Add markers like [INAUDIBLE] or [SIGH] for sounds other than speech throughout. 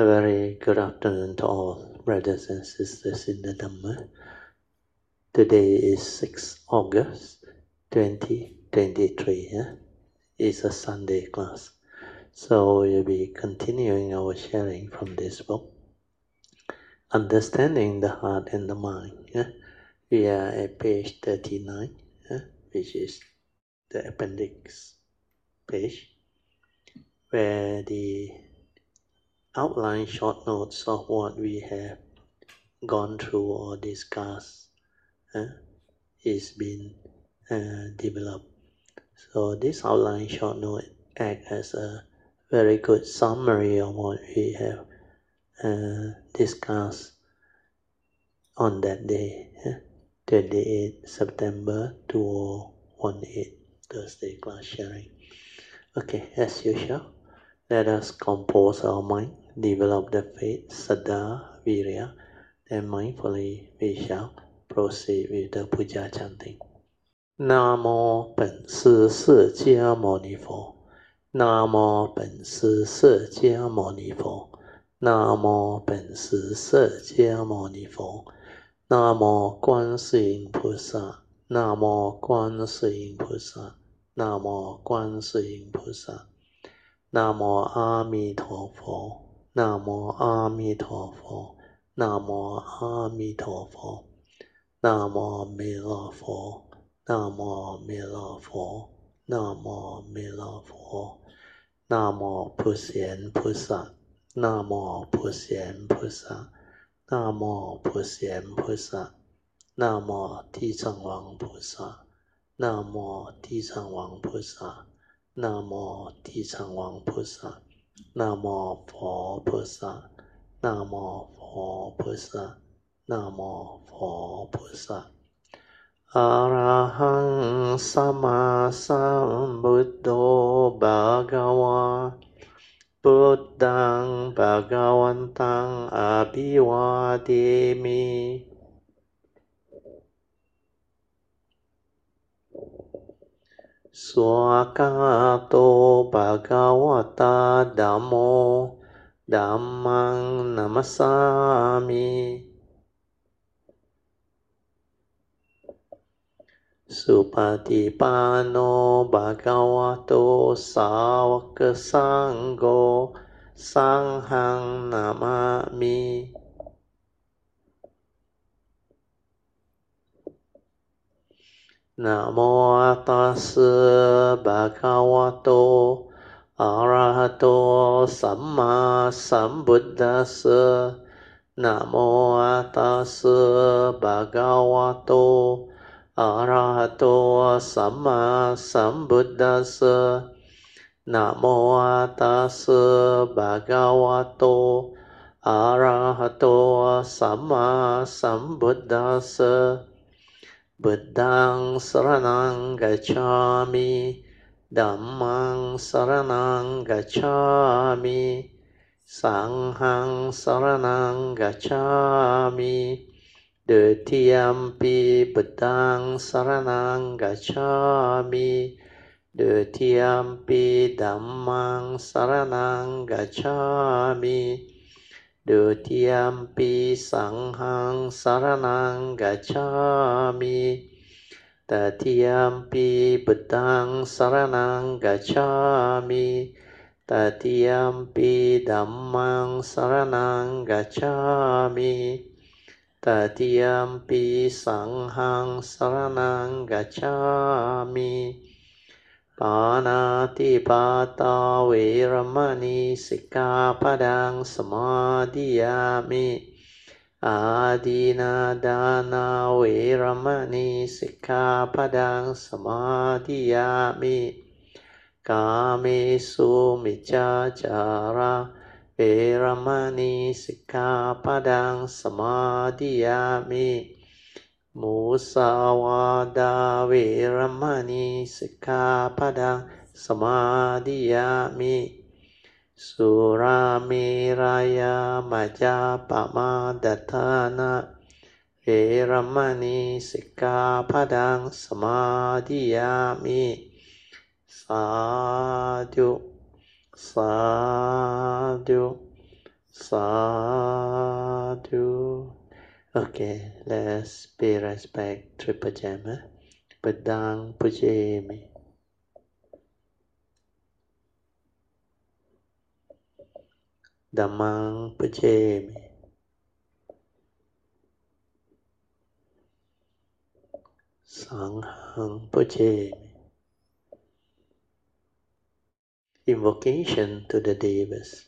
A very good afternoon to all brothers and sisters in the Dhamma. Today is 6 August 2023. Yeah? It's a Sunday class. So we'll be continuing our sharing from this book. Understanding the heart and the mind. Yeah? We are at page 39, yeah? which is the appendix page, where the outline short notes of what we have gone through or discussed uh, is being uh, developed. So this outline short note act as a very good summary of what we have uh, discussed on that day, uh, 28 September 2018, Thursday class sharing. Okay, as usual, let us compose our mind develop the faith, Saddha, Virya, then mindfully we shall proceed with the puja chanting. 南无本师释迦牟尼佛，南无本师释迦牟尼佛，南无本师释迦牟尼佛，南无观世音菩萨，南无观世音菩萨，南无观世音菩萨，南无阿弥陀佛。南无阿弥陀佛，南无阿弥陀佛，南无弥勒佛，南无弥勒佛，南无弥勒佛，南无普贤菩萨，南无普贤菩萨，南无普贤菩萨，南无地藏王菩萨，南无地藏王菩萨，南无地藏王菩萨。南无佛菩萨，南无佛菩萨，南无佛菩萨。阿拉汉萨玛萨布多巴嘎瓦，布当巴嘎万当阿比瓦迪米。 สวากาโตภะคะวตาธัมโมธัมมังนัมสามิสุปฏิปันโนภะคะวโตสาวกสังโฆสังฆังนามามิ Nam mô Tassa Bhagavato Arahato Samma Sambuddhassa Nam mô Tassa Bhagavato Arahato Samma Sambuddhassa Nam mô Tassa Bhagavato Arahato Samma Sambuddhassa Buddhang saranang gacchami Dhammang saranang gacchami Sanghang saranang gacchami Dutiyampi Buddhang saranang gacchami Dutiyampi Dhammang saranang gacchami Dutiampi sanghang saranang gacami. Tatiampi buddhang saranang gacami. Tatiampi dhammang saranang gacami. Tatiampi sanghang saranang gacami. ปานาติปาตาเวรมณีสิกขาปดังสมาธิยามิอาดีนาดานาเวรมณีสิกขาปดังสมาธิยามิกาเมสุมิจาจาระเวรมณีสิกขาปดังสมาธิยามิ มุสาวาดาเวรมณีสิกขาปดังสมาดิยามิสุรามิรายามาจาปมาดัทานะเวรมณีสิกขาปดังสมาดิยามิสาธุสาธุ Sadhu. Okay, let's pay respect Triple Gem. Eh? Pedang Pujemi. Damang Pujemi. Sanghang Pujemi. Invocation to the Devas.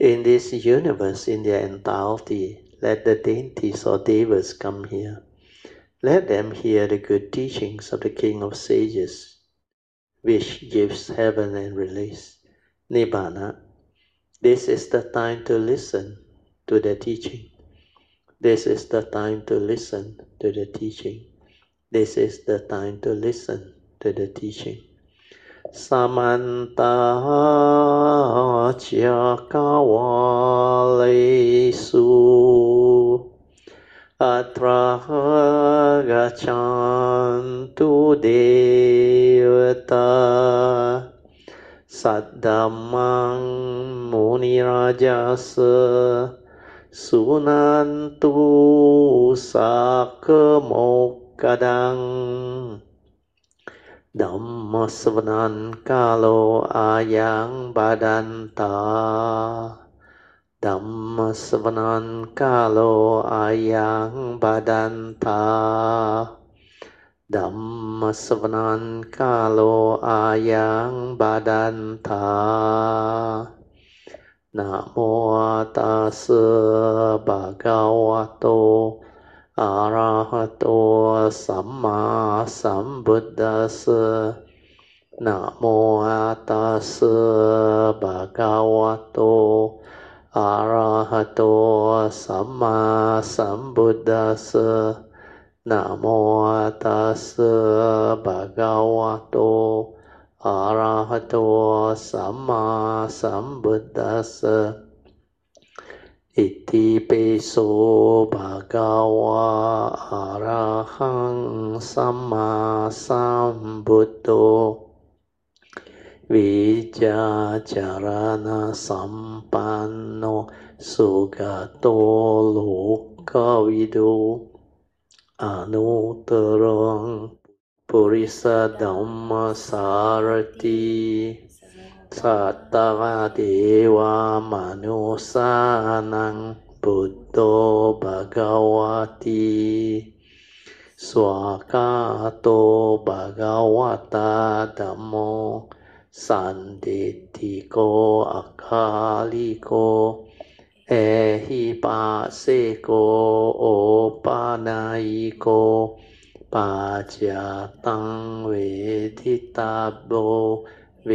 In this universe, in their entirety, let the dainties or devas come here. Let them hear the good teachings of the King of Sages, which gives heaven and release, Nibbana. This is the time to listen to the teaching. This is the time to listen to the teaching. This is the time to listen to the teaching. samantacakawalesu atra gacantu devata. Saddamang munirajasa sunantu sakemokkadang Dhamma savanan kalo ayang badanta Dhamma savanan kalo ayang badanta Dhamma savanan kalo ayang badanta Namo tassa bhagavato อะระหะโตสัมมาสัมพุทธัสสนะโมตัสสะภะคะวะโตอะระหะโตสัมมาสัมพุทธัสสนะโมตัสสะภะคะวะโตอะระหะโตสัมมาสัมพุทธัสส Iti peso bhagawa arahang samma sambuddho. Vijajarana sampanno sugato lokavido Anutarang purisa dhamma sarati. Sattva Dewa Manusanang Buddho Bhagavati Swakato Bhagavata Dhammo Sanditiko Akaliko Ehipaseko Opanaiko Pajatang Veditabo เวโ เว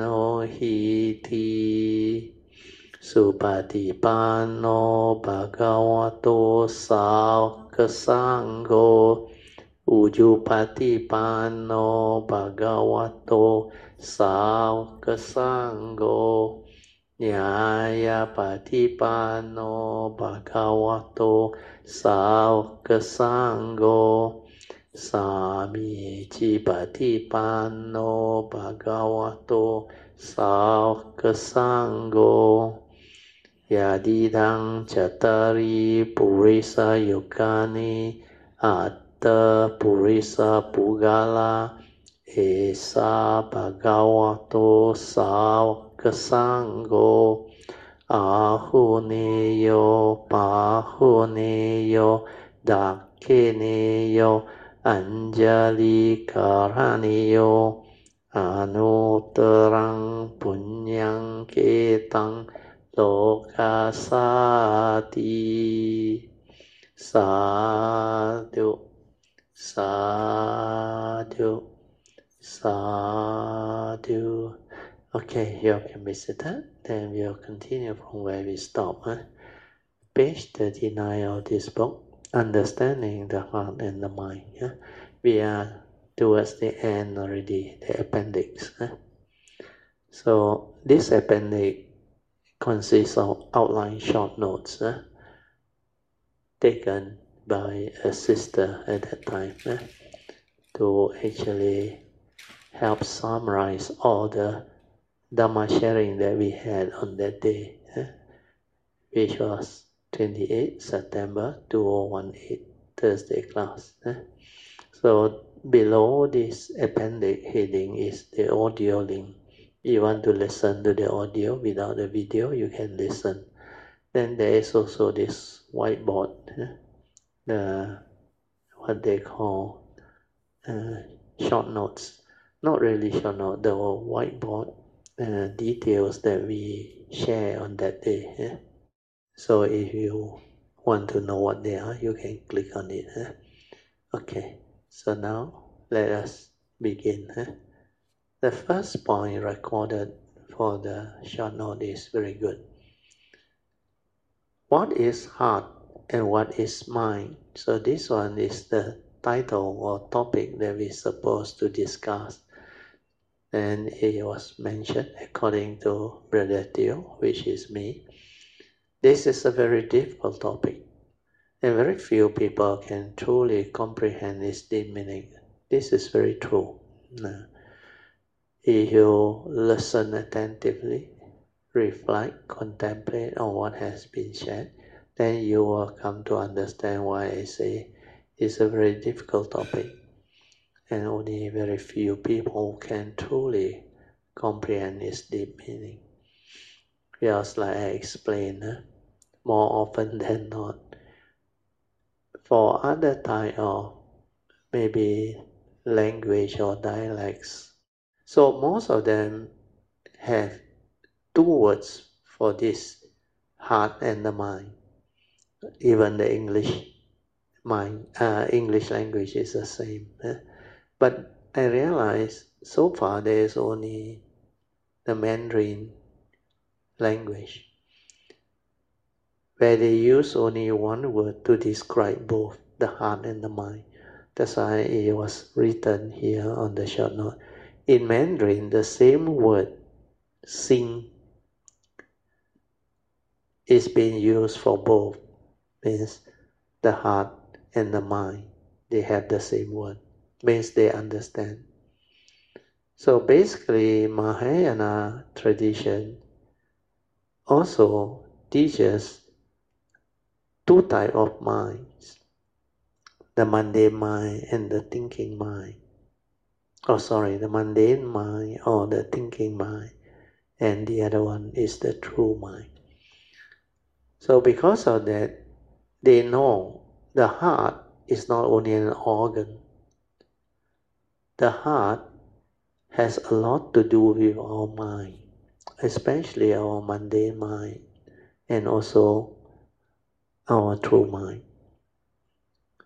นหิทีสุปฏิปันโนภะคะวโตสาวกสังโฆอุจุปฏิปันโนภะคะวโตสาวกสังโฆญาญาปฏิปันโนภะคะวโตสาวกสังโฆ สามีจิปฏิปันโนภะคะวะโตสาวกสังโฆยาดีดังจัตตารีปุริสยุกานิอัตตปุริสปุกาลาเอสาภะคะวะโตสาวกสังโฆอาหุเนโยปาหุเนโยดักเคเนโย Anjali Karaniyo Anutarang Punyang Ketang Lokasati Sadhu Sadhu Sadhu Okay, you can visit that. Then we'll continue from where we stop. Huh? Page 39 of this book understanding the heart and the mind. Yeah? We are towards the end already, the appendix. Yeah? So this appendix consists of outline short notes yeah? taken by a sister at that time yeah? to actually help summarize all the Dhamma sharing that we had on that day. which was 28 September 2018 Thursday class. Eh? So below this appendix heading is the audio link. If You want to listen to the audio without the video, you can listen. Then there is also this whiteboard, eh? the what they call uh, short notes. Not really short note, the whiteboard uh, details that we share on that day. Eh? So if you want to know what they are, you can click on it. Eh? Okay, so now let us begin. Eh? The first point recorded for the short note is very good. What is heart and what is mind? So this one is the title or topic that we're supposed to discuss. And it was mentioned according to Brother Teoh, which is me. This is a very difficult topic, and very few people can truly comprehend its deep meaning. This is very true. If you listen attentively, reflect, contemplate on what has been said, then you will come to understand why I say it's a very difficult topic, and only very few people can truly comprehend its deep meaning. Just like I explained, more often than not. For other type of maybe language or dialects, so most of them have two words for this heart and the mind. Even the English mind, uh, English language is the same. Eh? But I realize so far there is only the Mandarin language where they use only one word to describe both the heart and the mind. That's why it was written here on the short note. In Mandarin, the same word, sing, is being used for both. Means the heart and the mind, they have the same word. Means they understand. So basically, Mahayana tradition also teaches two type of minds the mundane mind and the thinking mind. Oh sorry the mundane mind or the thinking mind and the other one is the true mind. So because of that they know the heart is not only an organ. The heart has a lot to do with our mind especially our mundane mind and also our true mind.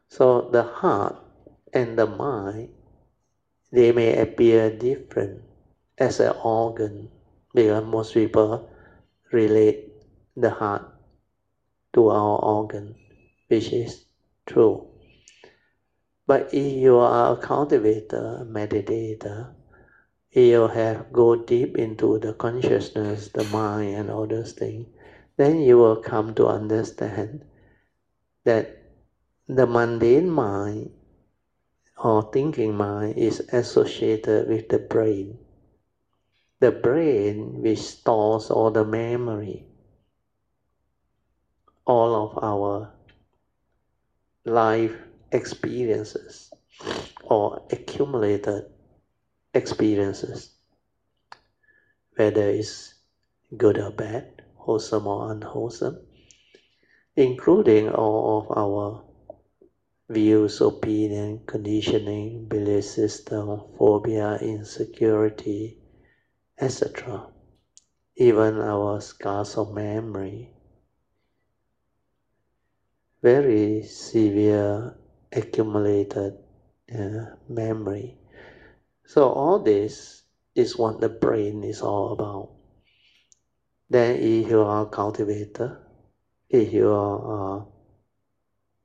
So the heart and the mind, they may appear different as an organ because most people relate the heart to our organ, which is true. But if you are a cultivator, a meditator, you have go deep into the consciousness, the mind, and all those things, then you will come to understand that the mundane mind or thinking mind is associated with the brain. The brain which stores all the memory, all of our life experiences or accumulated experiences, whether it's good or bad, wholesome or unwholesome, including all of our views, opinion, conditioning, belief system, phobia, insecurity, etc. Even our scars of memory, very severe accumulated uh, memory. So all this is what the brain is all about. Then if you are cultivator, if you are uh,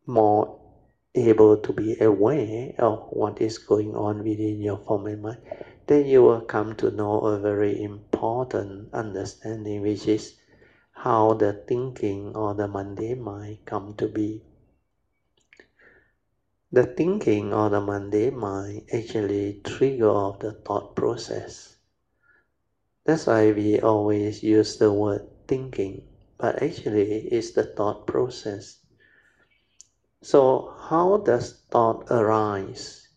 more able to be aware of what is going on within your form and mind, then you will come to know a very important understanding, which is how the thinking or the mundane mind come to be. The thinking or the mundane mind actually trigger of the thought process. That's why we always use the word thinking but actually it's the thought process. So, how does thought arise?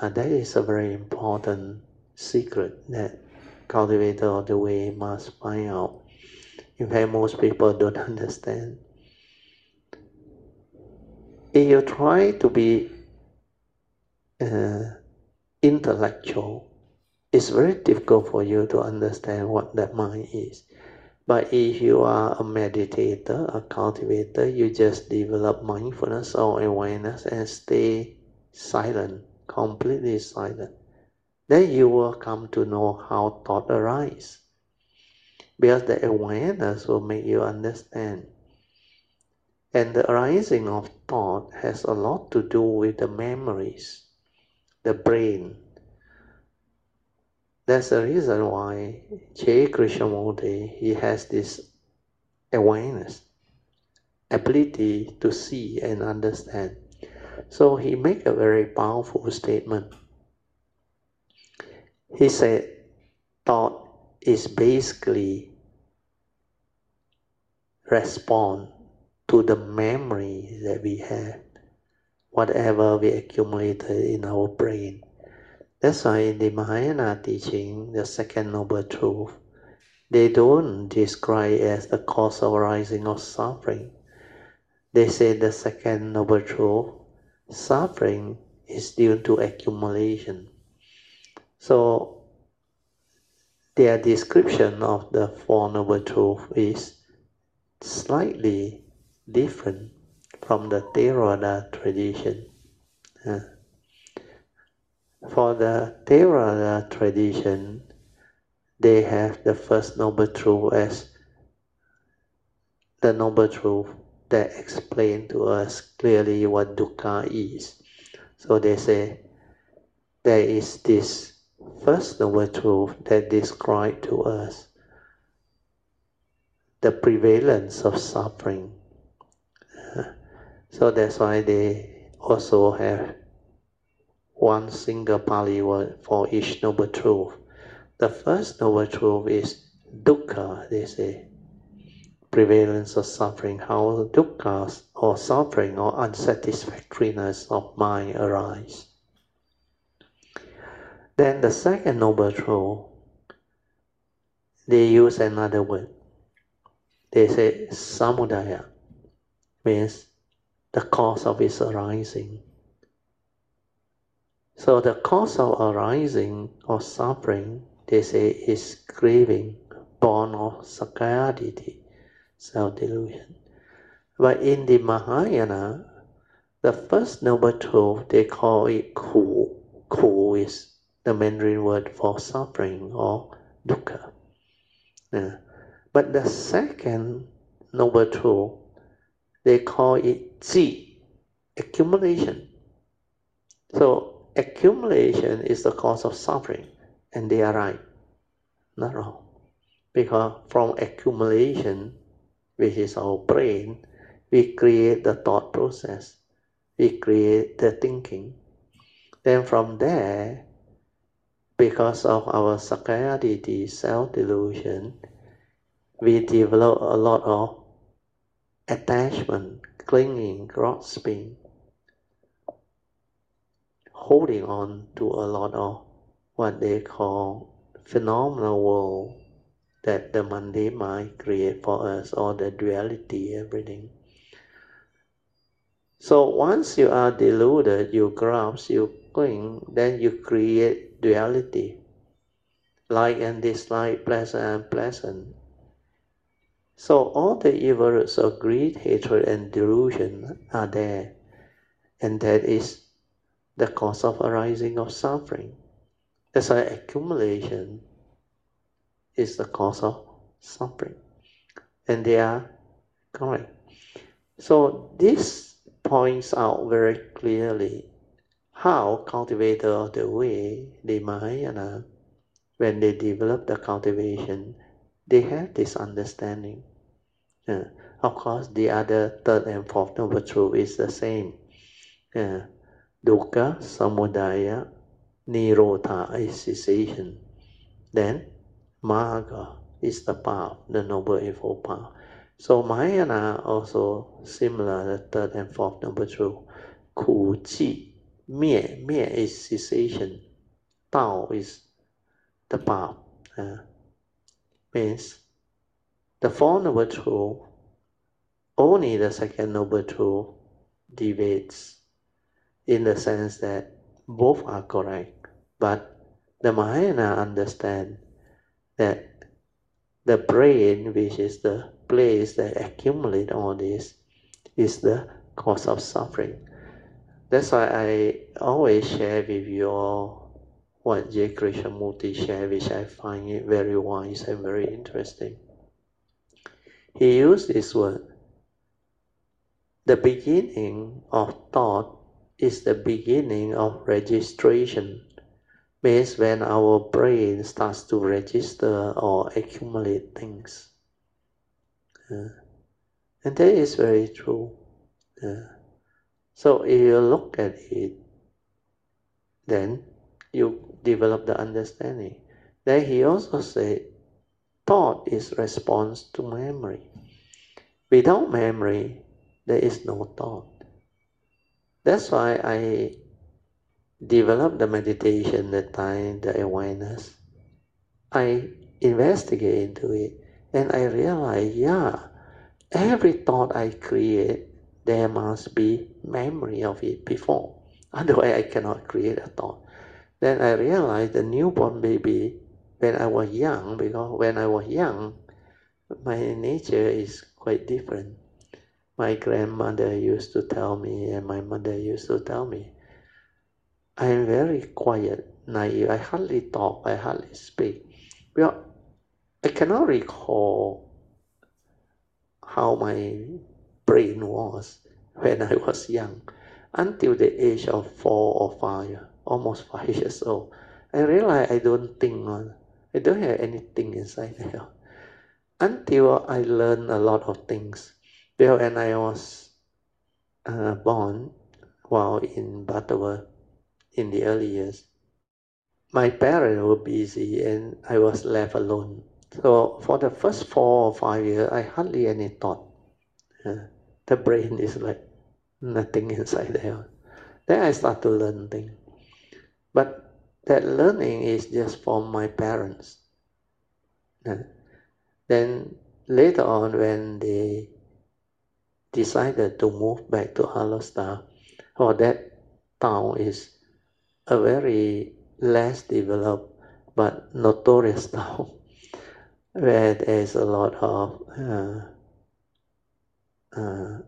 Uh, that is a very important secret that cultivator of the way must find out. In fact, most people don't [LAUGHS] understand. If you try to be uh, intellectual, it's very difficult for you to understand what that mind is. But if you are a meditator, a cultivator, you just develop mindfulness or awareness and stay silent, completely silent. Then you will come to know how thought arises. Because the awareness will make you understand. And the arising of thought has a lot to do with the memories, the brain. That's the reason why J. Krishnamurti, he has this awareness, ability to see and understand. So he make a very powerful statement. He said, thought is basically respond to the memory that we have, whatever we accumulated in our brain. That's why in the Mahayana teaching, the second noble truth, they don't describe as the cause of arising of suffering. They say the second noble truth, suffering is due to accumulation. So their description of the Four Noble Truths is slightly different from the Theravada tradition. For the Theravada tradition, they have the first noble truth as the noble truth that explain to us clearly what dukkha is. So they say there is this first noble truth that describe to us the prevalence of suffering so that's why they also have one single Pali word for each noble truth. The first noble truth is dukkha, they say, prevalence of suffering, how dukkha or suffering or unsatisfactoriness of mind arise. Then the second noble truth, they use another word. They say samudaya, means the cause of its arising. So the cause of arising or suffering, they say, is craving, born of sakayaditi, self-delusion. But in the Mahayana, the first noble truth, they call it ku. Ku is the Mandarin word for suffering or dukkha. Yeah. But the second noble truth, they call it Ji, accumulation. So accumulation is the cause of suffering, and they are right, not wrong. Because from accumulation, which is our brain, we create the thought process, we create the thinking. Then from there, because of our sakayaditi, self-delusion, we develop a lot of attachment, clinging, grasping, holding on to a lot of what they call phenomenal world that the mundane mind create for us, or the duality, everything. So once you are deluded, you grasp, you cling, then you create duality, like and dislike, pleasant and pleasant, so all the evils of greed, hatred, and delusion are there, and that is the cause of arising of suffering. That's why accumulation is the cause of suffering, and they are correct. So this points out very clearly how cultivator of the way, the Mahayana, when they develop the cultivation, they have this understanding. Uh, of course, the other third and fourth noble truth is the same. Uh, dukkha, samudaya, nirodha is cessation. Then, marga is the path, the noble eightfold path. So Mahayana also similar, the third and fourth number two Ku Ji, Mie, Mie is cessation. Tao is the path. Uh, means the four number two only the second noble two debates in the sense that both are correct. But the Mahayana understand that the brain, which is the place that accumulate all this, is the cause of suffering. That's why I always share with you all what J. Krishnamurti shared, which I find it very wise and very interesting. He used this word. The beginning of thought is the beginning of registration. Means when our brain starts to register or accumulate things. Uh, and that is very true. Uh, so if you look at it, then you develop the understanding. Then he also said, thought is response to memory. Without memory, there is no thought. That's why I developed the meditation, the time, the awareness. I investigate into it and I realize, yeah, every thought I create there must be memory of it before. [LAUGHS] Otherwise, I cannot create a thought. Then I realized the newborn baby, when I was young, because when I was young, my nature is quite different. My grandmother used to tell me, and my mother used to tell me, I am very quiet, naive. I hardly talk, I hardly speak. Well, I cannot recall how my brain was when I was young until the age of four or five, almost five [LAUGHS] years old. I realized I don't think, I don't have anything inside there. [LAUGHS] Until I learned a lot of things. Well, when I was uh, born, while in Butterworth in the early years, my parents were busy and I was left alone. So for the first four or five years, I hardly any thought. Uh, the brain [LAUGHS] is like nothing inside there. Then I start to learn things. But that learning is just from my parents. Then later on, when they decided to move back to Alor Star, or oh, that town is a very less developed but notorious [LAUGHS] town, where there's a lot of uh, uh,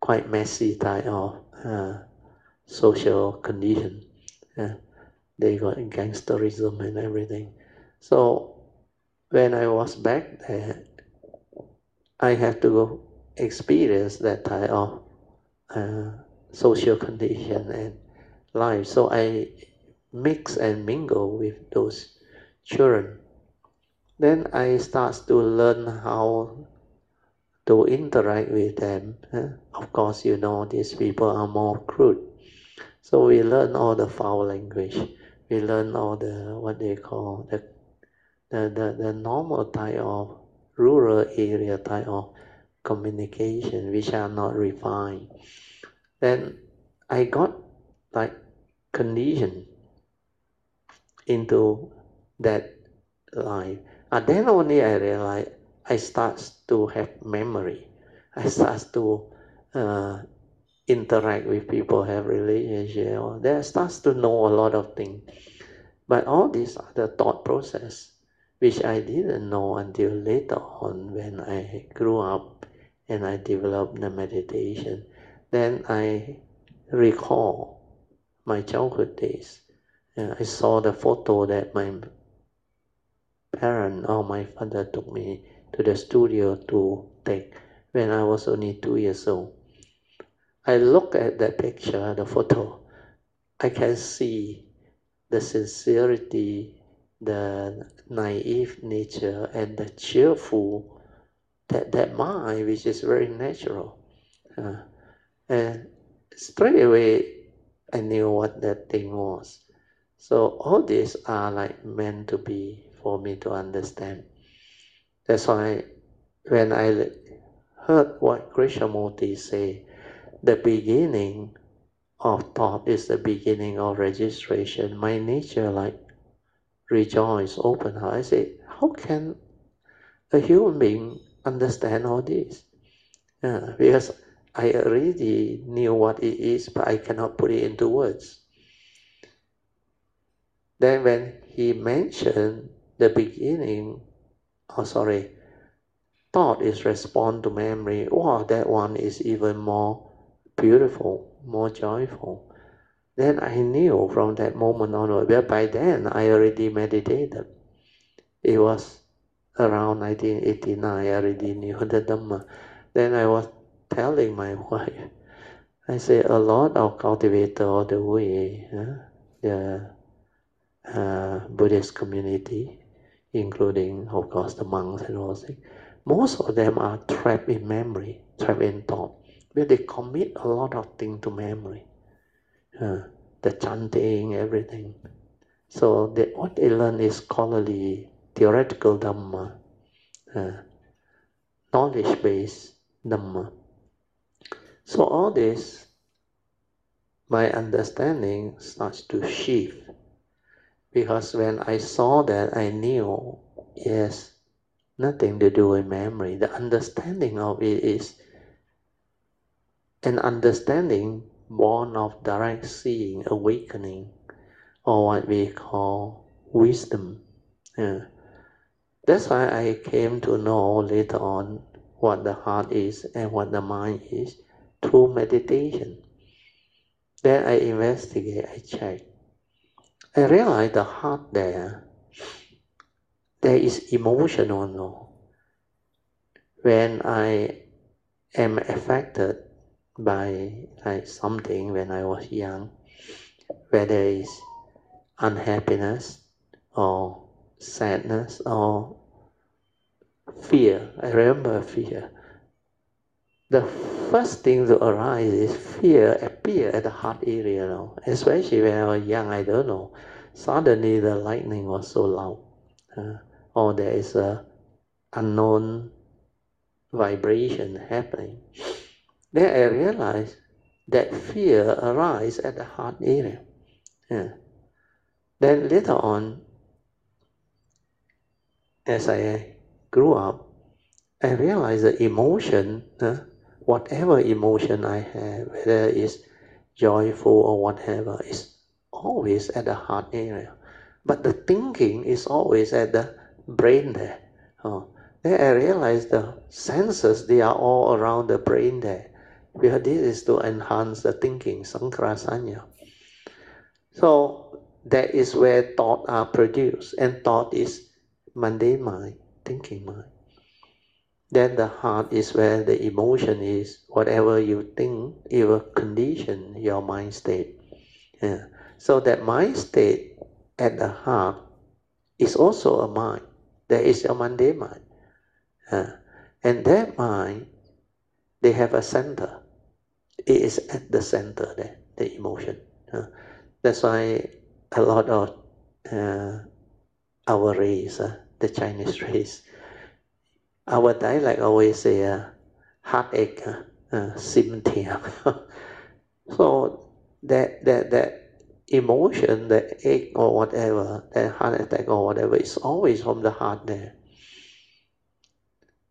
quite messy type of uh, social condition. They got gangsterism and everything. So when I was back there, I had to go experience that type of uh, social condition and life. So I mix and mingle with those children. Then I start to learn how to interact with them. Of course, you know, these people are more crude. So we learn all the foul language. We learn all the, what they call, the, the, the, the normal type of rural area type of communication, which are not refined. Then I got like conditioned into that life. And then only I realized I start to have memory. I start to uh, interact with people, have relationship. That starts to know a lot of things. But all these are the thought process, which I didn't know until later on when I grew up and I developed the meditation. Then I recall my childhood days. And I saw the photo that my parent or my father took me to the studio to take when I was only two years old. I look at that picture, the photo, I can see the sincerity, the naive nature, and the cheerful, that, that mind, which is very natural. Uh, and straight away, I knew what that thing was. So all these are like meant to be for me to understand. That's why when I heard what Krishnamurti say, the beginning of thought is the beginning of registration. My nature like rejoice, open heart. I say, how can a human being understand all this? Yeah, because I already knew what it is, but I cannot put it into words. Then when he mentioned the beginning, oh sorry, thought is respond to memory. Wow, that one is even more beautiful, more joyful. Then I knew from that moment onward, but by then I already meditated. It was around 1989, I already knew the Dhamma. Then I was telling my [LAUGHS] wife, I say a lot of cultivator all the way, huh? the uh, Buddhist community, including of course the monks and all things, most of them are trapped in memory, trapped in thought, where they commit a lot of things to memory. Uh, the chanting, everything. So they, what they learn is scholarly, theoretical Dhamma, uh, knowledge-based Dhamma. So all this, my understanding starts to shift. Because when I saw that, I knew, yes, nothing to do with memory. The understanding of it is an understanding born of direct seeing, awakening, or what we call wisdom. Yeah. That's why I came to know later on what the heart is and what the mind is through meditation. Then I investigate, I check. I realize the heart there, there is emotional no. When I am affected by like something when I was young, whether it's unhappiness or sadness or fear. I remember fear. The first thing to arise is fear appear at the heart area. Especially when I was young, I don't know. Suddenly the lightning was so loud. Uh, or there is a unknown vibration happening. [SNIFFS] Then I realized that fear arises at the heart area. Yeah. Then later on, as I grew up, I realized that emotion, uh, whatever emotion I have, whether it's joyful or whatever, is always at the heart area. But the thinking is always at the brain there. Oh. Then I realized the senses, they are all around the brain there because this is to enhance the thinking, sankhara sanya. So that is where thought are produced, and thought is mundane mind, thinking mind. Then the heart is where the emotion is. Whatever you think, it will condition your mind state. Yeah. So that mind state at the heart is also a mind. There is a mundane mind. Yeah. And that mind, they have a center it is at the center there, the emotion. Uh, that's why a lot of uh, our race, uh, the Chinese race, our dialect always say uh, heartache, uh, uh, [LAUGHS] so that that that emotion, the ache or whatever, the heart attack or whatever, is always from the heart there.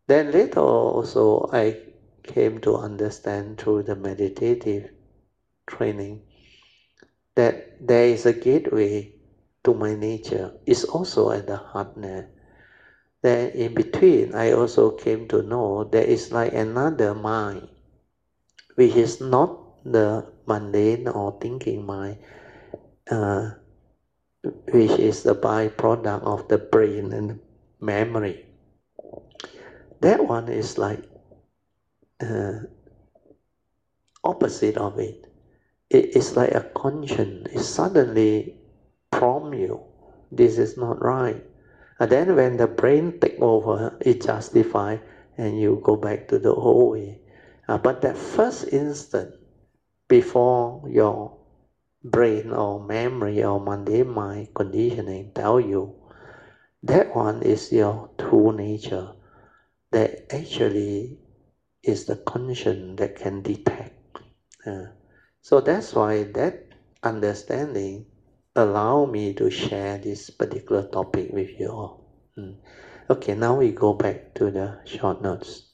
Then later also I came to understand through the meditative training that there is a gateway to my nature is also at the heart there. Then in between, I also came to know there is like another mind, which is not the mundane or thinking mind, uh, which is the byproduct of the brain and memory. That one is like uh, opposite of it. It is like a conscience. It suddenly prompt you. This is not right. And then when the brain take over, it justify and you go back to the old way. Uh, but that first instant before your brain or memory or mundane mind conditioning tell you that one is your true nature that actually is the conscience that can detect. Uh, so that's why that understanding allow me to share this particular topic with you all. Mm. Okay, now we go back to the short notes.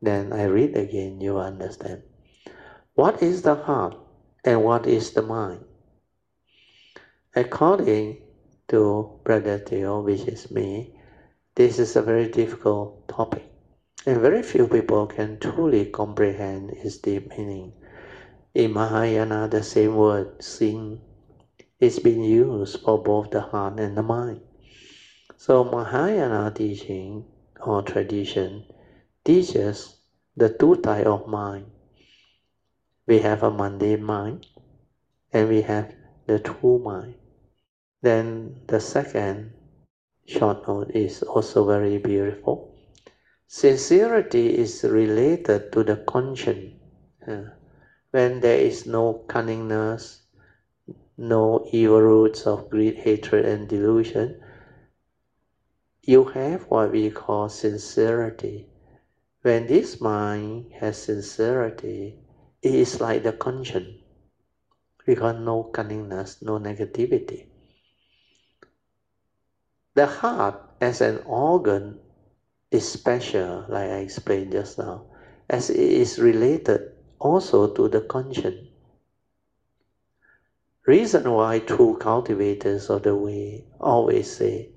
Then I read again, you understand. What is the heart and what is the mind? According to Brother Teoh, which is me, this is a very difficult topic, and very few people can truly comprehend its deep meaning. In Mahayana, the same word, xin, is being used for both the heart and the mind. So Mahayana teaching or tradition teaches the two type of mind. We have a mundane mind and we have the true mind. Then the second short note is also very beautiful. Sincerity is related to the conscience. When there is no cunningness, no evil roots of greed, hatred, and delusion, you have what we call sincerity. When this mind has sincerity, it is like the conscience. Got no cunningness, no negativity. The heart as an organ is special, like I explained just now, as it is related also to the conscience. Reason why true cultivators of the way always say,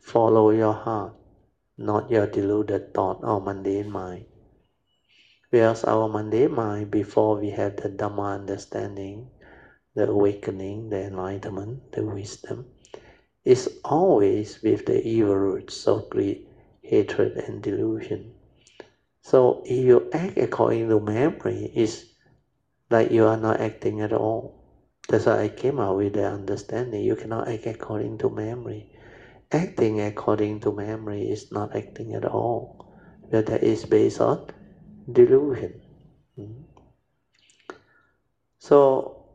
follow your heart, not your deluded thought or mundane mind. Whereas our mundane mind, before we have the Dhamma understanding, the awakening, the enlightenment, the wisdom, is always with the evil roots of greed, hatred, and delusion. So if you act according to memory, it's like you are not acting at all. That's why I came out with the understanding you cannot act according to memory. Acting according to memory is not acting at all, but that is based on delusion. Hmm. So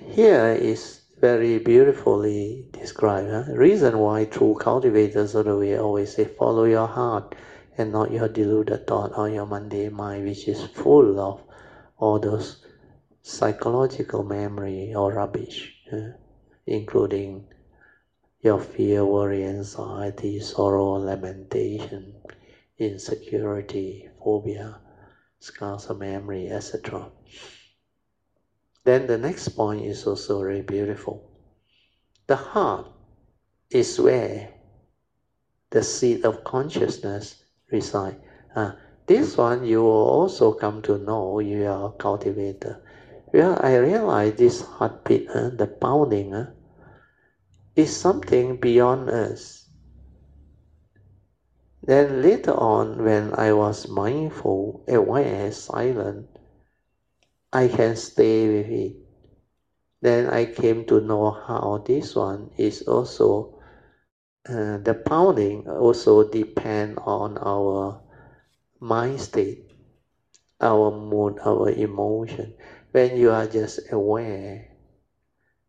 here is very beautifully described. Huh? Reason why true cultivators of the way always say, follow your heart and not your deluded thought or your mundane mind, which is full of all those psychological memory or rubbish, huh? including your fear, worry, anxiety, sorrow, lamentation, insecurity, phobia, scars of memory, etc. Then the next point is also very beautiful. The heart is where the seat of consciousness resides. Uh, this one you will also come to know you are a cultivator. Well, I realize this heartbeat, uh, the pounding, uh, is something beyond us. Then later on, when I was mindful, aware, silent, I can stay with it. Then I came to know how this one is also uh, the pounding also depend on our mind state, our mood, our emotion. When you are just aware,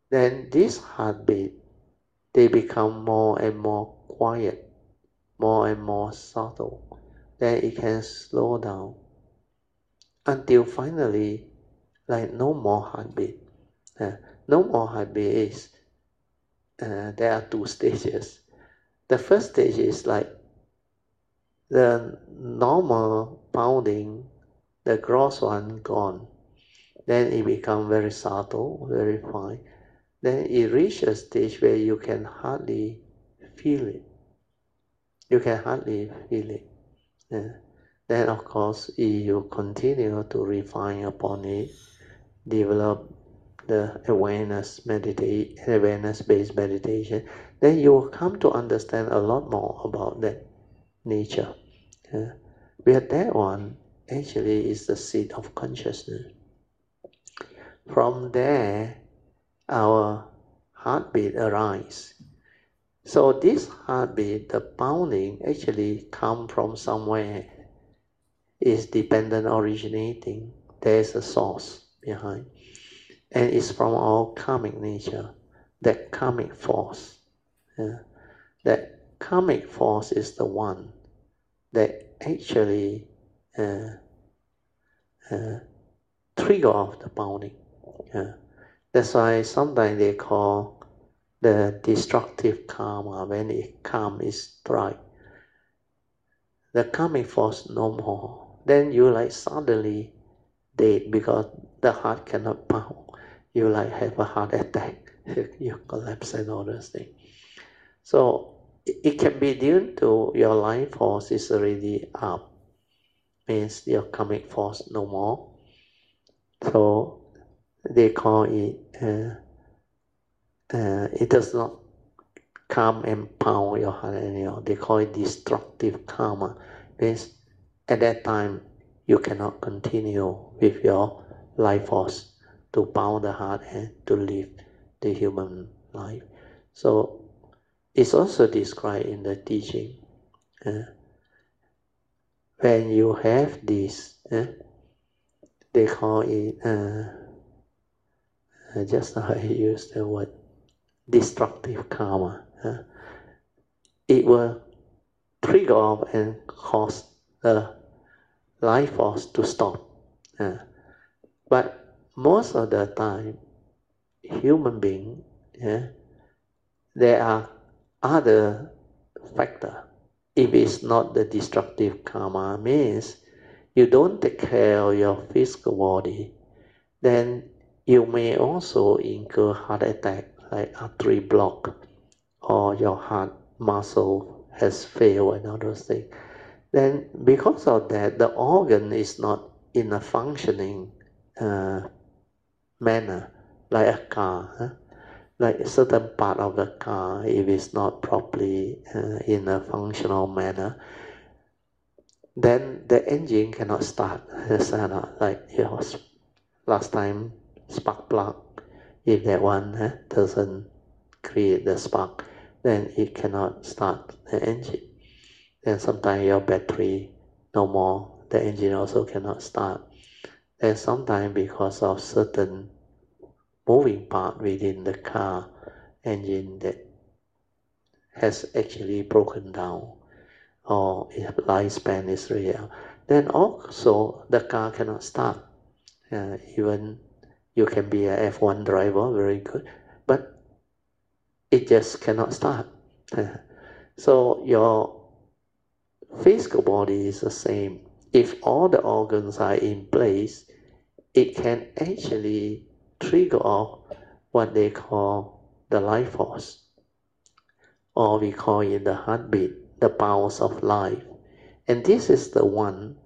then this heartbeat they become more and more quiet, more and more subtle. Then it can slow down until finally like no more heartbeat. Uh, no more heartbeat is uh, there are two stages. The first stage is like the normal pounding, the gross one gone. Then it become very subtle, very fine. Then it reaches a stage where you can hardly feel it. You can hardly feel it. Yeah. Then of course, if you continue to refine upon it, develop the awareness meditate awareness based meditation then you will come to understand a lot more about that nature yeah? where that one actually is the seat of consciousness from there our heartbeat arises so this heartbeat the pounding actually come from somewhere is dependent originating there is a source behind. And it's from our karmic nature, that karmic force. Yeah? That karmic force is the one that actually uh, uh, trigger off the pounding. Uh, that's why sometimes they call the destructive karma when it karma is strike. The karmic force no more. Then you like suddenly dead because the heart cannot pound. You like have a heart attack, [LAUGHS] you collapse and all those things. So it can be due to your life force is already up, means your karmic force no more. So they call it, uh, uh, it does not come and pound your heart anymore. They call it destructive karma. Means at that time you cannot continue with your life force to pound the heart and to live the human life. So it's also described in the teaching. Uh, when you have this, uh, they call it, uh, uh just how I used the word, destructive karma. Uh, it will trigger off and cause the life force to stop. Uh, but most of the time, human being, yeah, there are other factor. If it's not the destructive karma, means you don't take care of your physical body, then you may also incur heart attack like artery block or your heart muscle has failed and all those things. Then because of that, the organ is not in a functioning uh, manner like a car. Huh? like a certain part of the car, if it's not properly uh, in a functional manner, then the engine cannot start. Like last time spark plug. If that one uh, doesn't create the spark, then it cannot start the engine. Then sometimes your battery no more, the engine also cannot start. And sometimes because of certain moving part within the car engine that has actually broken down or its lifespan is real, then also the car cannot start. Uh, even you can be a F1 driver, very good, but it just cannot start. [LAUGHS] So your physical body is the same. If all the organs are in place, it can actually trigger off what they call the life force, or we call it the heartbeat, the pulse of life. And this is the one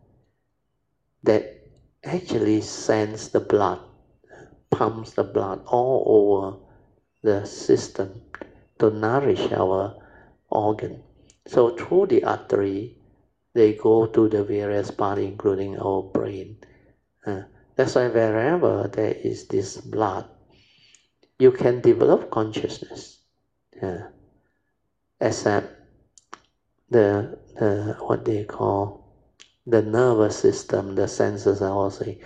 that actually sends the blood, pumps the blood all over the system to nourish our organ. So through the artery, they go to the various parts, including our brain. Uh, that's why wherever there is this blood, you can develop consciousness. Yeah. Except the, the what they call the nervous system, the senses I will say,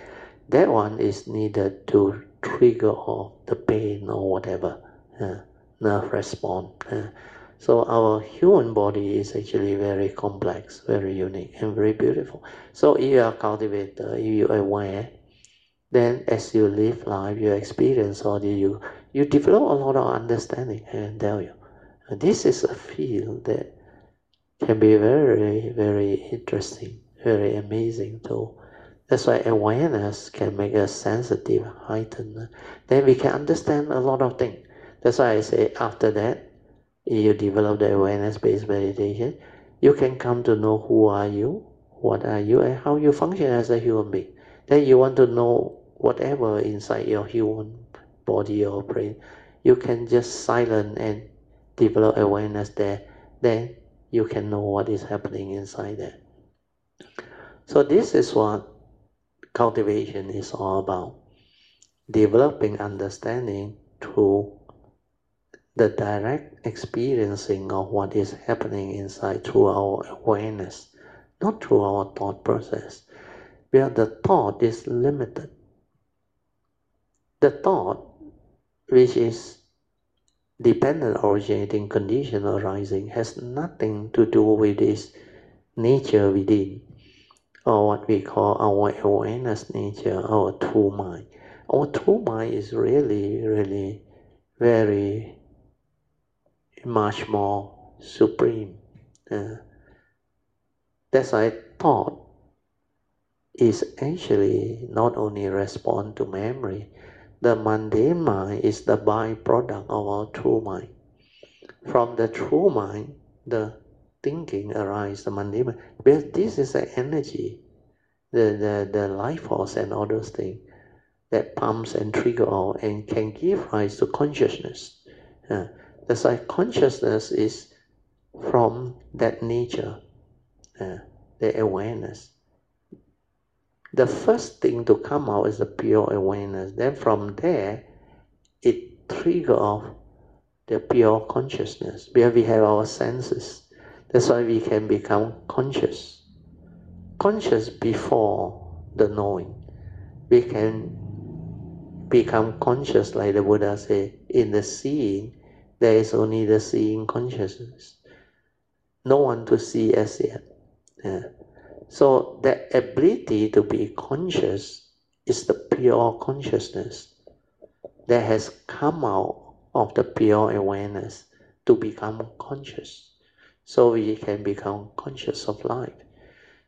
that one is needed to trigger off the pain or whatever uh, nerve response. Uh, so our human body is actually very complex, very unique, and very beautiful. So if you are cultivator, if you are aware, then as you live life, you experience all the you you develop a lot of understanding. Can tell you, and this is a field that can be very very interesting, very amazing too. That's why awareness can make us sensitive, heightened. Then we can understand a lot of things. That's why I say after that, you develop the awareness-based meditation, you can come to know who are you, what are you, and how you function as a human being. Then you want to know whatever inside your human body or brain, you can just silent and develop awareness there. Then you can know what is happening inside there. So this is what cultivation is all about. Developing understanding through the direct experiencing of what is happening inside through our awareness, not through our thought process, where the thought is limited the thought, which is dependent originating condition arising, has nothing to do with this nature within. Or what we call our awareness nature, our true mind. Our true mind is really, really very much more supreme. Uh, that's why thought is actually not only respond to memory, the mundane mind is the byproduct of our true mind. From the true mind, the thinking arises, the mundane. Because this is the energy, the, the, the life force and all those things that pumps and trigger all and can give rise to consciousness. Uh, that's why consciousness is from that nature, uh, the awareness the first thing to come out is the pure awareness. Then from there, it trigger off the pure consciousness Where we have our senses. That's why we can become conscious. Conscious before the knowing. We can become conscious, like the Buddha said, in the seeing, there is only the seeing consciousness. No one to see as yet. Yeah. So the ability to be conscious is the pure consciousness that has come out of the pure awareness to become conscious. So we can become conscious of life.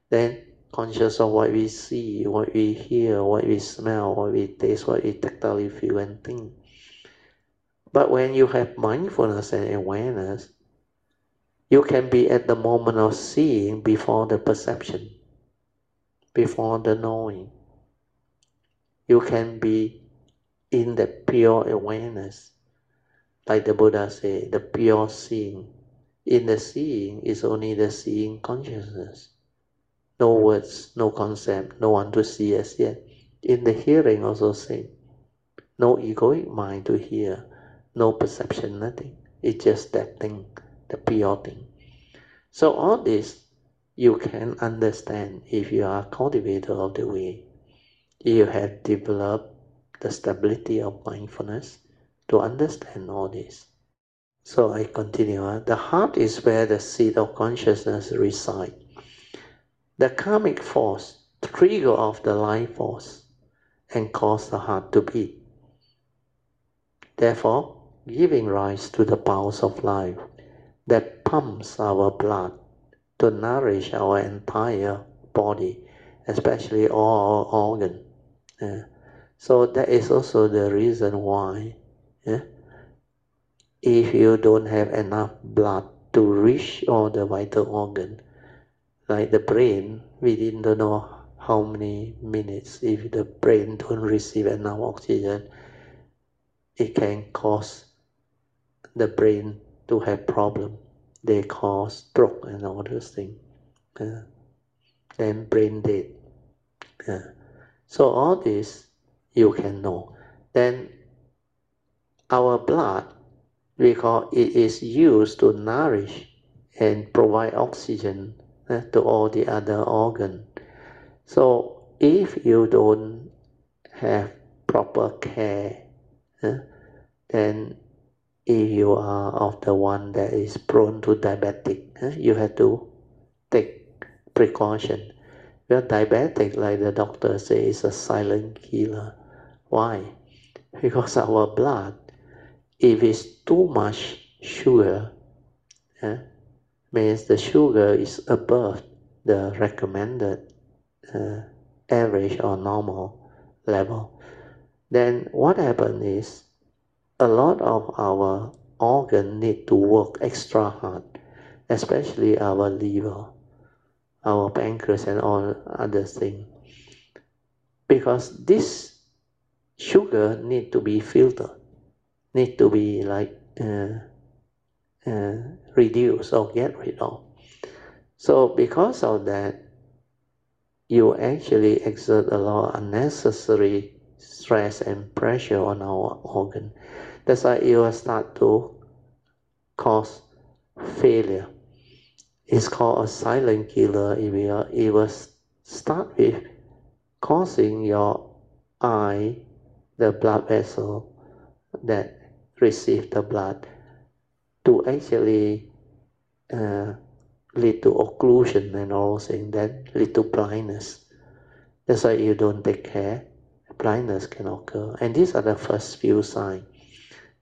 Then conscious of what we see, what we hear, what we smell, what we taste, what we tactily feel and think. But when you have mindfulness and awareness, you can be at the moment of seeing before the perception, before the knowing. You can be in the pure awareness, like the Buddha said, the pure seeing. In the seeing is only the seeing consciousness. No hmm. words, no concept, no one to see as yet. In the hearing also same. No egoic mind to hear, no perception, nothing. It's just that thing the pure thing. So all this you can understand if you are a cultivator of the way. You have developed the stability of mindfulness to understand all this. So I continue. The heart is where the seat of consciousness resides. The karmic force trigger off the life force and cause the heart to beat. Therefore, giving rise to the pulse of life that pumps our blood to nourish our entire body, especially all our organs. Yeah. So that is also the reason why yeah, if you don't have enough blood to reach all the vital organ, like the brain, we didn't know how many minutes if the brain don't receive enough oxygen, it can cause the brain to have problem. They cause stroke and all those things. Uh, then brain dead. Uh, so all this you can know. Then our blood, because it is used to nourish and provide oxygen uh, to all the other organs. So if you don't have proper care, uh, then if you are of the one that is prone to diabetic, eh, you have to take precaution. Well, diabetic, like the doctor says, is a silent killer. Why? Because our blood, if it's too much sugar, eh, means the sugar is above the recommended uh, average or normal level. Then what happens is a lot of our organ need to work extra hard, especially our liver, our pancreas, and all other things. Because this sugar need to be filtered, need to be like uh, uh, reduced or get rid of. So because of that, you actually exert a lot of unnecessary stress and pressure on our organ. That's why it will start to cause failure. It's called a silent killer. It will, it will start with causing your eye, the blood vessel that receive the blood, to actually uh, lead to occlusion and all things that lead to blindness. That's why you don't take care, blindness can occur. And these are the first few signs.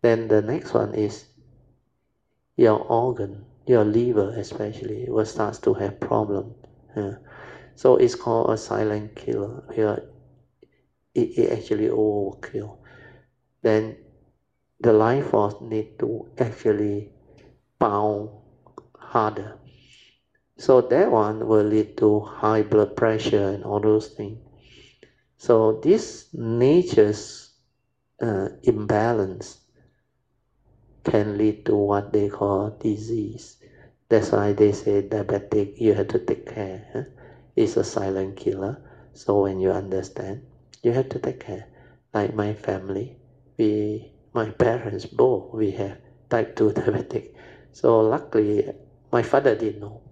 Then the next one is your organ, your liver especially, will start to have problem. Yeah. So it's called a silent killer. Where it, it actually overkill. Then the life force need to actually pound harder. So that one will lead to high blood pressure and all those things. So this nature's uh, imbalance can lead to what they call disease. That's why they say diabetic, you have to take care. It's a silent killer. So when you understand, you have to take care. Like my family, we, my parents both, we have type 2 [LAUGHS] diabetic. So luckily, my father didn't know.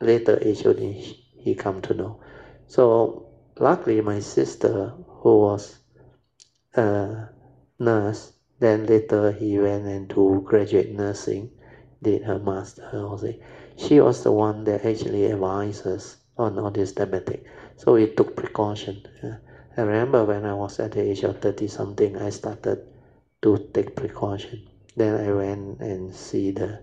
Later only he come to know. So luckily, my sister, who was a nurse, then later he went into graduate nursing, did her master. Also. She was the one that actually advised us on all this diabetic. So we took precaution. Uh, I remember when I was at the age of 30 something, I started to take precaution. Then I went and see the,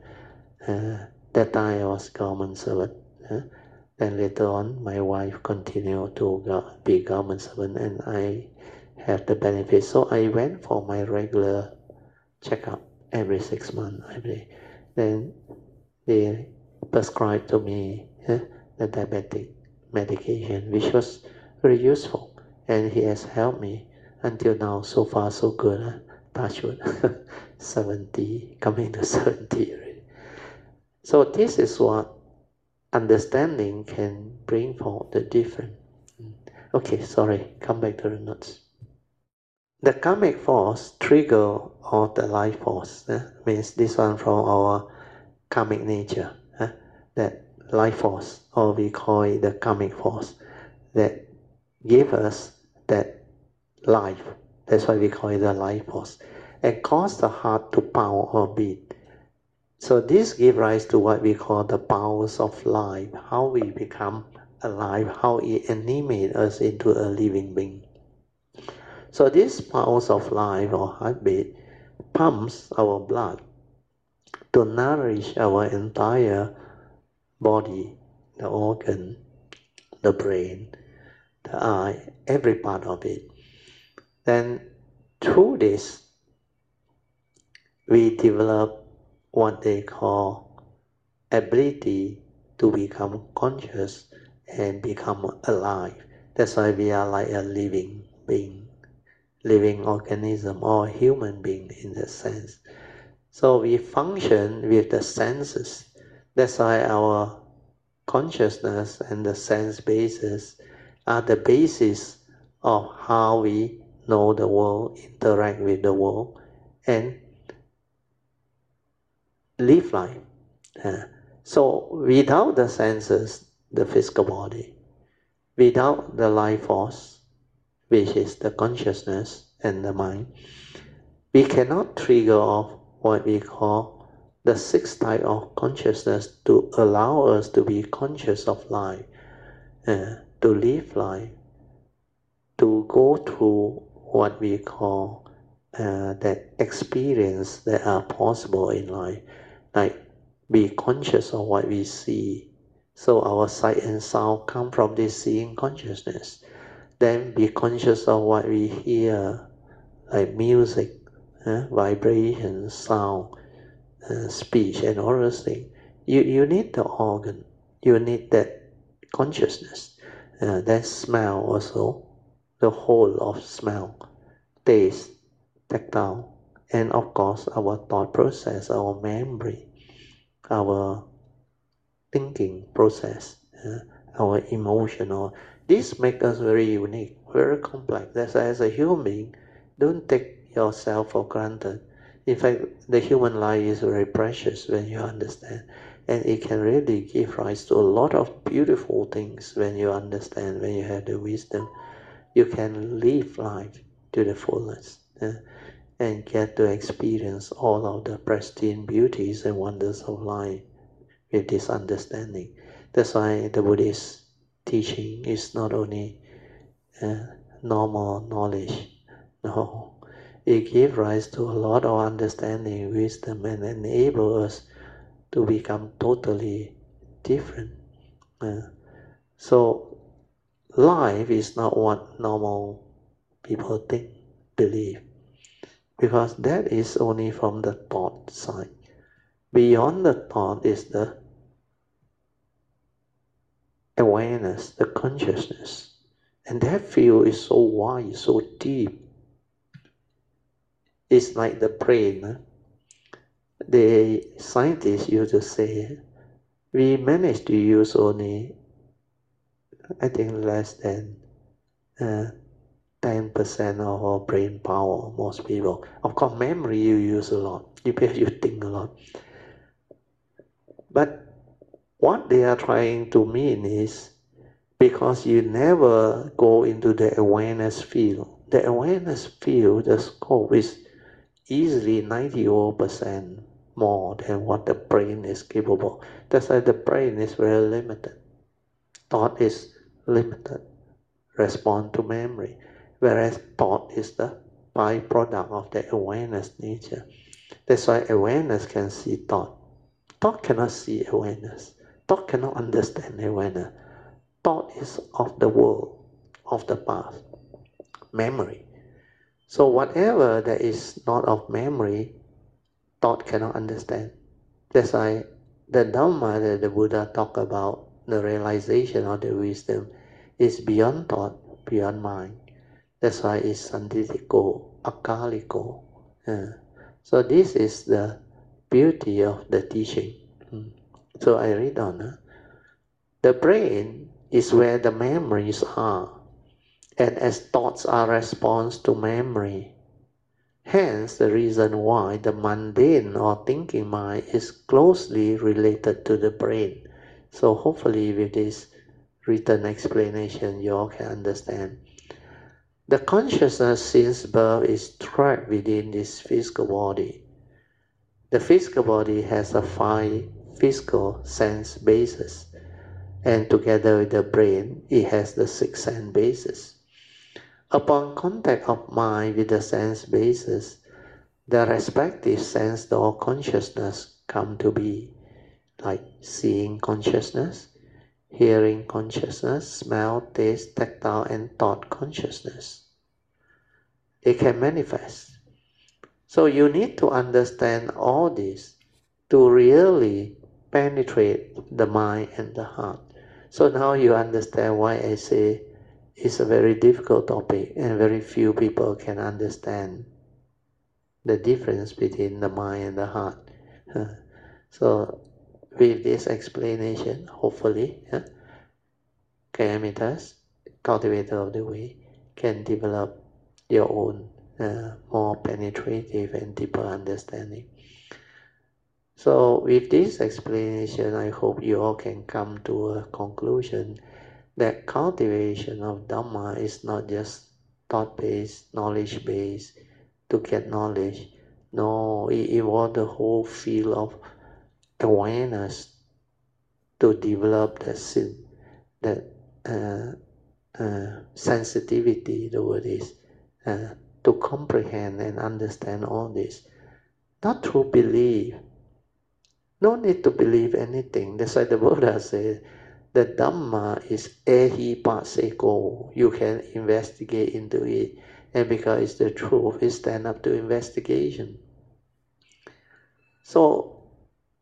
uh, that time I was government servant. Uh, then later on, my wife continued to be government servant and I have the benefit. So I went for my regular checkup every six months, I believe. Then they prescribed to me eh, the diabetic medication, which was very useful. And he has helped me until now. So far, so good. Huh? Touch wood. 70, coming to [LAUGHS] 70 already. So this is what understanding can bring forth the different. Okay, sorry, come back to the notes. The karmic force trigger of the life force eh, means this one from our karmic nature. Eh, that life force, or we call it the karmic force, that give us that life. That's why we call it the life force, and cause the heart to pound or beat. So this give rise to what we call the powers of life, how we become alive, how it animates us into a living being. So this pulse of life or heartbeat pumps our blood to nourish our entire body, the organ, the brain, the eye, every part of it. Then through this, we develop what they call ability to become conscious and become alive. That's why we are like a living being living organism or human being in that sense. So we function with the senses. That's why our consciousness and the sense basis are the basis of how we know the world, interact with the world, and live life. Uh, so without the senses, the physical body, without the life force, which is the consciousness and the mind, we cannot trigger off what we call the sixth type of consciousness to allow us to be conscious of life, uh, to live life, to go through what we call uh, that experience that are possible in life, like be conscious of what we see. So our sight and sound come from this seeing consciousness. Then be conscious of what we hear, like music, uh, vibration, sound, uh, speech, and all those things. You, you need the organ, you need that consciousness, uh, that smell also, the whole of smell, taste, tactile, and of course our thought process, our memory, our thinking process, uh, our emotional this makes us very unique, very complex. That's why as a human don't take yourself for granted. In fact, the human life is very precious when you understand. And it can really give rise to a lot of beautiful things when you understand, when you have the wisdom. You can live life to the fullest uh, and get to experience all of the pristine beauties and wonders of life with this understanding. That's why the Buddhist teaching is not only uh, normal knowledge, no, it gives rise to a lot of understanding, wisdom, and enable us to become totally different. Uh, so life is not what normal people think, believe, because that is only from the thought side. Beyond the thought is the awareness, the consciousness. And that field is so wide, so deep. It's like the brain. The scientists used to say, we managed to use only, I think, less than uh, 10% of our brain power, most people. Of course, memory you use a lot, you, [LAUGHS] you think a lot. But what they are trying to mean is because you never go into the awareness field. The awareness field, the scope is easily 90% more than what the brain is capable. That's why the brain is very limited. Thought is limited. Respond to memory. Whereas thought is the byproduct of the awareness nature. That's why awareness can see thought. Thought cannot see awareness. Thought cannot understand awareness. Thought is of the world, of the past, memory. So whatever that is not of memory, thought cannot understand. That's why the Dhamma that the Buddha talked about, the realization of the wisdom, is beyond thought, beyond mind. That's why it's sanditthiko, akaliko. So this is the beauty of the teaching. Hmm. So I read on. The brain is where the memories are, and as thoughts are response to memory. Hence, the reason why the mundane or thinking mind is closely related to the brain. So, hopefully, with this written explanation, you all can understand. The consciousness since birth is trapped within this physical body. The physical body has a five physical sense basis, and together with the brain, it has the six sense basis. Upon contact of mind with the sense basis, the respective sense or consciousness come to be, like seeing consciousness, hearing consciousness, smell, taste, tactile, and thought consciousness. It can manifest. So you need to understand all this to really penetrate the mind and the heart. So now you understand why I say it's a very difficult topic and very few people can understand the difference between the mind and the heart. [LAUGHS] so with this explanation, hopefully, yeah, Kalyanamittas, cultivator of the way, can develop your own uh, more penetrative and deeper understanding. So with this explanation, I hope you all can come to a conclusion that cultivation of Dhamma is not just thought-based, knowledge-based to get knowledge. No, it involves the whole field of awareness to develop that sin, that uh, uh, sensitivity, the word is, uh, to comprehend and understand all this. Not through belief, no need to believe anything. That's why the Buddha said the Dhamma is ehipassiko. You can investigate into it. And because it's the truth, it stand up to investigation. So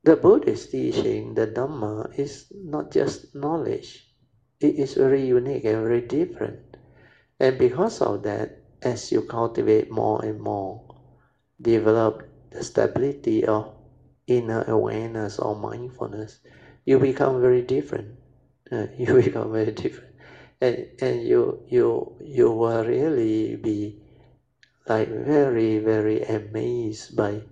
the Buddhist teaching, the Dhamma, is not just knowledge. It is very unique and very different. And because of that, as you cultivate more and more, develop the stability of inner awareness or mindfulness, you become very different. Uh, [LAUGHS] you become very different, and and you you you will really be like very very amazed by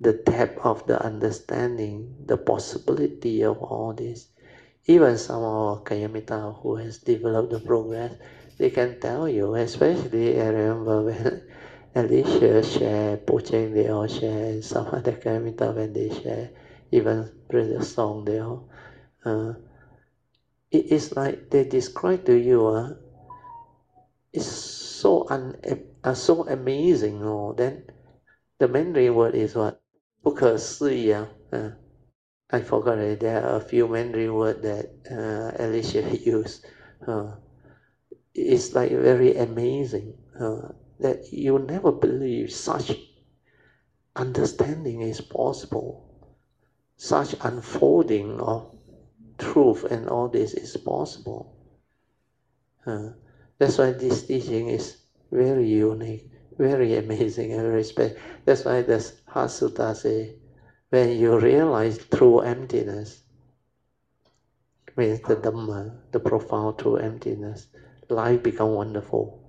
the depth of the understanding, the possibility of all this. Even some of Kalyanamitta who has developed the progress, they can tell you, especially I remember when [LAUGHS] Alicia share, Pocheng they all share, and some other Kalyanamitta when they share, even the song there. Uh, it is like they describe to you, uh, it's so un, uh, so amazing. Oh, then the Mandarin word is what? 不可思议啊. Uh, I forgot it. There are a few Mandarin words that uh, Alicia [LAUGHS] used. Uh, it's like very amazing uh, that you never believe such understanding is possible. Such unfolding of truth and all this is possible. Uh, that's why this teaching is very unique, very amazing and very special. That's why this Heart Sutra say, when you realize true emptiness, means the Dhamma, uh, the profound true emptiness, life become wonderful.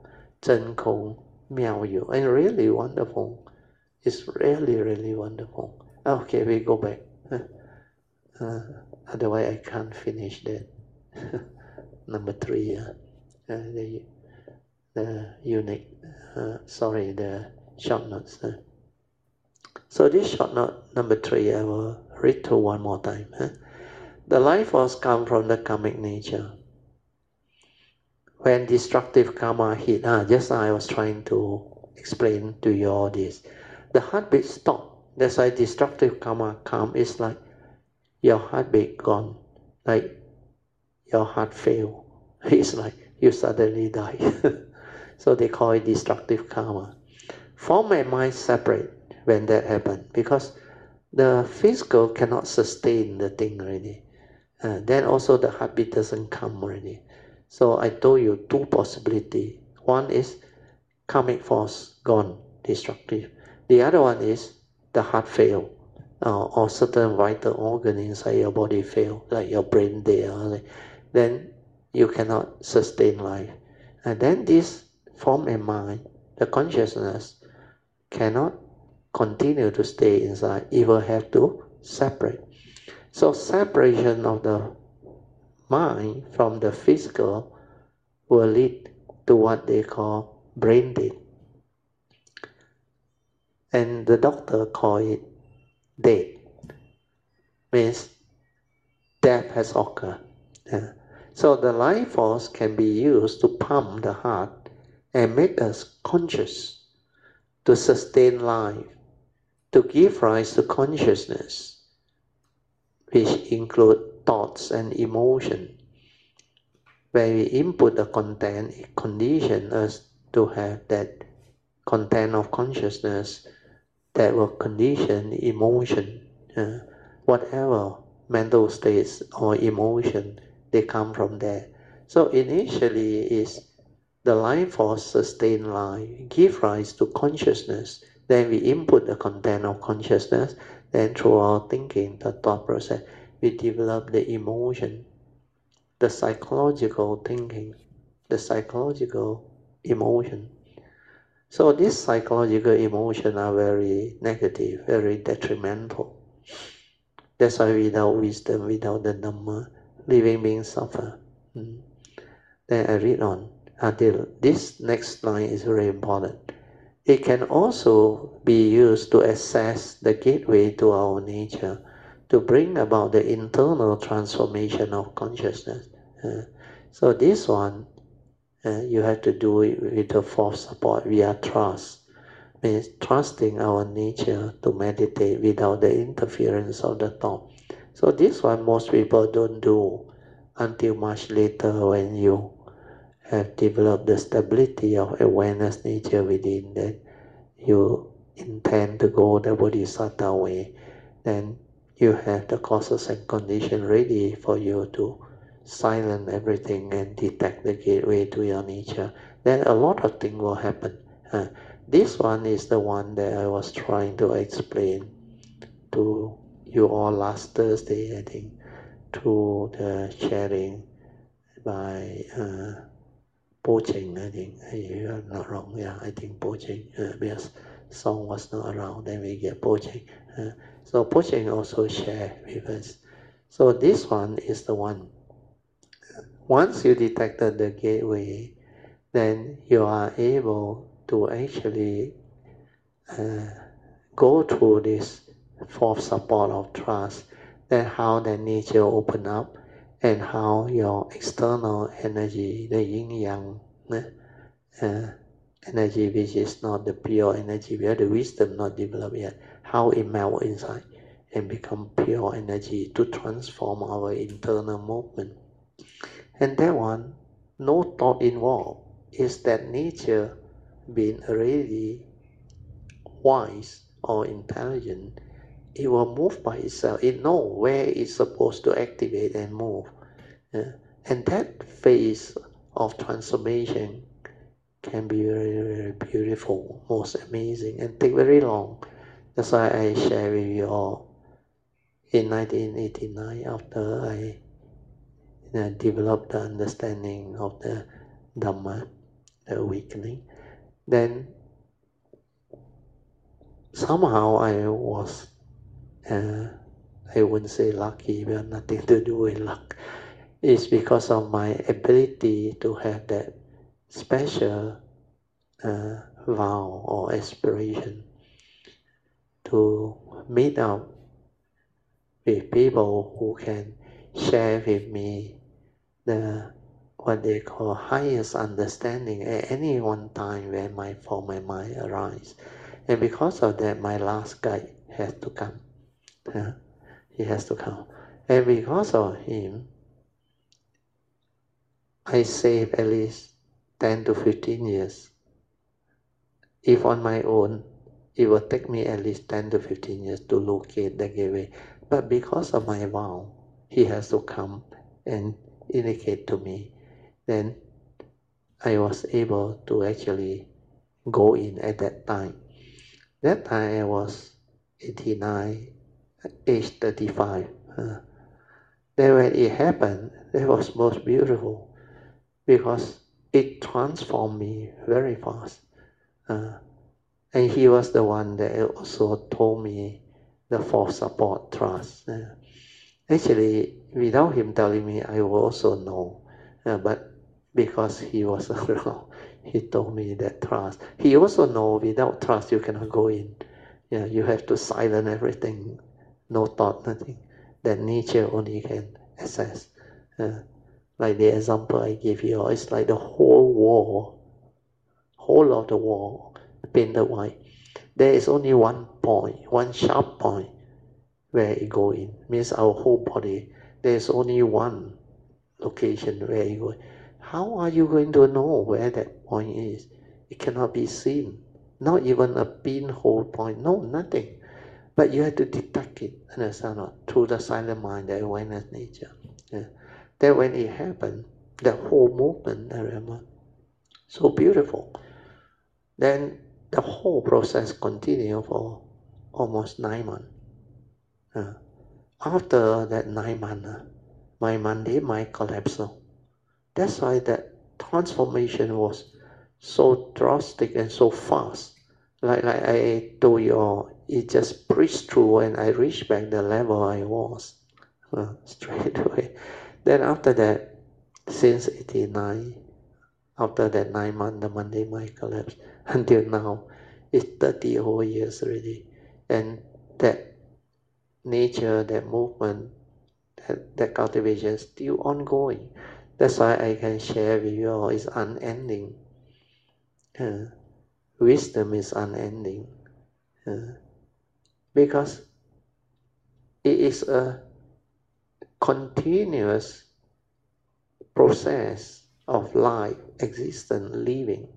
Zhen Kong Miao Yu, and really wonderful. It's really, really wonderful. Okay, we go back. [LAUGHS] Uh, otherwise, I can't finish that. [LAUGHS] Number three. Uh, uh, the, unique, uh, sorry, the short notes. Uh. So this short note, number three, I will read through one more time. Huh? The life force come from the karmic nature. When destructive karma hit, ah, just I was trying to explain to you all this. The heartbeat stop. That's why destructive karma come. It's like your heartbeat gone, like your heart fail. [LAUGHS] It's like you suddenly die. [LAUGHS] so they call it destructive karma. Form and mind separate when that happen because the physical cannot sustain the thing already. Uh, then also the heartbeat doesn't come already. So I told you two possibility. One is karmic force gone, destructive. The other one is the heart fail, uh, or certain vital organ inside your body fail, like your brain there. Then you cannot sustain life. And then this form and mind, the consciousness, cannot continue to stay inside. It will have to separate. So separation of the mind from the physical will lead to what they call brain dead. And the doctor call it dead. Means death has occurred. Yeah. So the life force can be used to pump the heart and make us conscious to sustain life, to give rise to consciousness, which include thoughts and emotion. When we input the content, it conditions us to have that content of consciousness that will condition emotion. Uh, whatever mental states or emotion, they come from there. So initially is the life force sustain life, give rise to consciousness. Then we input the content of consciousness. Then through our thinking, the thought process, we develop the emotion, the psychological thinking, the psychological emotion. So these psychological emotions are very negative, very detrimental. That's why without wisdom, without the Dhamma, living beings suffer. Mm. Then I read on until this next line is very important. It can also be used to assess the gateway to our nature to bring about the internal transformation of consciousness. Uh, so this one, uh, you have to do it with the fourth support via trust. Means trusting our nature to meditate without the interference of the thought. So this one most people don't do until much later when you have developed the stability of awareness nature within that you intend to go the bodhisattva way, then you have the causes and condition ready for you to silence everything and detect the gateway to your nature, then a lot of things will happen. Uh, this one is the one that I was trying to explain to you all last Thursday, I think, to the sharing by uh, Poching, I think, if I'm not wrong, yeah, I think Poching, uh, because Song was not around, then we get Poching. Uh, so Poching also share with us. So this one is the one. Once you detected the gateway, then you are able to actually uh, go through this fourth support of trust then how the nature open up, and how your external energy, the yin yang uh, energy, which is not the pure energy, where the wisdom not developed yet, how it melt inside and become pure energy to transform our internal movement. And that one, no thought involved, is that nature being already wise or intelligent, it will move by itself. It know where it's supposed to activate and move. Uh, and that phase of transformation can be very, very beautiful, most amazing, and take very long. That's why I share with you all. In 1989, after I you know, developed the understanding of the Dhamma, the awakening, then somehow I was, uh, I wouldn't say lucky, we have nothing to do with luck. It's because of my ability to have that special uh, vow or aspiration to meet up with people who can share with me the what they call highest understanding at any one time when my form my mind arise. And because of that, my last guide has to come. Uh, he has to come. And because of him, I save at least 10 to 15 years. If on my own, it will take me at least 10 to 15 years to locate the gateway. But because of my vow, he has to come and indicate to me. Then I was able to actually go in at that time. That time I was 89, age 35. Uh, then when it happened, it was most beautiful because it transformed me very fast. And he was the one that also told me the full support trust. Actually, without him telling me, I will also know. But because he was [LAUGHS] around, he told me that trust. He also know without trust you cannot go in. Yeah, you have to silence everything, no thought, nothing. That nature only can access. Uh, like the example I gave you, it's like the whole wall, whole of the wall painted white. There is only one point, one sharp point where it go in. Means our whole body. There is only one location where it go. How are you going to know where that point is? It cannot be seen. Not even a pinhole point. No, nothing. But you have to detect it, understand? Through the silent mind, the awareness nature. Yeah. When it happened, the whole movement, I remember, so beautiful. Then the whole process continued for almost nine months. Uh, after that nine months, uh, my mundane mind collapsed. That's why that transformation was so drastic and so fast. Like, like I told you, it just breached through and I reached back the level I was [LAUGHS] uh, straight [LAUGHS] away. Then after that, since 89, after that nine months, the mundane mind collapse, [LAUGHS] until now, it's 30 whole years already. And that nature, that movement, that, that cultivation is still ongoing. That's why I can share with you all, it's unending. Uh, wisdom is unending. Uh, because it is a continuous process of life, existence, living.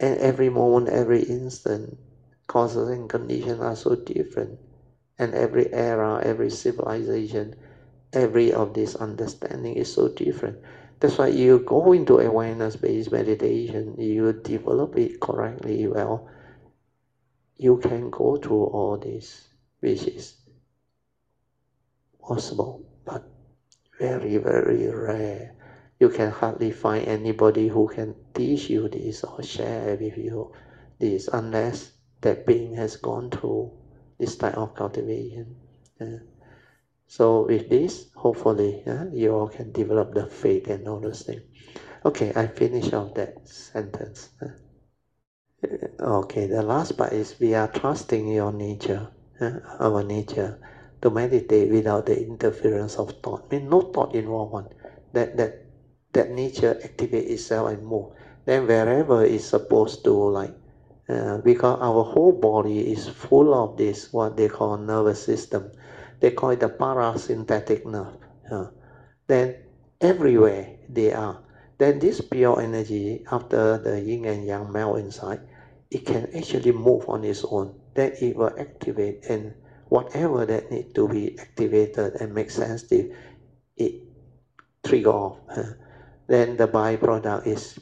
And every moment, every instant, causes and conditions are so different. And every era, every civilization, every of this understanding is so different. That's why you go into awareness-based meditation, you develop it correctly well, you can go to all this, which is possible but very, very rare. You can hardly find anybody who can teach you this or share with you this unless that being has gone through this type of cultivation. Yeah. So with this, hopefully, yeah, you all can develop the faith and all those things. Okay, I finish off that sentence. Okay, the last part is we are trusting your nature, our nature to meditate without the interference of thought. I mean, no thought involved one. That that that nature activate itself and move. Then wherever it's supposed to like, uh, because our whole body is full of this what they call nervous system. They call it the parasympathetic nerve. Uh, then everywhere they are. Then this pure energy, after the yin and yang melt inside, it can actually move on its own. Then it will activate and whatever that need to be activated and make sensitive, it trigger off. [LAUGHS] Then the byproduct is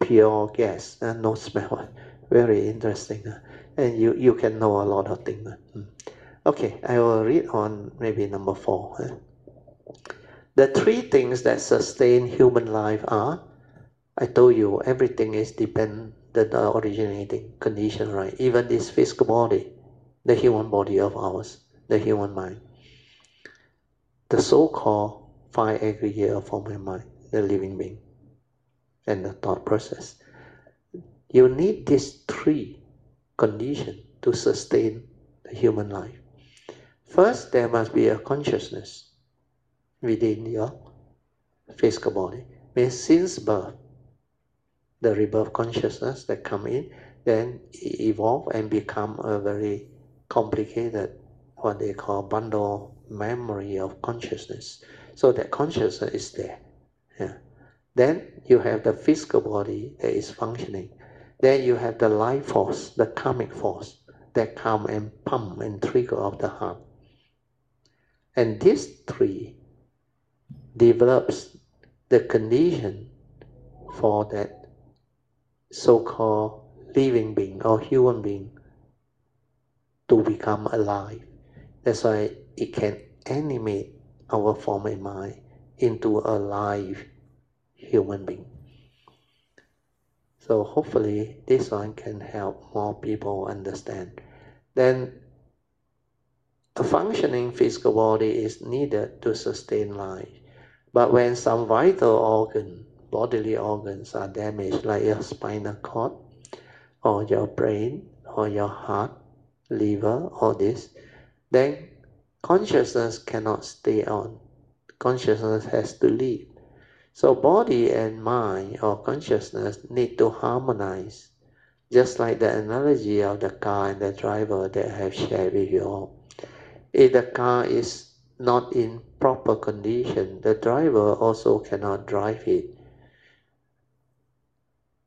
pure gas and no smell. [LAUGHS] Very interesting. Uh, and you, you can know a lot of things. Hmm. Okay, I will read on maybe number four. Uh. The three things that sustain human life are, I told you, everything is dependent the originating condition, right? Even this physical body, the human body of ours, the human mind. The so-called five aggregate of and mind, the living being, and the thought process. You need these three conditions to sustain the human life. First, there must be a consciousness within your physical body. Means since birth, the rebirth consciousness that come in, then evolve and become a very complicated, what they call bundle memory of consciousness. So that consciousness is there. Yeah. Then you have the physical body that is functioning. Then you have the life force, the karmic force that come and pump and trigger of the heart. And these three develops the condition for that so-called living being or human being to become alive. That's why it can animate our form and mind into a live human being. So hopefully this one can help more people understand. Then a functioning physical body is needed to sustain life. But when some vital organ, bodily organs are damaged, like your spinal cord, or your brain, or your heart, liver, all this, then consciousness cannot stay on. Consciousness has to leave. So body and mind or consciousness need to harmonize, just like the analogy of the car and the driver that I have shared with you all. If the car is not in proper condition, the driver also cannot drive it.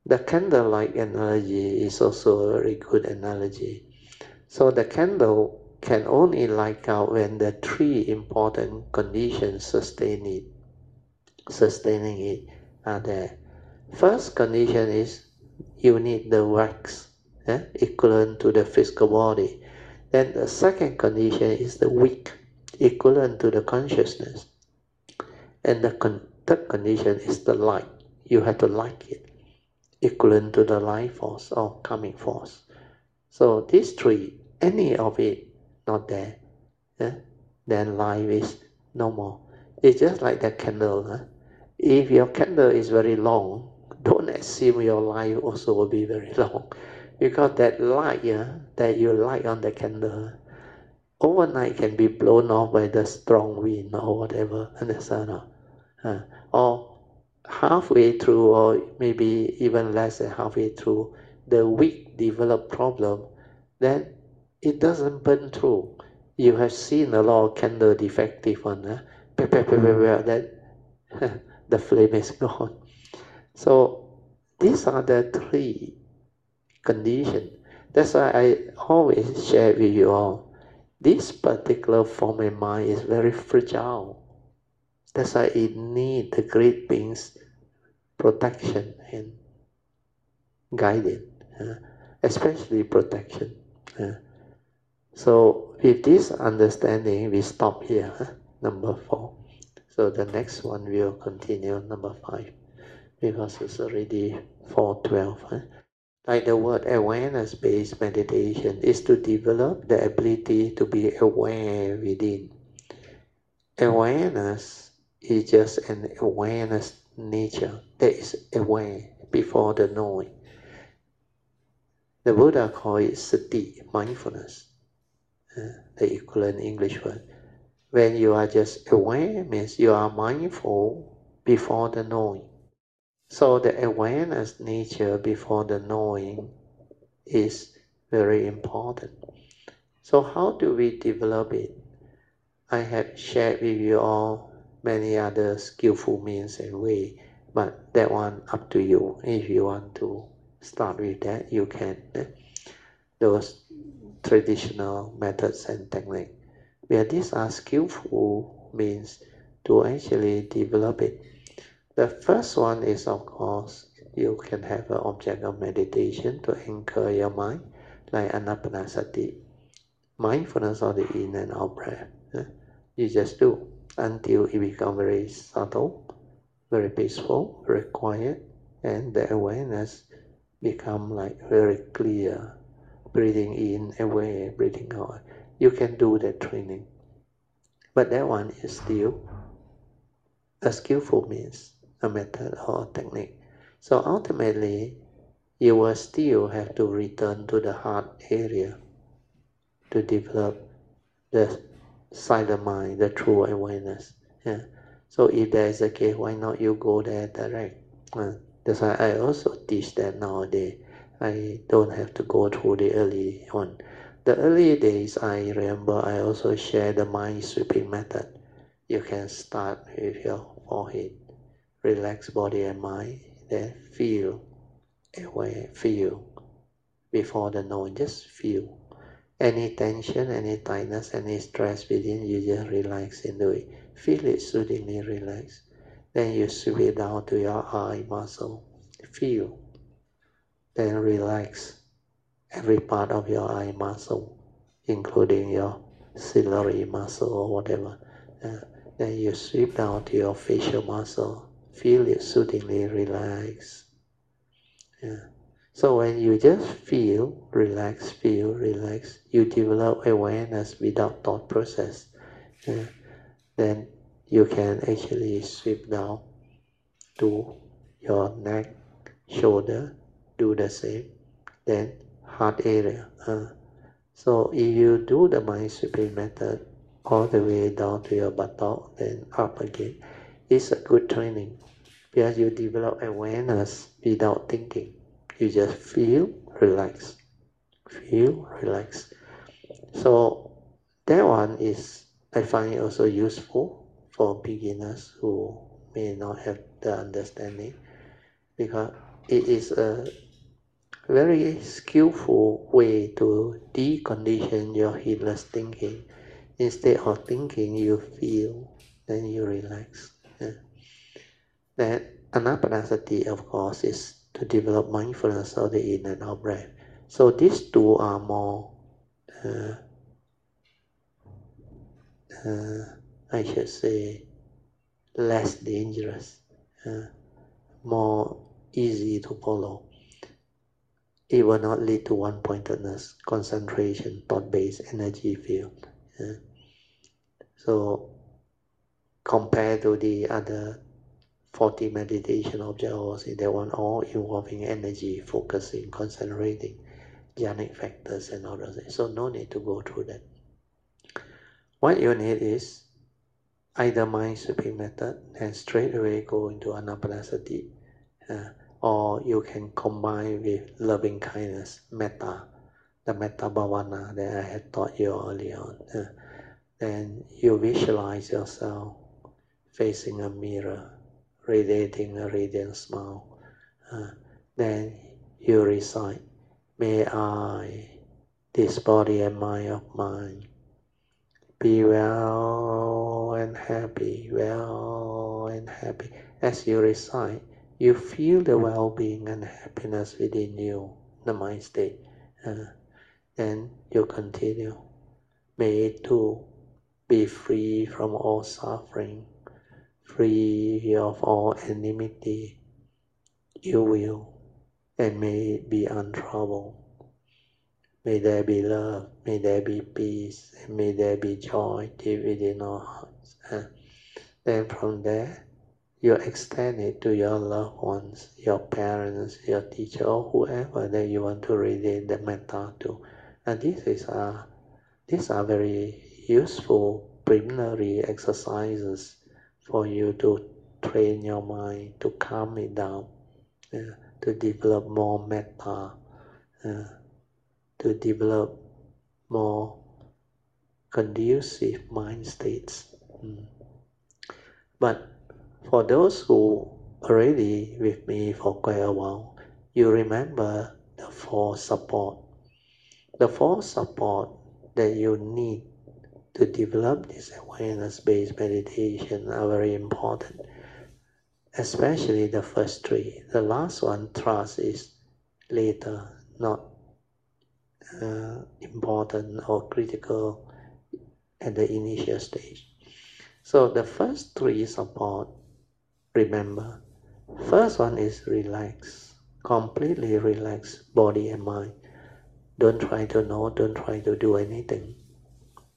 The candlelight analogy is also a very good analogy. So the candle can only light out when the three important conditions sustain it, sustaining it are there. First condition is you need the wax, eh, equivalent to the physical body. Then the second condition is the wick, equivalent to the consciousness. And the con third condition is the light. You have to like it, equivalent to the life force or karmic force. So these three, any of it not there, eh? then life is no more. It's just like that candle. Eh? If your candle is very long, [LAUGHS] don't assume your life also will be very [LAUGHS] long. Because that light yeah, that you light on the candle overnight can be blown off by the strong wind or whatever, understand? Uh, or halfway through, or maybe even less than halfway through, the weak develop problem, then it doesn't burn through. You have seen a lot of candle defective one, uh, that [LAUGHS] the flame is gone. So these are the three conditions. That's why I always share with you all this particular form of mind is very fragile. That's why it needs the great being's protection and guidance, uh, especially protection. Uh. So with this understanding, we stop here, number four. So the next one will continue, number five, because it's already 412. Like the word awareness based meditation is to develop the ability to be aware within. Awareness is just an awareness nature that is aware before the knowing. The Buddha called it sati, mindfulness, uh, the equivalent English word. When you are just aware, means you are mindful before the knowing. So the awareness nature before the knowing is very important. So how do we develop it? I have shared with you all many other skillful means and way, but that one up to you. If you want to start with that, you can. Eh? Those traditional methods and techniques, where these are skillful means to actually develop it. The first one is, of course, you can have an object of meditation to anchor your mind, like anapanasati, mindfulness of the in and out breath. You just do until it becomes very subtle, very peaceful, very quiet, and the awareness become like very clear. Breathing in, away, breathing out. You can do that training. But that one is still a skillful means a method or a technique. So ultimately, you will still have to return to the heart area to develop the silent mind, the true awareness. Yeah. So if there is a case, why not you go there direct? Uh, that's why I also teach that nowadays. I don't have to go through the early one. The early days, I remember I also share the mind sweeping method. You can start with your forehead relax body and mind, then feel aware, feel before the knowing, just feel. Any tension, any tightness, any stress within you, just relax into it. Feel it soothingly relax. Then you sweep down to your eye muscle. Feel. Then relax every part of your eye muscle, including your ciliary muscle or whatever. Uh, then you sweep down to your facial muscle feel it soothingly relax. Yeah. So when you just feel, relax, feel, relax, you develop awareness without thought process. Yeah. Then you can actually sweep down to your neck, shoulder, do the same. Then heart area. Uh. So if you do the mind sweeping method all the way down to your buttock, then up again, it's a good training because you develop awareness without thinking. You just feel, relax, feel, relax. So that one is, I find it also useful for beginners who may not have the understanding because it is a very skillful way to decondition your heedless thinking. Instead of thinking, you feel, then you relax. That anapanasati, of course, is to develop mindfulness of the in and out breath. So these two are more, uh, uh, I should say, less dangerous, uh, more easy to follow. It will not lead to one-pointedness, concentration, thought-based energy field. So compared to the other 40 meditation objects in that one all involving energy, focusing, concentrating, jhanic factors and all those things. So no need to go through that. What you need is either mind sweeping method and straight away go into anapanasati, uh, or you can combine with loving kindness, metta, the metta bhavana that I had taught you earlier on. Uh, then you visualize yourself facing a mirror radiating a radiant smile. Uh, then you recite, May I, this body and mind of mine, be well and happy, well and happy. As you recite, you feel the well-being and happiness within you, the mind state. Uh, then you continue. May it too be free from all suffering, free of all enmity, ill will, and may be untroubled. May there be love, may there be peace, and may there be joy deep within our hearts. And then from there, you extend it to your loved ones, your parents, your teacher, or whoever that you want to radiate the metta to. And this is a, these are very useful preliminary exercises for you to train your mind to calm it down, to develop more metta, uh, to develop more conducive mind states. Mm. But for those who already with me for quite a while, you remember the four support. The four support that you need to develop this awareness-based meditation are very important. Especially the first three. The last one, trust, is later, not uh, important or critical at the initial stage. So the first three support, remember, first one is relax, completely relax body and mind. Don't try to know, don't try to do anything.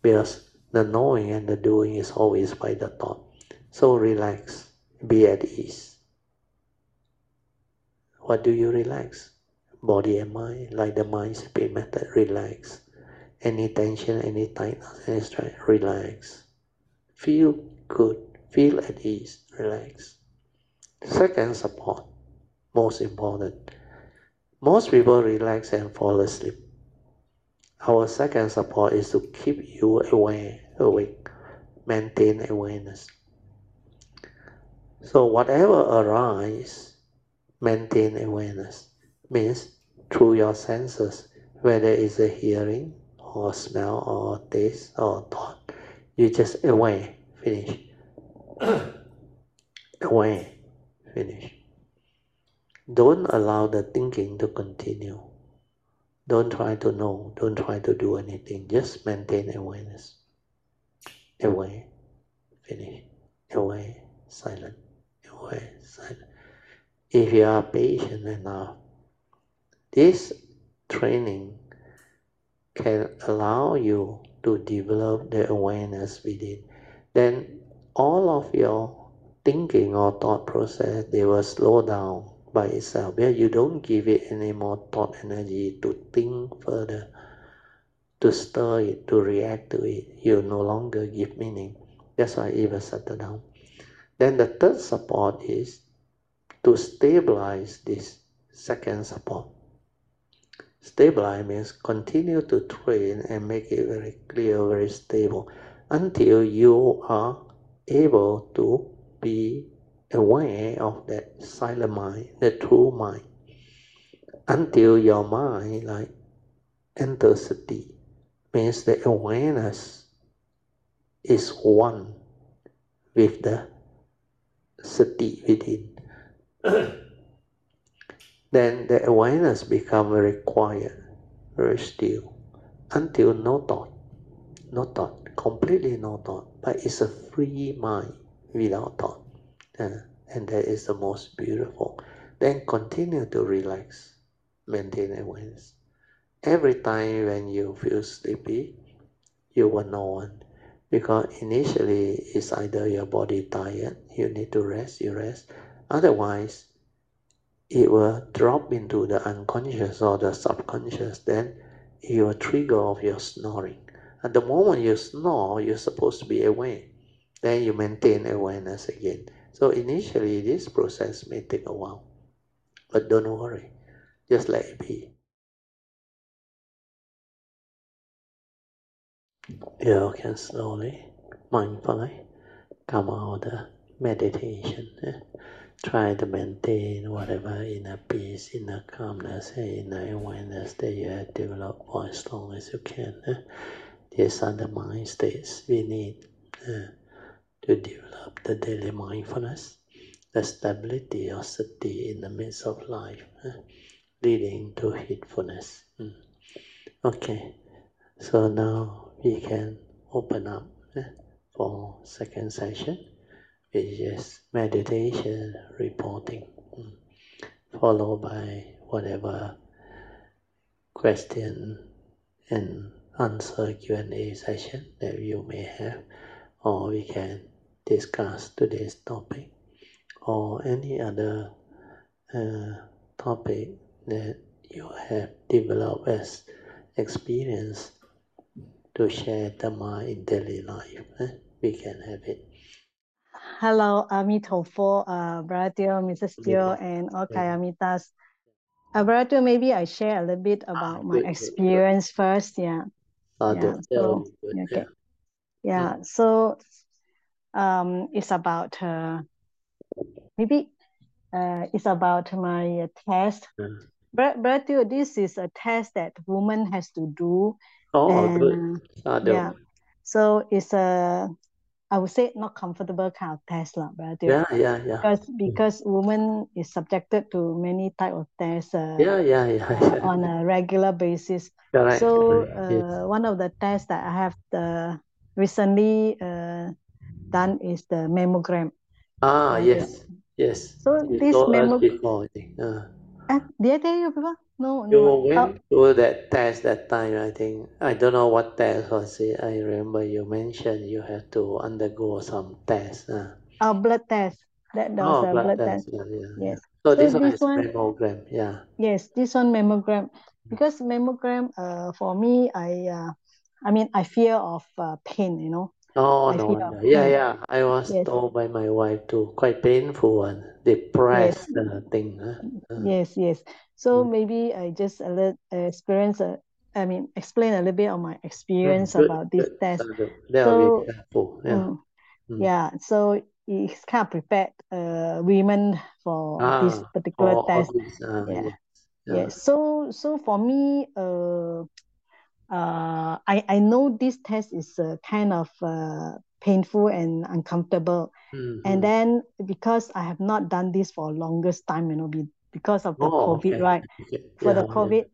Because the knowing and the doing is always by the thought. So relax, be at ease. What do you relax? Body and mind, like the mind speed method, relax. Any tension, any tightness, any stress, relax. Feel good, feel at ease, relax. Second support, most important. Most people relax and fall asleep. Our second support is to keep you aware, awake, maintain awareness. So whatever arises, maintain awareness. Means through your senses, whether it's a hearing or smell or taste or thought, you just aware, finish. [COUGHS] aware, finish. Don't allow the thinking to continue. Don't try to know, don't try to do anything, just maintain awareness. Away, finish. Aware, silent. Away, silent. If you are patient enough, this training can allow you to develop the awareness within. Then all of your thinking or thought process, they will slow down by itself where you don't give it any more thought energy to think further to stir it to react to it? You no longer give meaning. That's why it will settle down. Then the third support is to stabilize this second support. Stabilize means continue to train and make it very clear very stable until you are able to be aware of that silent mind, the true mind, until your mind like enters sati, means the awareness is one with the sati within. [CLEARS THROAT] then the awareness become very quiet, very still, until no thought, no thought, completely no thought, but it's a free mind without thought. Uh, and that is the most beautiful. Then continue to relax, maintain awareness. Every time when you feel sleepy, you will know one. Because initially it's either your body tired, you need to rest, you rest. Otherwise, it will drop into the unconscious or the subconscious, then it will trigger off your snoring. At the moment you snore, you're supposed to be awake. Then you maintain awareness again. So initially, this process may take a while, but don't worry, just let it be. You can slowly, mindfully come out of the meditation. Eh? Try to maintain whatever inner peace, inner calmness, inner awareness that you have developed for as long as you can. Eh? These are the mind states we need. Eh? To develop the daily mindfulness, the stability of sati in the midst of life, uh, leading to heedfulness. Mm. Okay, so now we can open up uh, for second session, which is meditation reporting, mm. followed by whatever question and answer Q&A session that you may have, or we can discuss today's topic or any other uh, topic that you have developed as experience to share Dhamma in daily life. Eh? We can have it. Hello, Amitofo, uh, Brother Mrs. Teoh, and all Kalyanamittas. Uh, Brother maybe I share a little bit about Ah, my good, good, experience first. Yeah. Sadhu, Yeah, so- okay. Yeah. Yeah. So um, it's about uh, maybe uh, it's about my uh, test. Mm. Brother Brother Teoh, this is a test that woman has to do. Oh, and good. uh, yeah. So it's a, I would say not comfortable kind of test, lah, Yeah, yeah, yeah. because because woman is subjected to many type of tests uh, Yeah, yeah, yeah, yeah. [LAUGHS] on a regular basis. Correct, So. Yes. uh, one of the tests that I have uh, recently uh, done is the mammogram. Ah, yes, yes. So You this told us mammo- before, I think. Uh, Uh, did I tell you before? No, you no. Uh, went through that test that time, I think. I don't know what test was it. I remember you mentioned you have to undergo some test. Uh. a blood test. That, that Oh, was a blood blood test. test. Yeah, yeah, yeah. Yes. So So this one is one- mammogram. Yeah. Yes, this one mammogram. Because mammogram, uh, for me, I, uh, I mean, I fear of uh, pain. You know. Oh, I no wonder. Yeah, yeah. I was Yes. told by my wife too. Quite painful one. Depressed press the thing. Huh? Uh, Yes, yes. So Mm. maybe I just a little experience. A, I mean, explain a little bit of my mm, experience good, about this good. test. That So, helpful. Yeah. mm, Mm. yeah. So it's kind of prepared uh, women for this Ah, particular all, all test. Uh, Yeah. yes. Yeah. Yes. So so for me, uh, uh, I I know this test is uh, kind of uh, painful and uncomfortable. Mhm. And then because I have not done this for longest time, you know, be, because of the Oh, COVID, okay. right? Okay. For the Yeah, yeah. COVID,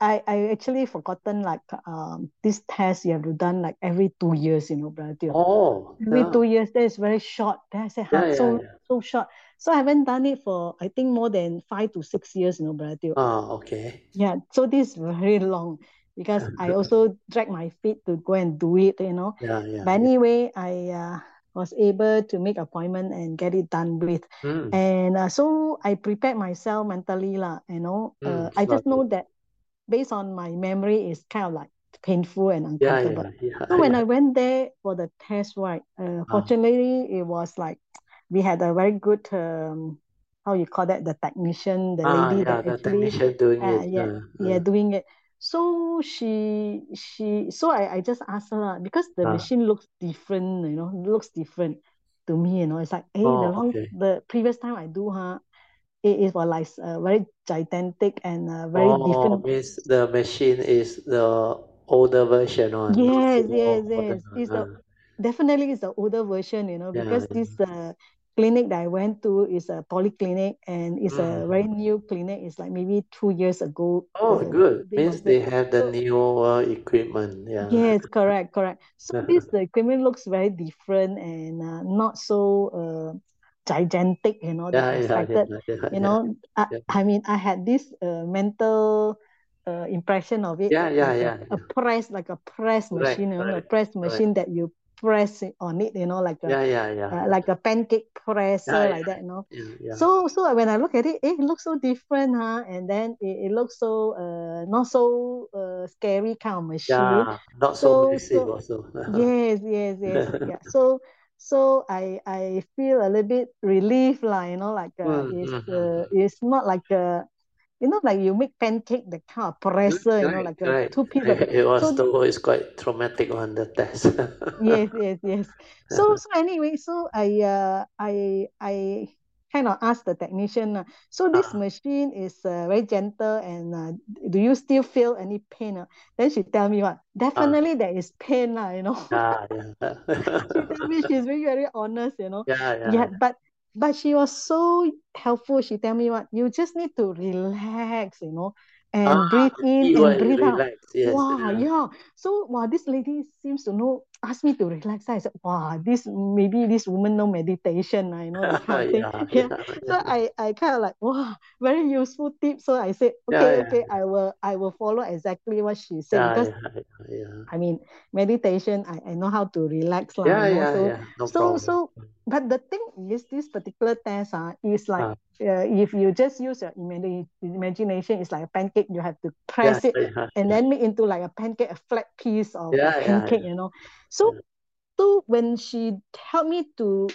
I, I actually forgotten like um this test you have to done like every two years, you know, brother. Oh, Every yeah. two years, that is very short. Then I said, Yeah, huh, yeah, so yeah. so short. So I haven't done it for I think more than five to six years, you know, brother. Ah, okay. Yeah, so this is very long because [LAUGHS] I also drag my feet to go and do it, you know. Yeah, yeah. But anyway, I uh, was able to make appointment and get it done with. Mm, And uh, so I prepared myself mentally, lah. You know, uh, Mm, I just know that based on my memory, it's kind of like painful and uncomfortable. yeah, yeah, So when. I went there for the test, right, uh, Ah. fortunately, it was like we had a very good, um, how you call that, the technician, the Ah, lady yeah, that the actually, technician doing uh, it. yeah, Uh, yeah, uh, doing it. So she, she, so I, I just asked her because the Ah. machine looks different, you know, looks different to me, you know. It's like, hey, the Oh, long, okay. the previous time I do, huh, it is was like uh, very gigantic and uh, very Oh, different. means the machine is the older version not Yes, yes, yes. It's the Uh, definitely it's the older version, you know, because yeah. this uh, clinic that I went to is a polyclinic and it's a Mm. very new clinic. It's like maybe two years ago. Oh, good. Means they have the newer equipment. Yeah. yes, correct, correct. So this the equipment looks very different and uh, not so uh, gigantic, you know, Yeah, I yeah, yeah, yeah, You know, I. I mean, I had this uh, mental uh, impression of it Yeah, yeah, yeah, a, press, like a press machine, you know, a press machine that you press on it, you know, like a Yeah, yeah, yeah. uh, like a pancake presser, Yeah, like that, you know. Yeah, yeah. So so when I look at it, it looks so different, huh? And then it, it looks so uh not so uh scary kind of machine. Yeah, not so So massive so also. [LAUGHS] yes, yes, yes, yeah. [LAUGHS] So so I I feel a little bit relief, lah, you know, like uh, Mm, it's mm, uh, it's not like a you know, like you make pancake, the kind of presser, you know, like a two of [LAUGHS] It was so though it's quite traumatic on the test. [LAUGHS] yes yes yes so so anyway so i uh i i kind of asked the technician uh, so this Ah. machine is uh, very gentle and uh, do you still feel any pain uh? then she tell me what definitely there is pain uh, you know Yeah, yeah. [LAUGHS] she tell me she's very very honest you know Yeah, yeah. yeah but but she was so helpful she tell me what you just need to relax you know and Ah, breathe in and breathe out. Yes. wow yeah. yeah so wow this lady seems to know ask me to relax I said wow this maybe this woman know meditation uh, you know that kind of [LAUGHS] thing yeah, yeah yeah, so I I kind of like wow very useful tip so I said okay okay I will I will follow exactly what she said because yeah. I mean meditation I, I know how to relax Yeah, know yeah, so yeah. No so problem. so but the thing is, this particular test uh, is like Ah. uh, if you just use your imagine, imagination, it's like a pancake. You have to press Yeah, it yeah, and then make into like a pancake, a flat piece of Yeah, yeah, pancake, yeah. you know. So, Yeah. so when she helped me to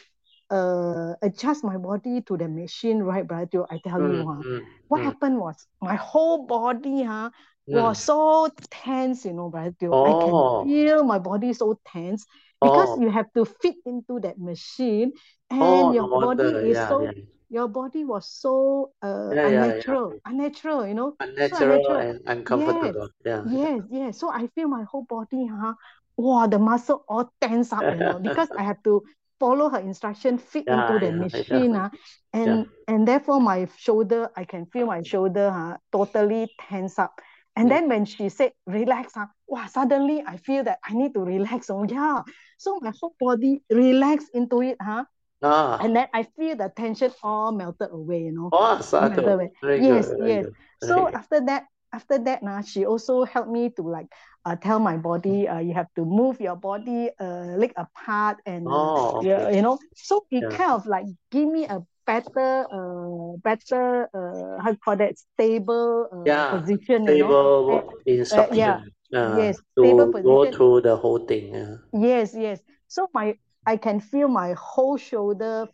uh adjust my body to the machine, right, Brother I tell you, Mm, huh, mm, what mm, happened was my whole body, huh, mm. was so tense, you know, Brother Teoh. I can Oh, feel my body so tense because oh, you have to fit into that machine oh, and no your body is Yeah, so yeah, your body was so uh yeah, unnatural, unnatural, you know, so Unnatural unnatural. and Yes, uncomfortable. Yeah, yes, yes. So I feel my whole body, huh? Wow, the muscle all tense up, you know, because I have to follow her instruction, fit into the machine, huh? And and therefore my shoulder, I can feel my shoulder, huh, totally tense up. And then when she said relax, huh, wow, suddenly I feel that I need to relax. Oh yeah. So my whole body relaxed into it, huh? Ah, And then I feel the tension all melted away, you know. oh, melted away. Very good, Yes, yes. good, So good. after that, after that, nah, she also helped me to like uh, tell my body, uh, you have to move your body uh, leg apart and Oh, okay. you know. So it Yeah. kind of like give me a better, uh, better, uh, how you call that, stable uh, Yeah, position, you know. stable And, uh, yeah, instruction uh, yes, stable to go position. through the whole thing. Yeah. Yes, yes. So my I can feel my whole shoulder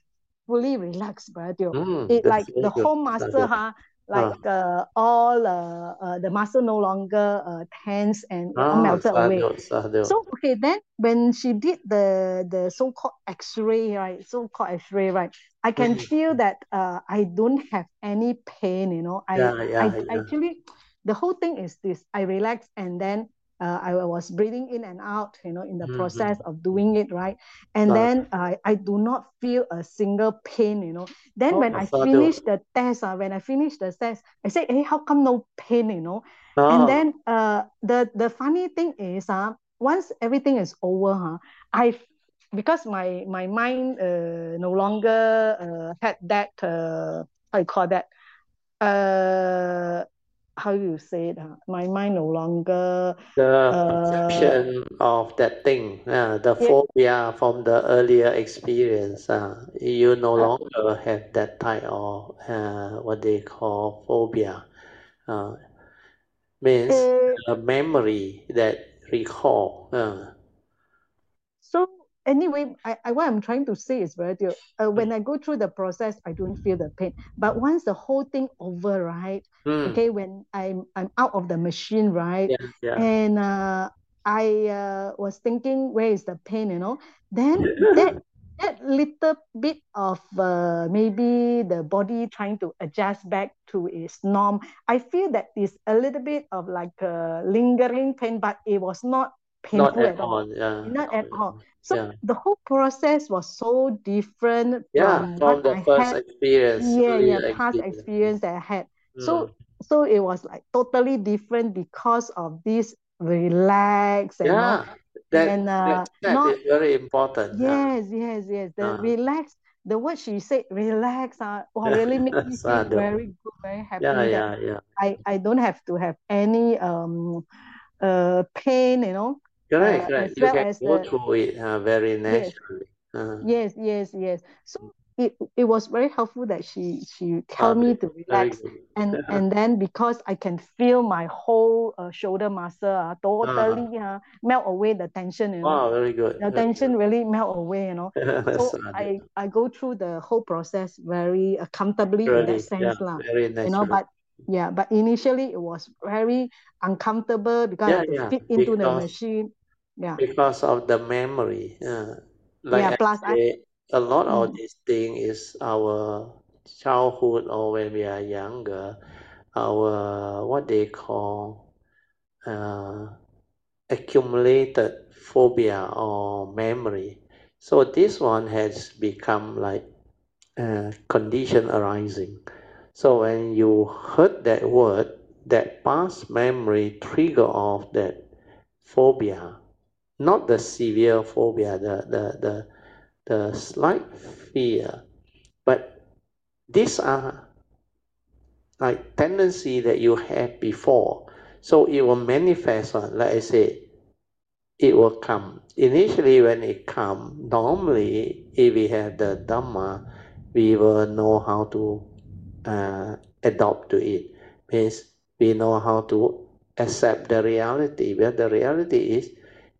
fully relaxed, Brother. Mm, It like the whole muscle, Sadhu. huh? Like uh, all uh, uh, the muscle no longer uh, tense and ah, melted away. So okay, then when she did the the so-called X-ray, right? So-called X-ray, right? I can Mm. feel that uh, I don't have any pain, you know. I Yeah, I yeah, yeah. actually the whole thing is this. I relax and then uh, I was breathing in and out, you know, in the Mm-hmm. process of doing it, right? And then I I do not feel a single pain, you know. Then Oh, when I finished the test, uh, when I finished the test, I said, hey, how come no pain, you know? And Oh, then uh, the the funny thing is, uh, once everything is over, huh, I because my my mind uh, no longer uh, had that uh, how you call that uh, how you say it, my mind no longer the uh, perception of that thing, uh, the yeah, phobia from the earlier experience, uh, you no uh, longer have that type of uh, what they call phobia. Uh, means uh, a memory that recall. Anyway, I, I what I'm trying to say is very dear. Uh, when I go through the process, I don't feel the pain. But once the whole thing over, right? mm, Okay, when I'm I'm out of the machine, right? yeah, yeah. And uh, I uh, was thinking, where is the pain? You know, then [LAUGHS] that that little bit of uh, maybe the body trying to adjust back to its norm. I feel that is a little bit of like a lingering pain, but it was not Not painful at at all. all. Yeah. Not at all. So Yeah. the whole process was so different Yeah, from from the I first had. experience, Yeah, yeah, past experience. that I had. So Mm. so it was like totally different because of this relax and. Yeah, that And uh, that not is very important. Yes, yes, yes. The uh, relax, the word she said, relax, uh, [LAUGHS] wow, really make me feel very good, very happy Yeah, yeah, yeah. I, I don't have to have any um uh pain, you know, Correct, uh, correct. You can go the through it uh, very yes, naturally. Uh, yes, yes, yes. So it it was very helpful that she she tell me to relax, good. and [LAUGHS] and then because I can feel my whole uh, shoulder muscle uh, totally uh, melt away the tension, you know. very good. The Very tension really melt away, you know. [LAUGHS] So I I go through the whole process very uh, comfortably in that Really, yeah, sense, lah. very You know, but yeah, but initially it was very uncomfortable because I Yeah, to yeah, fit into the machine. Yeah, because of the memory. Uh, like yeah. I Plus I say, a lot of mm, this thing is our childhood or when we are younger, our what they call uh, accumulated phobia or memory. So this one has become like uh, condition arising. So when you heard that word, that past memory trigger off that phobia, not the severe phobia, the the the, the slight fear, but these are like tendency that you had before. So it will manifest on, like I say, it will come. Initially, when it come, normally, if we have the Dhamma, we will know how to uh, adopt to it. Means we know how to accept the reality. But the reality is,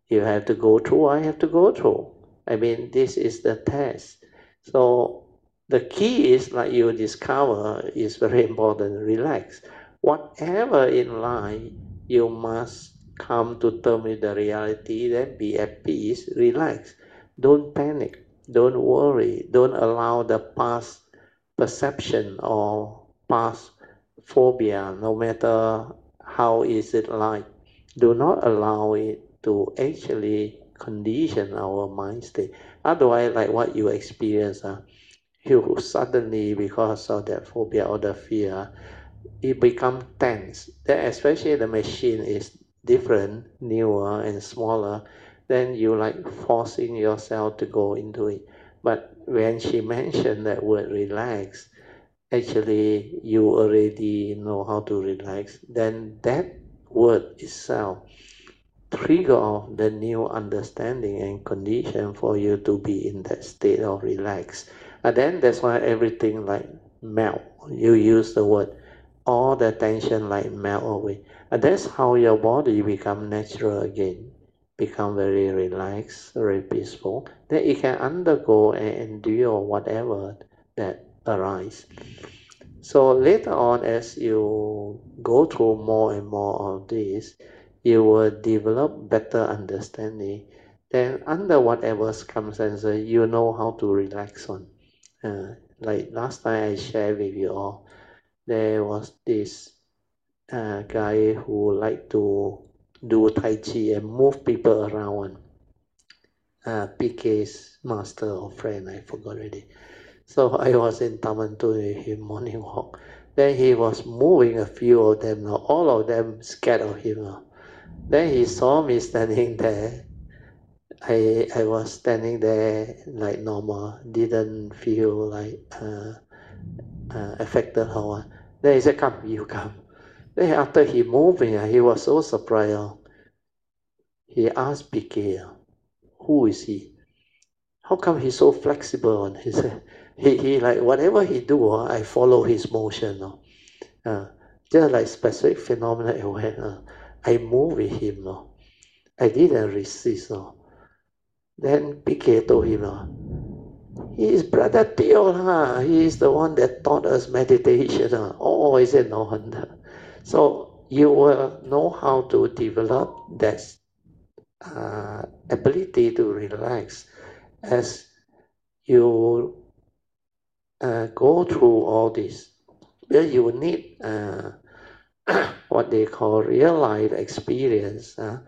you have to go through, I have to go through. I mean, this is the test. So the key is like you discover is very important. Relax. Whatever in life, you must come to terms with the reality. Then be at peace. Relax. Don't panic. Don't worry. Don't allow the past perception or past phobia, no matter how is it like. Do not allow it to actually condition our mind state. Otherwise, like what you experience, uh, you suddenly, because of that phobia or the fear, it become tense. Then especially the machine is different, newer and smaller, then you like forcing yourself to go into it. But when she mentioned that word relax, actually you already know how to relax, then that word itself trigger off the new understanding and condition for you to be in that state of relax. And then that's why everything like melt. You use the word, all the tension like melt away. And that's how your body become natural again, become very relaxed, very peaceful. Then it can undergo and endure whatever that arise. So later on, as you go through more and more of this, you will develop better understanding. Then under whatever circumstances, you know how to relax on. Uh, like last time I shared with you all, there was this uh, guy who liked to do Tai Chi and move people around. Uh, PK's master or friend, I forgot already. So I was in Taman with him morning walk. Then he was moving a few of them, all of them scared of him. Then he saw me standing there. I I was standing there like normal, didn't feel like uh, uh, affected or. Then he said, "Come, you come." Then after he moving, uh, he was so surprised. He asked PK, "Who is he? How come he's so flexible?" And [LAUGHS] He said, "He he like whatever he do, uh, I follow his motion." Uh, just like specific phenomena aware. I move with him. No? I didn't resist. No? Then PK told him, no? he is Brother Teoh. He is the one that taught us meditation. Oh, is it no wonder? [LAUGHS] So you will know how to develop that uh, ability to relax as you uh, go through all this. Well, you need uh, [COUGHS] what they call real life experience uh,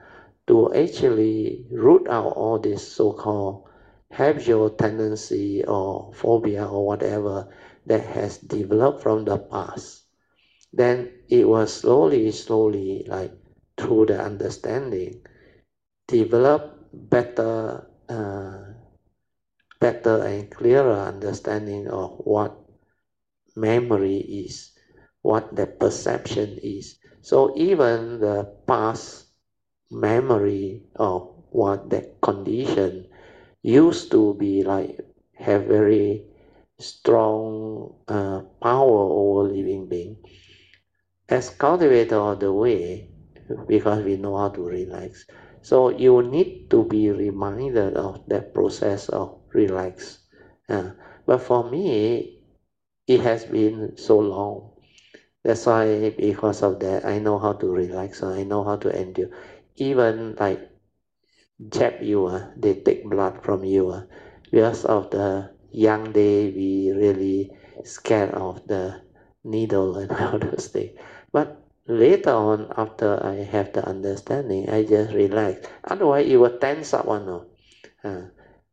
to actually root out all this so-called habitual tendency or phobia or whatever that has developed from the past then it was slowly slowly like through the understanding develop better uh, better and clearer understanding of what memory is what the perception is. So even the past memory of what that condition used to be like have very strong uh, power over living being. As cultivator of the way, because we know how to relax, so you need to be reminded of that process of relax. Uh, but for me, it has been so long that's why because of that, I know how to relax. I know how to endure. Even like jab you, uh, they take blood from you. Uh, because of the young day, we really scared of the needle and [LAUGHS] all those things. Later on, after I have the understanding, I just relax. Otherwise, it will tense up one. No? Uh,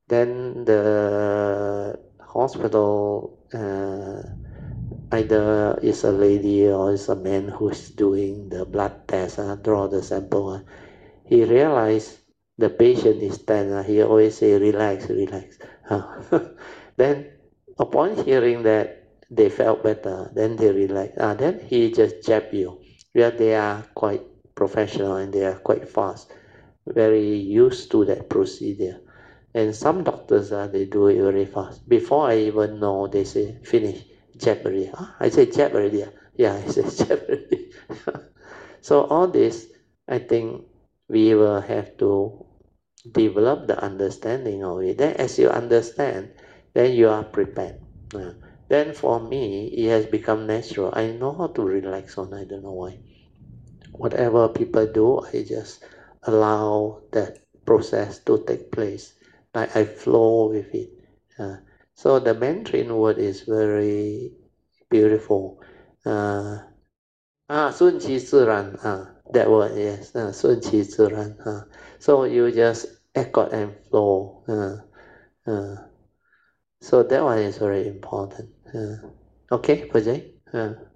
then the hospital uh, either it's a lady or it's a man who's doing the blood test, uh, draw the sample. Uh, he realized the patient is tense. Uh, he always say, relax, relax. [LAUGHS] [LAUGHS] Then upon hearing that, they felt better. Then they relax. Uh, then he just jab you. Yeah, they are quite professional and they are quite fast. very used to that procedure. And some doctors, uh, they do it very fast. Before I even know, they say, finish, jab already. Huh? I say jab already. [LAUGHS] Yeah, I say jab already. [LAUGHS] so all this, I think we will have to develop the understanding of it. Then as you understand, then you are prepared. Uh, then for me, it has become natural. I know how to relax on, I don't know why whatever people do, I just allow that process to take place. Like I flow with it. Uh, so the Mandarin word is very beautiful. Uh, ah, Sun Qi Ziran. Ah, that word, yes. Uh, Sun Qi Ziran. Ah. So you just echo and flow. Uh, uh, so that one is very important. Uh, okay, Pajay? Uh.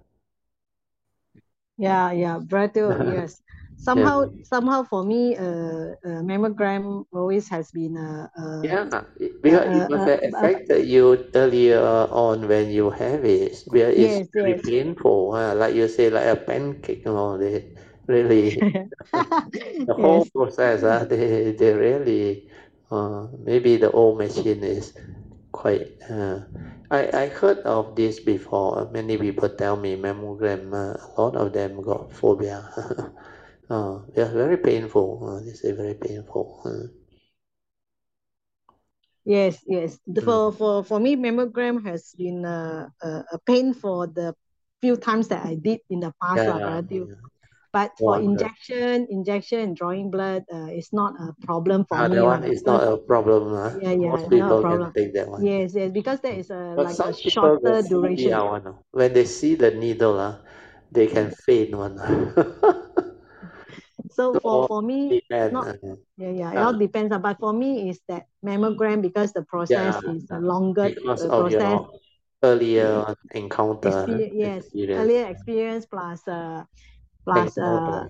Yeah, yeah, brother, yes. [LAUGHS] Somehow, somehow for me, uh, uh, mammogram always has been a, a yeah, because uh, it must uh, have uh, affected you earlier on when you have it. Because it's yes, yes. painful. Uh, like you say, like a pancake, you know, they really, [LAUGHS] the whole Yes, process, uh, they, they really, uh, maybe the old machine is quite, uh, I, I heard of this before. Many people tell me mammogram, uh, a lot of them got phobia. [LAUGHS] uh, yeah, very painful. Uh, they say very painful. Uh, yes, yes. The- Mm. For for for me, mammogram has been a, a, a pain for the few times that I did in the past, yeah, brother. But for Wonder. injection, injection and drawing blood, uh, it's not a problem for Ah, me, that one is not a problem. Uh. yeah, yeah, Most people can problem. take that one. Yes, yes, because that is a But like a shorter duration. one. When they see the needle, uh, they can faint one. [LAUGHS] So for for me, depend. not Uh, yeah, yeah, it uh, all depends. ah, But for me, is that mammogram because the process yeah, is a longer because of process. your earlier encounter, Expe- yes, experience, earlier experience plus uh plus uh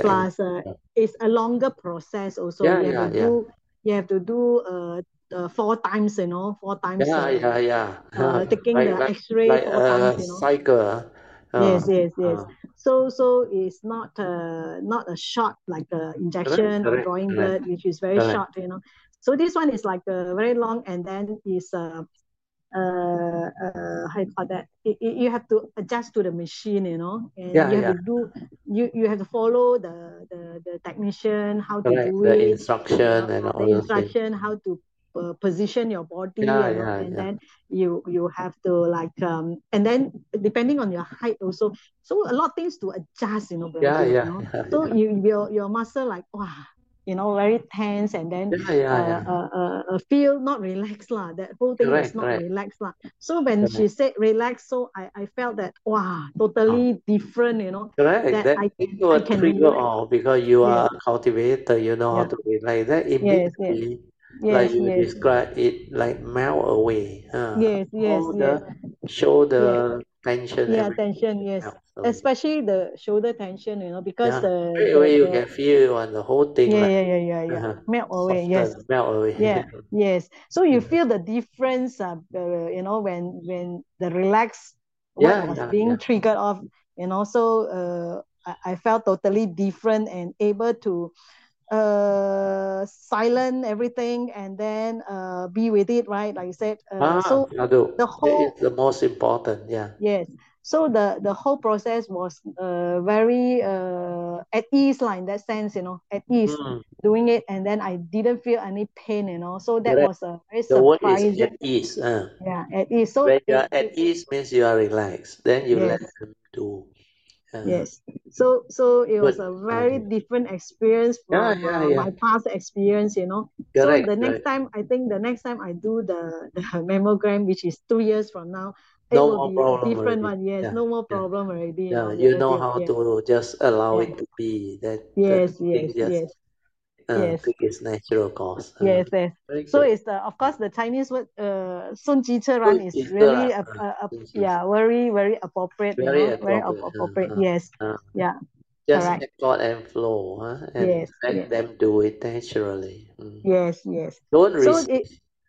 plus uh it's a longer process also. Yeah, you have yeah, to do you have to do uh, uh four times, you know, four times Yeah, uh, yeah, yeah. uh [LAUGHS] taking like the like X-ray like four times, you know. cycle. Uh, Yes, yes, yes. uh, So so it's not uh not a short like the injection or correct, drawing correct, blood, which is very short, you know. So this one is like a very long and then is uh uh, uh how you call that it, it, you have to adjust to the machine you know and Yeah, you have yeah. to do you you have to follow the the, the technician how to Correct. do The it instruction and all the instruction how to uh, position your body Yeah, and, all, yeah, and yeah. then you you have to like um and then depending on your height also so a lot of things to adjust you know Yeah, brother, yeah, you know so you your your muscle like wow you know very tense and then Yeah, yeah, uh, yeah. uh, uh, uh, feel not relaxed lah. That whole thing is not correct, relaxed lah. So when correct. she said relax, so I, I felt that wow, Oh, totally different, you know, correct. that That I I will can trigger off because you Yes, are a cultivator. You know how to relax. That yes, yes, immediately, like yes, you yes, describe it, like melt away. Uh, yes, yes, all yes, the shoulder yes. tension, Yeah, everything tension, yes. Especially the shoulder tension, you know, because Yeah, the straight away you can feel on the whole thing yeah like yeah yeah yeah yeah uh, melt away. Yes, melt away. yeah [LAUGHS] yes so you Mm. feel the difference uh, uh, you know when when the relax Yeah, was yeah, being yeah. triggered off you know so uh, I, I felt totally different and able to uh silent everything and then uh be with it right like you said uh Ah, so the That is whole the most important. Yeah. yes so the the whole process was uh, very uh, at ease like in that sense you know at ease Mm, doing it and then i didn't feel any pain you know so that correct. was a very The word is surprising at ease. Uh. yeah at ease so When you are at ease means you are relaxed. Then you let them do. Uh, yes so so it was good. a very different experience from yeah, uh, yeah. my past experience you know so the next correct. time i think the next time i do the, the [LAUGHS] mammogram which is two years from now it no will more problem different already. one. Yes, yeah. no more problem yeah. already. Yeah, you know how yes. to just allow it to be. That yes, that yes, just, yes. Uh, yes. Think its natural course. Uh, yes, yes. So it's the of course the Chinese word uh Sun Ji Che is really uh, a, a, a, yeah very very appropriate very you know, appropriate, very uh, appropriate. Uh, yes uh. yeah just Correct. let God and flow huh? and yes, let yes. them do it naturally. Mm. Yes, yes. Don't resist. So it,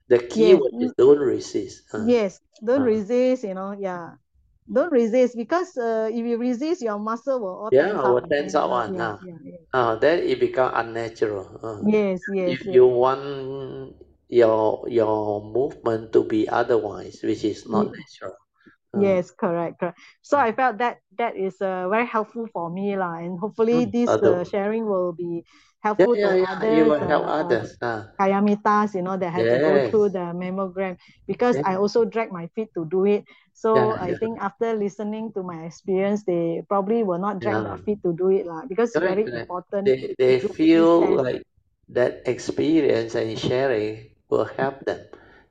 the key yes is don't resist. Uh, yes don't uh, resist you know yeah don't resist because uh, if you resist, your muscle will all yeah tense will up. tense up one yeah, ah yeah, yeah. uh, then it become unnatural uh. Yes, yes, if yes. you want your your movement to be otherwise which is not Ye- natural uh, Yes, correct, correct. So I felt that that is uh, very helpful for me lah, and hopefully mm, this uh, sharing will be helpful yeah to yeah you others, will help uh, uh, others ah Kalyanamittas, you know, that had to go through the mammogram because yeah. I also drag my feet to do it. So I think after listening to my experience, they probably will not drag their feet to do it lah because it's very important they they feel like that experience and sharing will help them.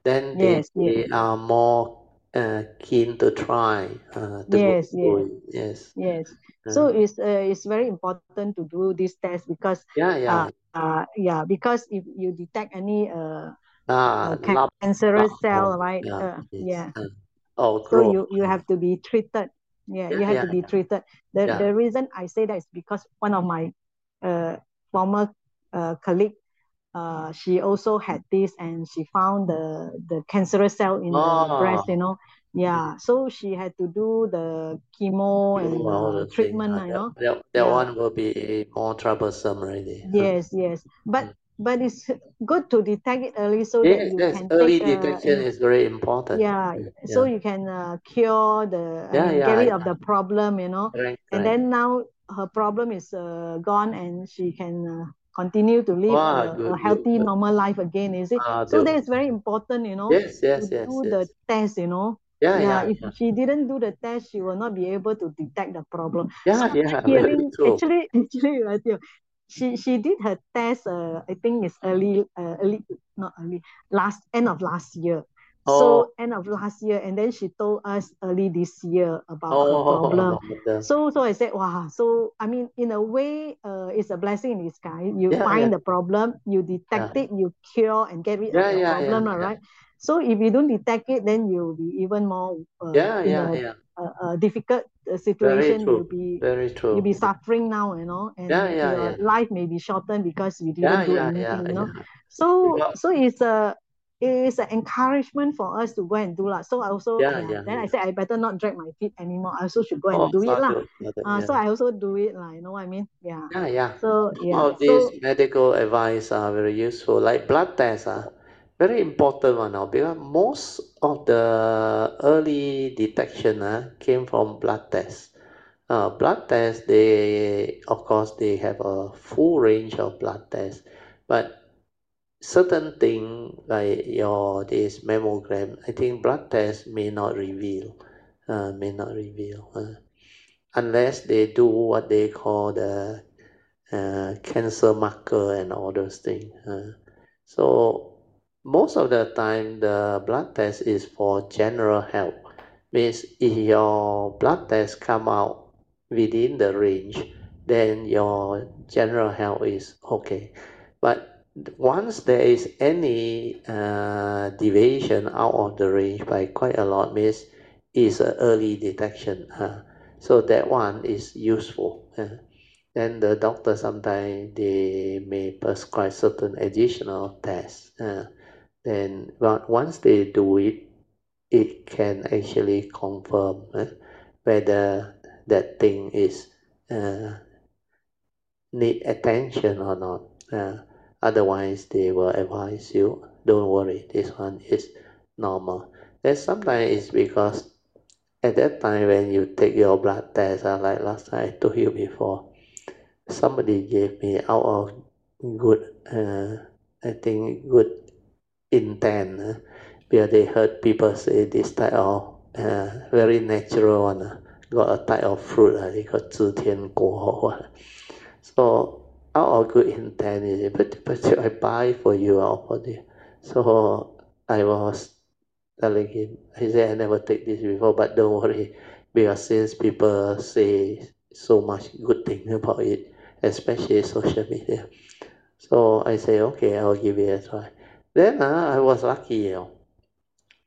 Then they, Yes, yes, they are more uh, keen to try uh, to yes, yes. yes. Yes. So it's uh, it's very important to do this test because yeah yeah. uh, uh yeah because if you detect any uh, ah uh cancerous lump cell right? Yeah uh, yeah. uh, or so you you have to be treated. Yeah you have yeah to be treated. The the reason I say that is because one of my uh former uh colleague uh she also had this and she found the the cancerous cell in the breast oh you know yeah so she had to do the chemo and all uh, the thing treatment uh, you that, know? that, that yeah. one will be more troublesome already huh? yes yes. But Mm. but it's good to detect it early so that you yes. can early take uh, detection and is very important. Yeah Mm, so you can uh, cure the i yeah mean yeah get rid yeah of the problem you know? Correct and then now her problem is uh, gone and she can uh, continue to live wow a, good a healthy good. normal life again is it? Uh, so that is very important you know yes yes to yes do the test you know yeah yeah yeah if yeah. she didn't do the test she will not be able to detect the problem. Yeah after yeah hearing actually [LAUGHS] actually right here, she she did her test uh, i think it's early uh, early not early last end of last year. Oh. so end of last year and then she told us early this year about her oh problem. the, so so i said wow. So i mean in a way uh, it's a blessing in disguise. You yeah yeah. find the problem you yeah. detect it you cure and get rid of the yeah problem yeah yeah. right so if you don't detect it then you'll be even more uh, yeah yeah a, yeah a, a difficult uh, situation you'll be very true. you'll be suffering now you know and yeah your yeah life may be shortened because you didn't do yeah yeah anything you know yeah so so it's a it is an encouragement for us to go and do lah. So I also yeah yeah. yeah Then I said I better not drag my feet anymore. I also should go oh and do it lah. Uh, yeah so I also do it lah. You know what I mean? Yeah. yeah yeah So yeah. of these So medical advice are very useful like blood tests are very important one now because most of the early detection uh, came from blood tests uh, blood tests they of course they have a full range of blood tests but certain thing like your this mammogram i think blood test may not reveal uh, may not reveal uh, unless they do what they call the uh, cancer marker and all those things uh, so most of the time the blood test is for general health. Means if your blood test come out within the range then your general health is okay. But once there is any uh, deviation out of the range by quite a lot means is an early detection uh, so that one is useful uh, then the doctor sometimes they may prescribe certain additional tests uh, then but once they do it it can actually confirm uh, whether that thing is uh, need attention or not. Uh, otherwise they will advise you don't worry this one is normal. Then sometimes it's because at that time when you take your blood test uh, like last time I told you before somebody gave me out of good uh, I think good intent uh, because they heard people say this type of uh, very natural one uh, got a type of fruit uh, they got 知天果 uh. so out of good intent is it but, but should I buy for you or for you so I was telling him he said I never take this before but don't worry because since people say so much good thing about it especially social media so I say okay I'll give it a try then uh, I was lucky you know.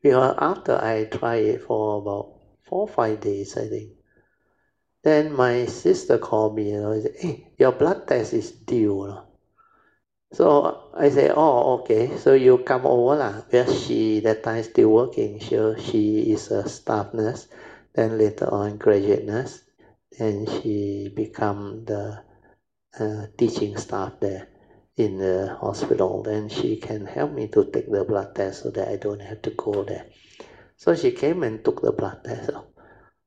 Because after I try it for about four five days I think then my sister called me you know and said hey your blood test is due so I said oh okay. So you come over lah. Because she that time still working. She she is a staff nurse Then later on, graduate nurse. Then she become the uh, teaching staff there in the hospital. Then she can help me to take the blood test so that I don't have to go there. So she came and took the blood test.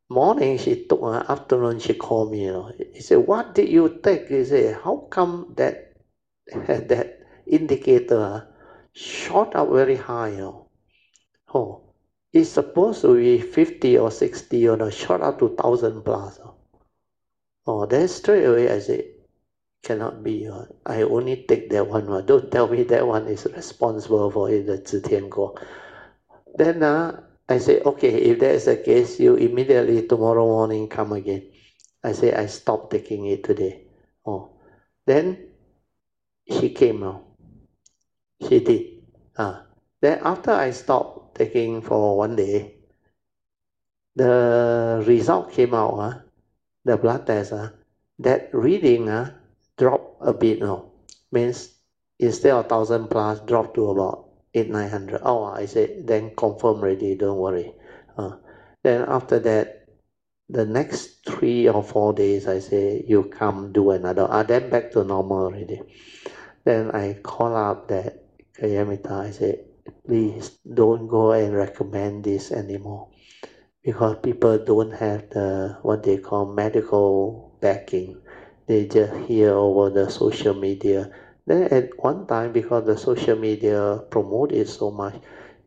Morning she took, uh, afternoon she called me. You know. He said, "What did you take?" He said, "How come that [LAUGHS] that indicator uh, shot up very high?" You know? Oh, it's supposed to be 50 or 60, you know, shot up to 1000 plus. Oh, then straight away I said, cannot be. Uh, I only take that one. Uh, don't tell me that one is responsible for it, the Then uh, I say, okay, if that is the case, you immediately tomorrow morning come again. I say I stopped taking it today. Oh, then she came now. She did. Ah, then after I stopped taking for one day, the result came out. Uh, the blood test. Uh, that reading uh, a bit now. Means instead of thousand plus, drop to about eight nine hundred. Oh, I said then confirm already. Don't worry. Uh, then after that, the next three or four days, I say you come do another. Ah, then back to normal already. Then I call up that Kalyanamitta. I say, please don't go and recommend this anymore because people don't have the what they call medical backing they just hear over the social media. Then at one time, because the social media promoted it so much,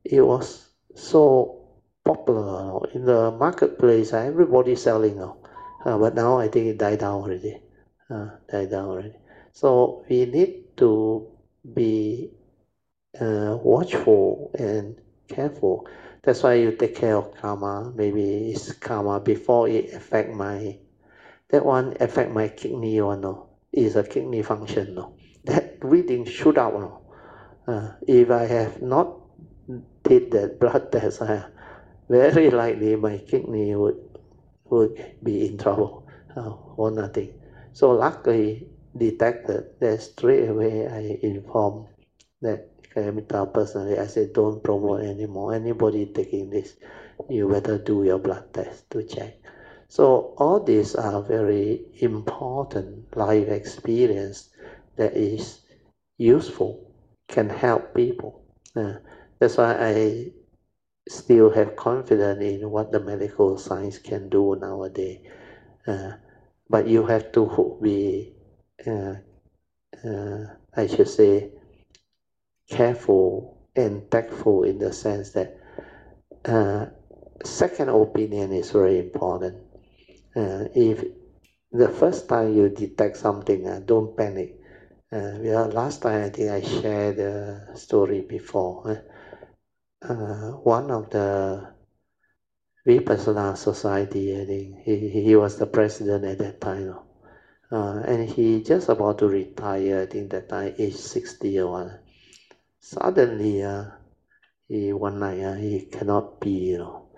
it was so popular in the marketplace. Everybody selling now, uh, but now I think it died down already. Uh, died down already. So we need to be uh, watchful and careful. That's why you take care of karma. Maybe it's karma before it affect my that one affect my kidney one no is a kidney function no. That reading shoot out no. Uh, if I have not did that blood test uh, very likely my kidney would would be in trouble uh, or nothing. So luckily detected that straight away I informed that Kalyanamitta personally. I said don't promote anymore. Anybody taking this you better do your blood test to check so all these are very important life experience that is useful, can help people. Uh, that's why I still have confidence in what the medical science can do nowadays. Uh, but you have to be, uh, I should say, careful and tactful in the sense that uh, second opinion is very important if the first time you detect something, uh, don't panic. Uh, last time I think I shared the story before. Uh, one of the Vipassana Society, I think he, he was the president at that time. Uh, and he just about to retire, I think that time, age 60 or one. Suddenly, uh, he one night uh, he cannot be, you know,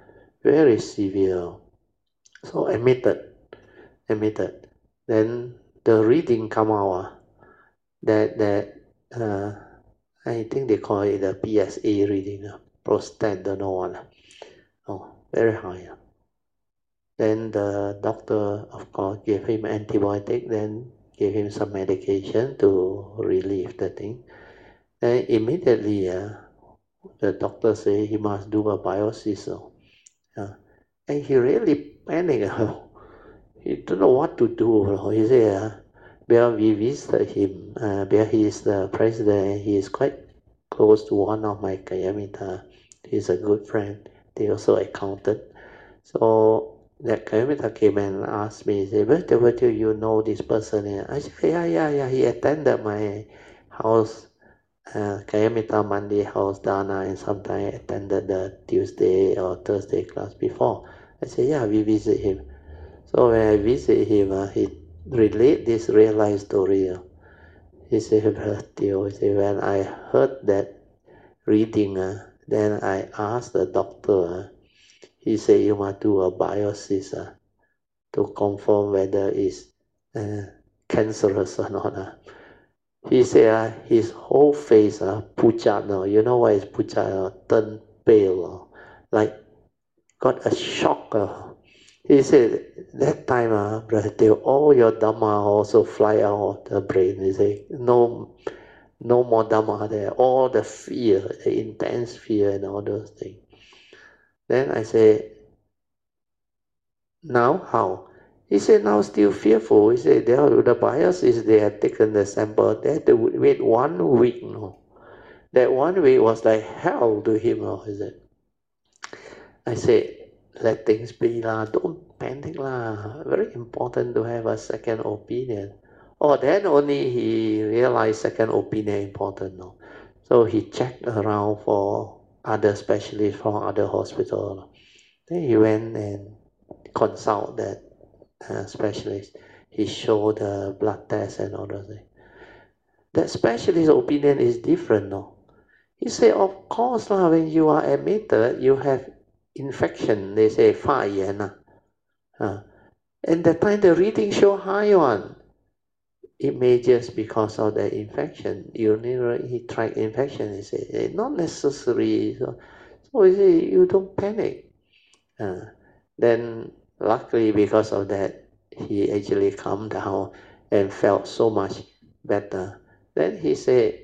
very severe. So admitted, admitted. Then the reading come out uh, that that uh, I think they call it the PSA reading, uh, prostaglandin one. Uh. Oh, very high. Uh. Then the doctor, of course, gave him antibiotic, then gave him some medication to relieve the thing. Then immediately, uh, the doctor say he must do a biopsy. so, Uh, and he really panicked. he don't know what to do. He said, uh, well, we visited him. Uh, well, he is the president. He is quite close to one of my Kalyanamitta. He's a good friend. They also accounted. So that Kalyanamitta came and asked me, he said, whether, whether you know this person? I said, yeah, yeah, yeah. He attended my house uh, Kalyanamitta Monday house Dana and sometimes attended the Tuesday or Thursday class before. I said, yeah, we visit him. So when I visit him, uh, he relate this real life story. Uh. He said, he said, when I heard that reading, uh, then I asked the doctor, uh, he said, you must do a biopsy uh, to confirm whether it's uh, cancerous or not. Uh. He said uh, his whole face uh, pucat, no? you know what is pucat, uh, turn pale, uh, like got a shock. Uh, he said, that time, uh, brother, all your Dhamma also fly out of the brain. He said, no, no more Dhamma there. All the fear, the intense fear and all those things. Then I say, now how? He said, now still fearful. He said, the biopsy they had taken the sample. They had to wait one week. No? That one week was like hell to him. No? He said, I said, let things be lah. Don't panic lah. Very important to have a second opinion. Oh, then only he realized second opinion important. No? So he checked around for other specialists from other hospital. Then he went and consult that uh, specialist. He showed the blood test and all those things. That specialist opinion is different, no? He said, of course, lah, when you are admitted, you have infection. They say 发炎 uh, and the time the reading show high one. It may just because of the infection, urinary tract infection. He said, not necessary. So, so said, you don't panic. Uh, then luckily because of that, he actually calmed down and felt so much better. Then he said,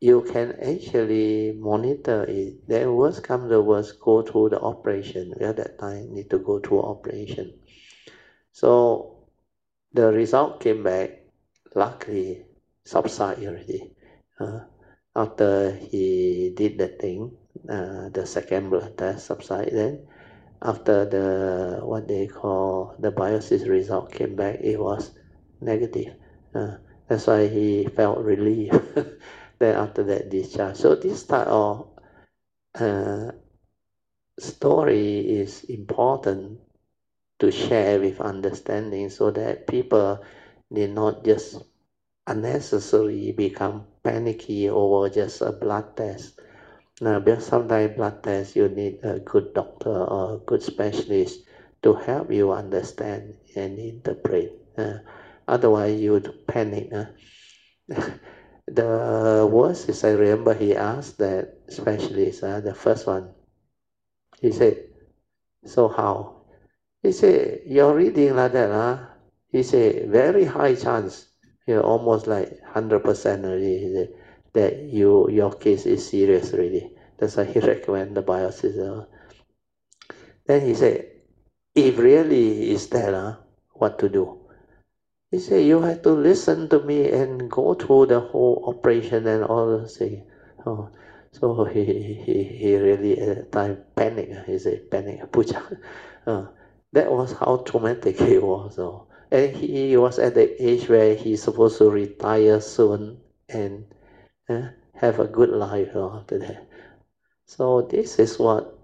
you can actually monitor it. Then worst comes the worst, go to the operation. At that time, need to go to operation. So the result came back, luckily subside already. Uh, after he did the thing, uh, the second blood test subside, then after the what they call the biopsy result came back, it was negative. Uh, that's why he felt relief. [LAUGHS] then after that discharge. So this type of uh, story is important to share with understanding so that people need not just unnecessarily become panicky over just a blood test. Now, because sometimes blood test you need a good doctor or a good specialist to help you understand and interpret. Uh, otherwise, you would panic. Uh. [LAUGHS] the worst is I remember he asked that specialist, uh, the first one. He said, "So how?" He said, "You're reading like that, huh?" He said, "Very high chance, you know, almost like hundred percent already." He said, that you your case is serious already. That's why he [LAUGHS] recommend the biopsy. Then he said, "If really is that, uh, what to do?" He said, you have to listen to me and go through the whole operation and all things. Oh, so he, he, he really at that time panic. He said, panic, [LAUGHS] puja. Uh, that was how traumatic he was. And he was at the age where he's supposed to retire soon and uh, have a good life after that. So this is what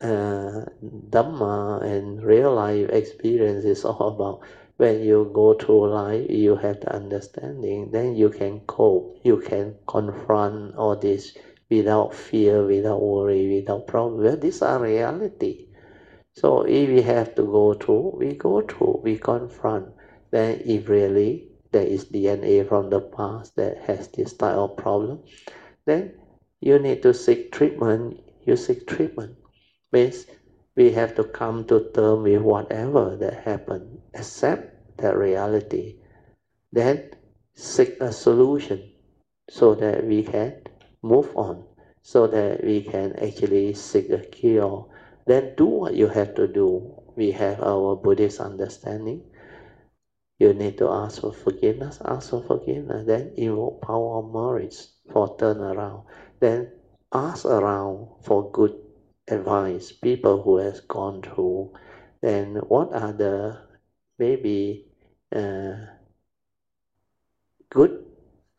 uh, Dhamma and real life experience is [LAUGHS] all about when you go through life, you have the understanding, then you can cope, you can confront all this without fear, without worry, without problem. Well, these are reality. So if we have to go through, we go through, we confront. Then if really there is DNA from the past that has this type of problem, then you need to seek treatment, you seek treatment. Means we have to come to terms with whatever that happened, accept that reality, then seek a solution so that we can move on, so that we can actually seek a cure. Then do what you have to do. We have our Buddhist understanding. You need to ask for forgiveness, ask for forgiveness, then invoke power of merits for turnaround. Then ask around for good advice, people who has gone through then what are the maybe uh, good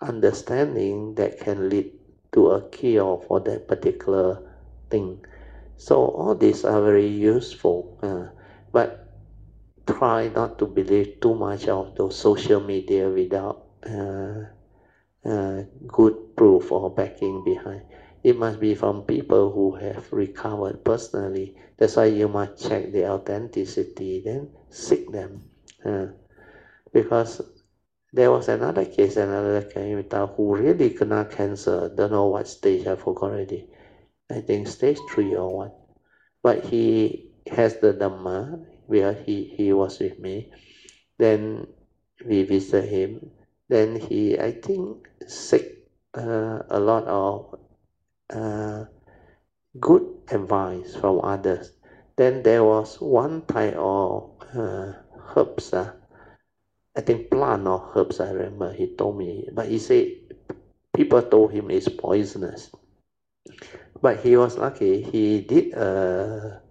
understanding that can lead to a cure for that particular thing so all these are very useful uh, but try not to believe too much of those social media without uh, uh good proof or backing behind it must be from people who have recovered personally. That's why you must check the authenticity, then seek them. Uh, because there was another case, another candidate who really kena cancer, don't know what stage, I forgot already. I think stage three or one. But he has the Dhamma, where he, he was with me. Then we visit him. Then he, I think, seek uh, a lot of uh, good advice from others. Then there was one type of uh, herbs, uh, I think plant or herbs, I remember he told me, but he said people told him it's poisonous. But he was lucky, he did a,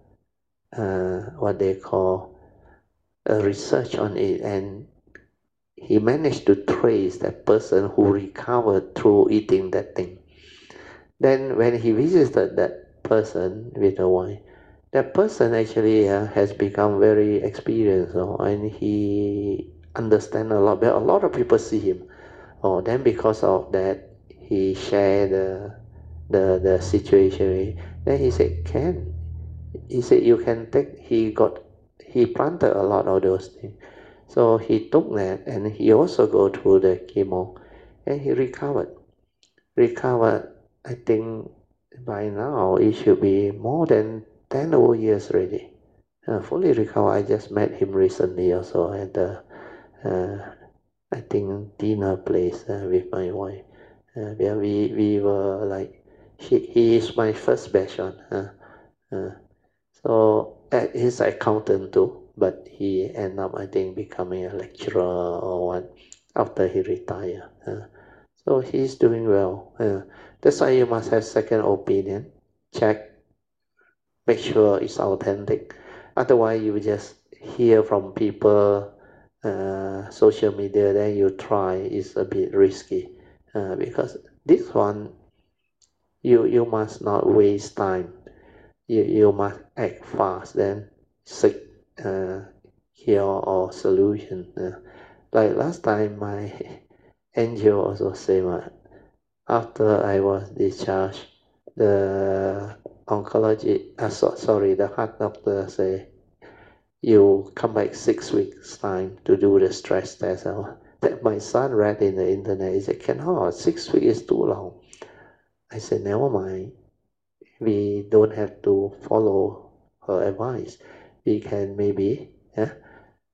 a what they call a research on it and he managed to trace that person who recovered through eating that thing. Then when he visited that person with the wife, that person actually uh, has become very experienced uh, and he understand a lot. But a lot of people see him. Oh, then because of that, he shared the the the situation. Then he said, "Can?" He said, "You can take." He got he planted a lot of those things. So he took that and he also go through the chemo and he recovered. Recovered, I think by now it should be more than 10 over years already. Uh, fully recovered. I just met him recently also at the, uh, I think, dinner place uh, with my wife. Uh, yeah, we, we were like, he, he is my first batch on. Uh, uh, so uh, he's accountant too, but he ended up, I think, becoming a lecturer or what after he retired. Uh, so he's doing well. That's why you must have second opinion. Check, make sure it's authentic. Otherwise, you just hear from people, uh, social media, then you try. It's a bit risky uh, because this one, you you must not waste time you, you must act fast then seek uh, cure or solution uh, like last time my [LAUGHS] angel also say uh, after I was discharged the oncology uh, so, sorry the heart doctor say you come back six weeks time to do the stress test uh, that my son read in the internet he said cannot six weeks is too long I said never mind we don't have to follow her advice. We can maybe yeah,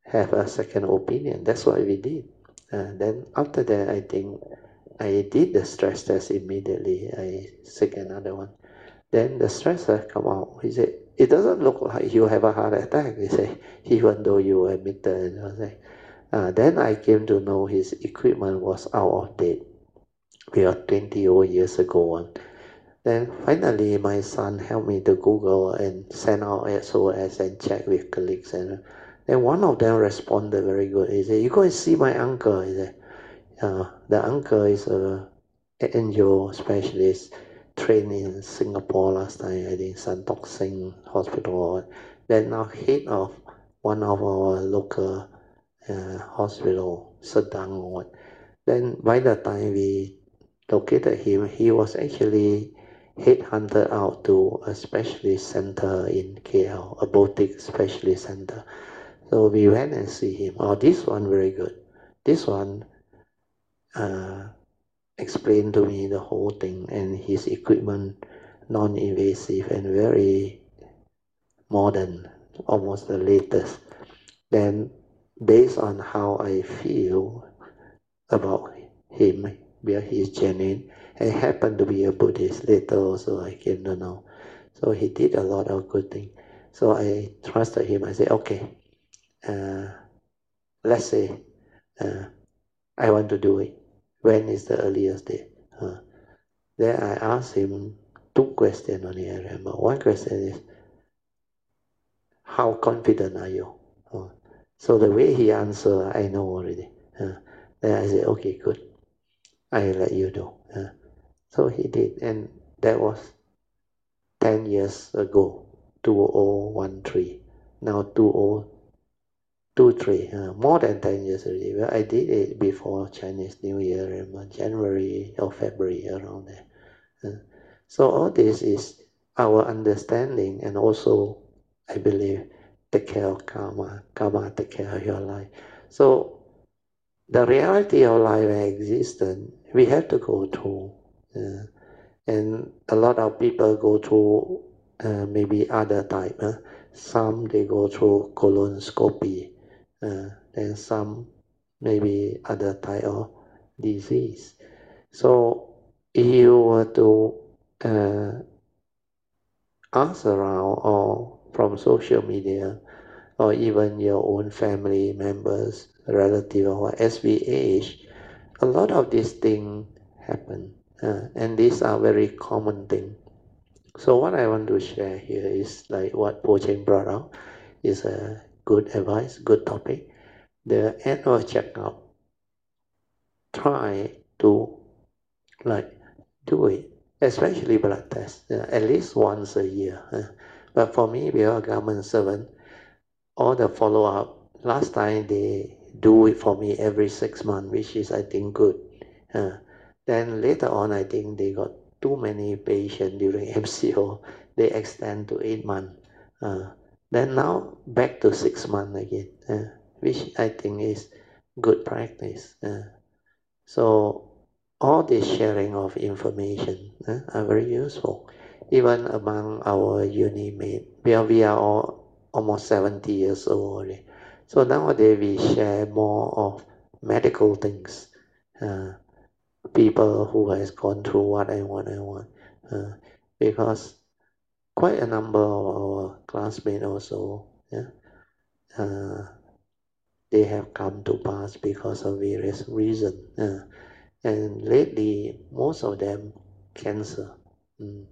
have a second opinion. That's what we did. And then after that, I think I did the stress test immediately. I seek another one. Then the stress test come out. He said, it doesn't look like you have a heart attack. He said, [LAUGHS] even though you admitted. And I like, uh, then I came to know his equipment was out of date. We are 20 old years ago. One. Then finally, my son helped me to Google and send out SOS and check with colleagues. And then one of them responded very good. He said, "You go and see my uncle." He said, uh, "The uncle is a angel specialist, trained in Singapore last time. I think Tan Tock Seng Hospital. Then now head of one of our local uh, hospital, Serdang. Then by the time we located him, he was actually headhunted out to a specialist center in KL, a boutique specialist center. So we went and see him. Oh, this one very good. This one uh, explained to me the whole thing and his equipment non-invasive and very modern, almost the latest. Then based on how I feel about him, where he's genuine, he happened to be a Buddhist later also I came to know. So he did a lot of good things. So I trusted him. I said, okay, uh, let's say uh, I want to do it. When is the earliest day? Uh, then I asked him two questions only, I remember. One question is, how confident are you? Uh, so the way he answered, I know already. Uh, then I said, okay, good. I let you know. Uh, so he did, and that was 10 years ago, 2013. Now 2023, uh, more than 10 years already. Well, I did it before Chinese New Year, in January or February, around there. Uh, so all this is our understanding, and also, I believe, take care of karma. Karma take care of your life. So the reality of life and existence, we have to go through uh, and a lot of people go through uh, maybe other type. Uh. some they go through colonoscopy, uh, then some maybe other type of disease. So if you were to uh, ask around or from social media or even your own family members, relative or age, a lot of these things happen uh, and these are very common things. So what I want to share here is like what Poching brought out is a good advice, good topic. The end annual checkup, try to like do it, especially blood test, uh, at least once a year. Uh, but for me, we are a government servant, all the follow up, last time they do it for me every six months, which is I think good. Uh, then later on, I think they got too many patients during [LAUGHS] MCO, they extend to eight months. Uh, then now back to six months again, uh, which I think is good practice. Uh, so all this sharing of information uh, are very useful, even among our uni mate. We are, we are all almost 70 years old already. So nowadays we share more of medical things. Uh, people who has gone through what I want I want uh, because quite a number of our classmates also yeah uh, they have come to pass because of various reasons and lately most of them cancer mm.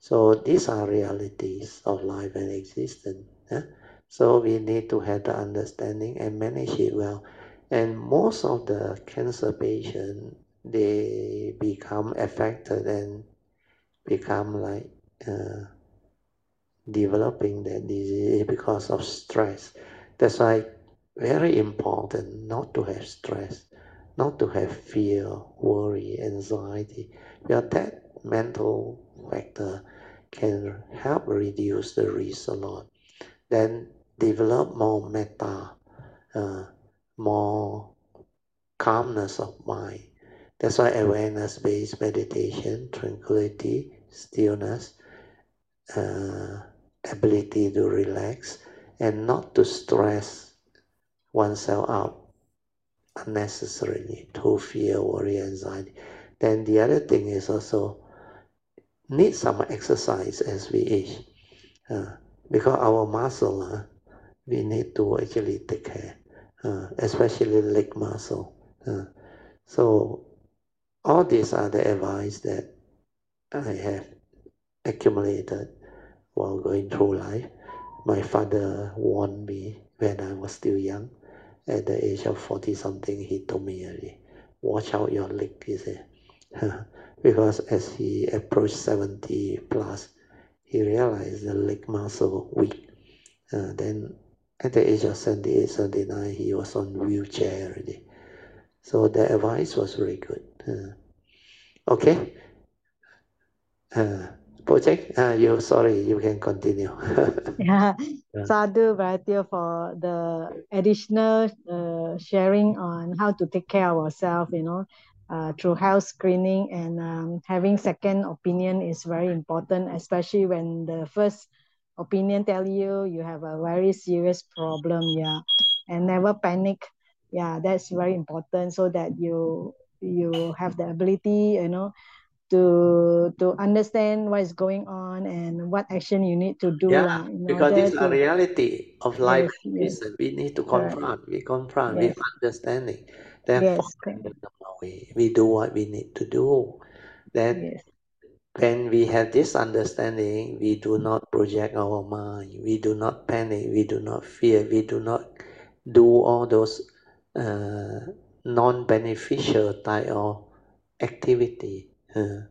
so these are realities of life and existence yeah? so we need to have the understanding and manage it well and most of the cancer patients they become affected and become like uh, developing that disease because of stress. That's why very important not to have stress, not to have fear, worry, anxiety. Because that mental factor can help reduce the risk a lot. Then develop more metta, uh, more calmness of mind that's why awareness based meditation, tranquility, stillness, uh, ability to relax, and not to stress oneself out unnecessarily through fear, worry, anxiety. Then the other thing is also need some exercise as we age. Uh, because our muscle, uh, we need to actually take care, uh, especially leg muscle. Uh, so all these are the advice that I have accumulated while going through life. My father warned me when I was still young. At the age of 40 something, he told me already, watch out your leg, he said. [LAUGHS] because as he approached 70 plus, he realized the leg muscle weak. Uh, then at the age of 78, 79, he was on wheelchair already. So the advice was very good. Uh, okay. Uh, project, uh, you sorry, you can continue. [LAUGHS] yeah. yeah. Sadhu Vaidya for the additional uh, sharing on how to take care of ourselves, you know, uh, through health screening and um, having second opinion is very important, especially when the first opinion tell you you have a very serious problem, yeah, and never panic yeah that's very important so that you you have the ability you know to to understand what is going on and what action you need to do yeah because it's a reality of life yes, yes. we need to confront we confront yes. with understanding therefore yes, we do what we need to do then yes. when we have this understanding we do not project our mind we do not panic we do not fear we do not do all those uh, non-beneficial type of activity. Uh,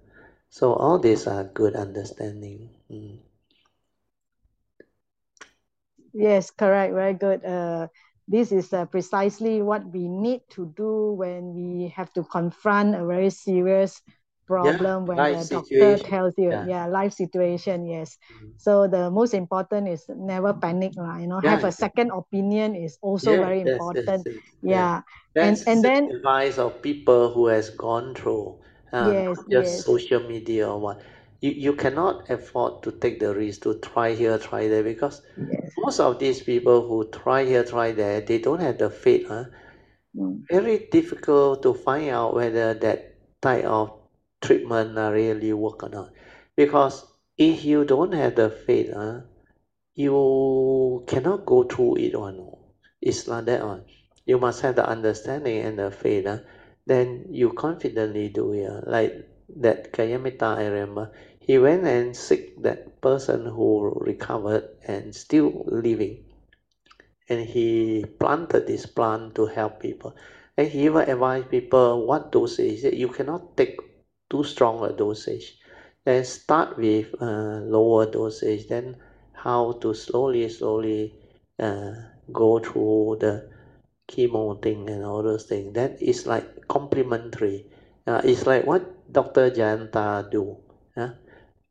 so all these are good understanding. Mm. Yes, correct. Very good. Uh, this is uh, precisely what we need to do when we have to confront a very serious problem yeah, when the doctor tells you yeah. yeah. life situation yes mm-hmm. so the most important is never panic lah, you know yeah. have a second opinion is also very important yes, yes, yeah and and then advice of people who has gone through uh, yes, just yes. social media or what you, you cannot afford to take the risk to try here, try there because yes. most of these people who try here, try there, they don't have the faith. Huh? Mm. Very difficult to find out whether that type of treatment really work or not. Because if you don't have the faith, huh, you cannot go through it one. It's like that one. You must have the understanding and the faith. Huh? Then you confidently do it. Like that Kalyanamitta, I remember, he went and seek that person who recovered and still living. And he planted this plant to help people. And he even advised people what dosage. You cannot take too strong a dosage. Then start with uh, lower dosage. Then how to slowly, slowly uh, go through the chemo thing and all those things. That is like complementary. Uh, it's like what Dr. Jayanta do. Uh,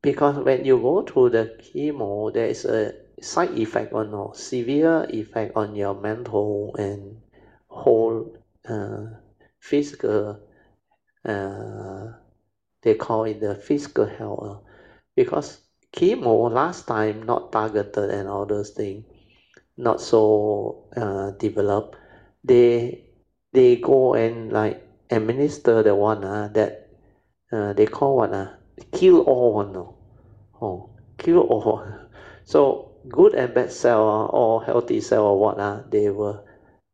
because when you go through the chemo, there is a side effect or or severe effect on your mental and whole uh, physical. Uh, they call it the physical health because chemo last time not targeted and all those things, not so uh, developed. They they go and like administer the one uh, that uh, they call what uh, kill all one no? oh kill all [LAUGHS] so good and bad cell uh, or healthy cell or what uh, they will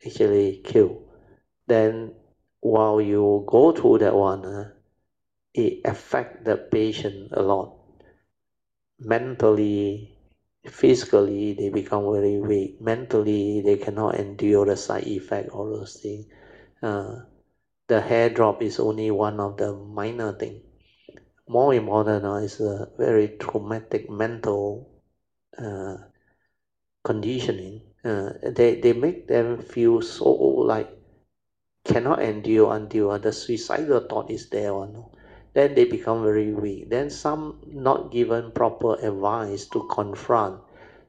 actually kill then while you go through that one uh, it affect the patient a lot. Mentally physically they become very weak. Mentally they cannot endure the side effect all those things uh, the hair drop is only one of the minor thing. More important uh, is a very traumatic mental uh, conditioning. Uh, they, they make them feel so like cannot endure until the suicidal thought is there or no then they become very weak. Then some not given proper advice to confront.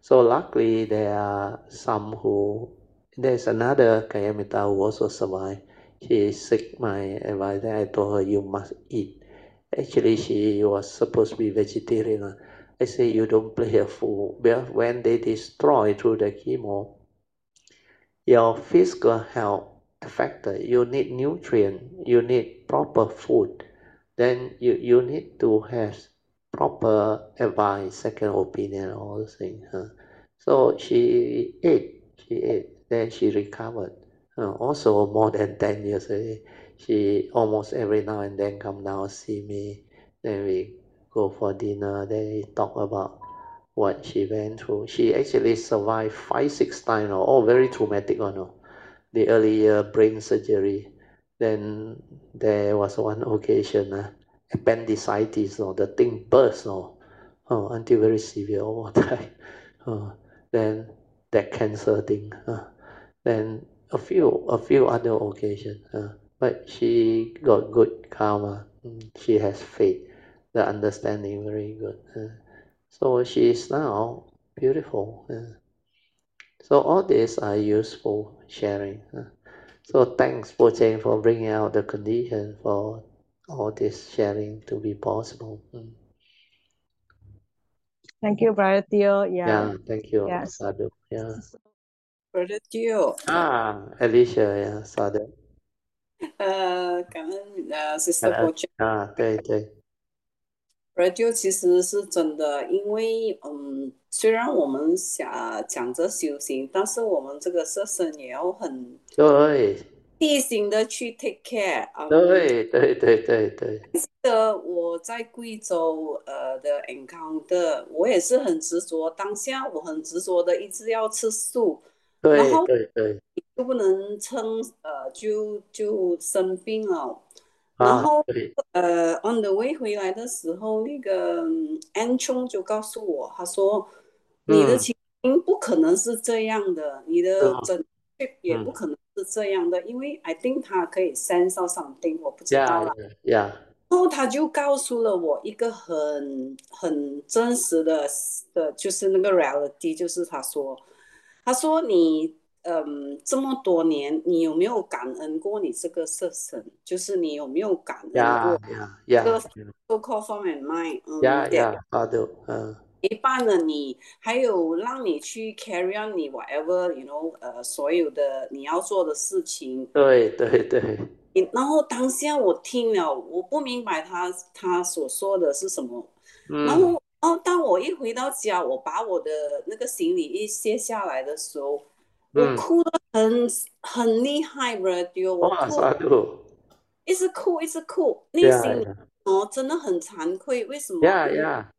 So luckily there are some who there's another Kalyanamitta who also survived. She seek my advice. I told her you must eat. Actually she was supposed to be vegetarian. I say you don't play a fool. Well when they destroy through the chemo your physical health affected. You need nutrient. You need proper food then you, you need to have proper advice, second opinion, all things. Huh? So she ate, she ate, then she recovered. Uh, also more than 10 years already. She almost every now and then come down see me. Then we go for dinner. Then we talk about what she went through. She actually survived five, six times. All very traumatic. Oh, no. The earlier brain surgery then there was one occasion, uh, appendicitis, or the thing burst, or oh, until very severe all time. Uh, then that cancer thing. Uh, then a few a few other occasions. Uh, but she got good karma. She has faith, the understanding very good. Uh, so she is now beautiful. Uh, so all these are useful sharing. Uh, so thanks Poching for bringing out the condition for all this sharing to be possible. Mm. Thank you, Brother Teoh. Yeah. yeah thank you, yes. Sadhu. Yeah. Brother Teoh. Ah, Alicia, yeah, Sadhu. Uh, 感恩呃，Sister uh, Poching。啊，对对。Brother ah, Teoh 其实是真的，因为嗯。虽然我们想讲着修行，但是我们这个设身也要很对细心的去 take care 啊。对对对对对。记得我在贵州呃的 encounter，我也是很执着，当下我很执着的一直要吃素，然后对对，就不能撑呃就就生病了。然后，呃，on the way 回来的时候，那个 Anchong 就告诉我，他说：“你的情形不可能是这样的，你的诊也不可能是这样的，因为 I think 他可以 sense something，我不知道了。” Yeah。然后他就告诉了我一个很很真实的的，就是那个 reality，就是他说，他说你嗯，这么多年，你有没有感恩过你这个色身？就是你有没有感恩过这个 so called form and mind？嗯，呀呀，好的，嗯。陪伴了你，还有让你去 carry on 你 whatever you know，呃，所有的你要做的事情。对对对。然后当下我听了，我不明白他他所说的是什么。嗯。然后，然后当我一回到家，我把我的那个行李一卸下来的时候，我哭的很很厉害，radio。哇，啥都。一直哭，一直哭，内心哦真的很惭愧，为什么？呀呀。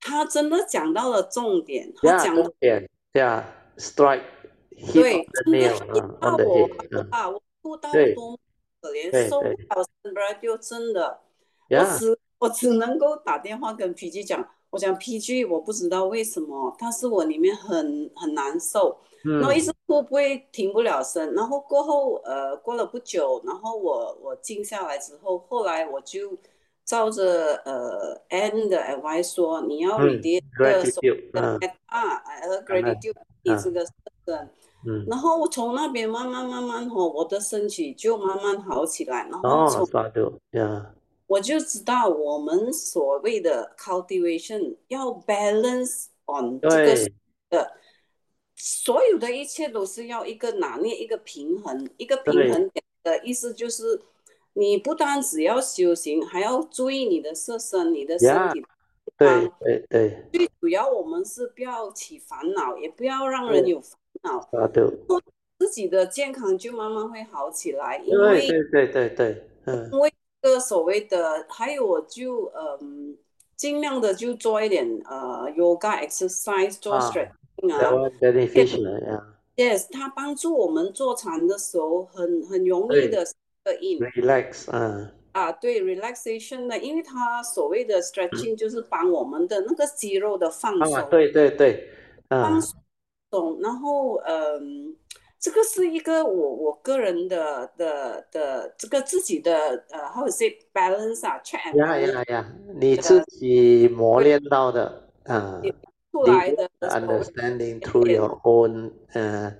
他真的讲到了重点，他讲重点，对啊，strike，对，真的到我啊，我哭到多可怜，受不了，radio 真的，我只我只能够打电话跟 PG 讲，我讲 PG，我不知道为什么，但是我里面很很难受，然后一直哭不会停不了声，然后过后呃过了不久，然后我我静下来之后，后来我就。照着呃 N 的 advice 说，你要 reduce 的手的 a 和 gratitude 这个身，嗯，然后从那边慢慢慢慢吼，我的身体就慢慢好起来，然后从我就知道我们所谓的 cultivation 要 balance on 这个的，所有的一切都是要一个拿捏一个平衡，一个平衡点的意思就是。你不单只要修行，还要注意你的色身、你的身体对对对。最主要，我们是不要起烦恼，也不要让人有烦恼。啊，对。自己的健康就慢慢会好起来，因为对对对对，嗯。因为这个所谓的，还有我就嗯，尽量的就做一点呃，yoga exercise，做 stretching 啊。Yes，它帮助我们坐禅的时候很很容易的。Relax 啊啊对 relaxation 呢，因为它所谓的 stretching 就是帮我们的那个肌肉的放松，对对对，放松。然后嗯，这个是一个我我个人的的的这个自己的呃，how to say balance 啊，check。呀呀呀，你自己磨练到的啊，出来的 understanding through your own 呃。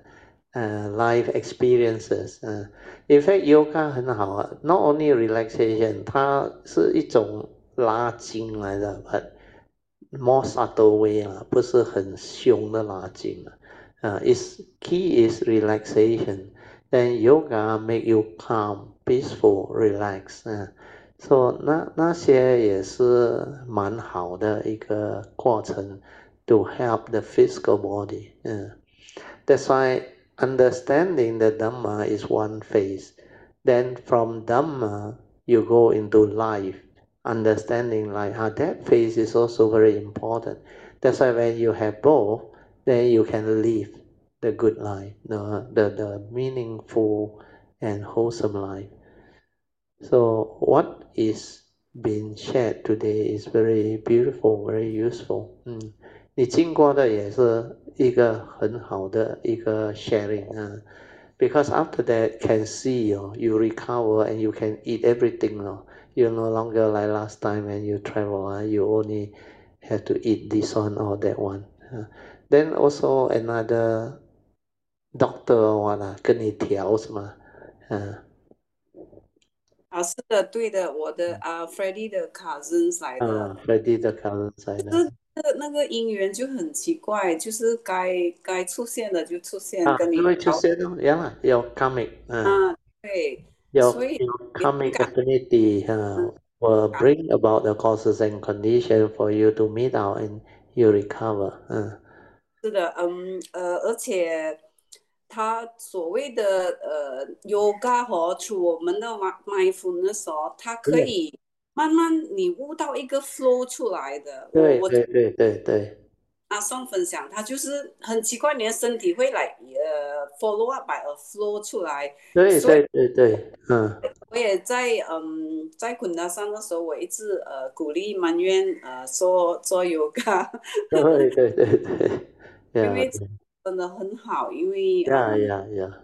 Uh, life experiences. Uh, in fact, yoga 很好啊，not only relaxation，它是一种拉筋来的，but more subtle way 啊，不是很凶的拉筋啊。uh,，is key is relaxation. Then yoga make you calm, peaceful, relax. Uh, so 那那些也是蛮好的一个过程，to help the physical body. Uh, that's why understanding the Dhamma is one phase. Then from Dhamma, you go into life, understanding life. Uh, that phase is also very important. That's why when you have both, then you can live the good life, the, the, the meaningful and wholesome life. So what is being shared today is very beautiful, very useful. 嗯，你经过的也是一个很好的一个 sharing 啊，because after that can see 哦，you recover and you can eat everything 咯，you no longer like last time when you travel 啊，you only have to eat this one or that one。Then also another doctor 话啦，跟你调是吗？嗯。 啊，是的，对的，我的啊，Freddie 的 cousins 来的。啊，Freddie 的 cousins 来的。那那个姻缘就很奇怪，就是该该出现的就出现，跟你会出现的，呀，有 coming，嗯，对，有有 coming affinity，哈，will bring about the causes and condition for you to meet out and you recover，嗯，是的，嗯，呃，而且他所谓的呃 yoga 和出我们的 mindfulness 哦，它可以。慢慢你悟到一个 flow 出来的，对对对对对。阿松分享，他就是很奇怪，你的身体会来呃 follow up by a flow 出来。对对对对，嗯。我也在嗯在昆达山的时候，我一直呃鼓励埋怨呃做做 yoga。对对对对。[LAUGHS] 因为真的很好，因为呀呀呀。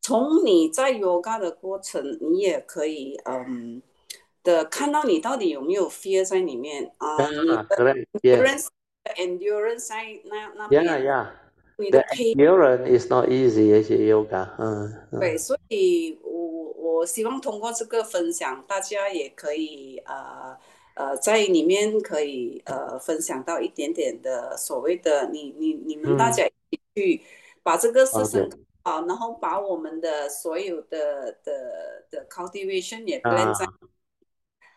从你在 yoga 的过程，你也可以嗯。的看到你到底有没有 fear 在里面啊？你的 endurance endurance 在那那边，The urine is not easy as yoga. 嗯，对，所以我我希望通过这个分享，大家也可以呃呃在里面可以呃分享到一点点的所谓的你你你们大家一起去把这个事情好，然后把我们的所有的的的 cultivation 也 blend 在，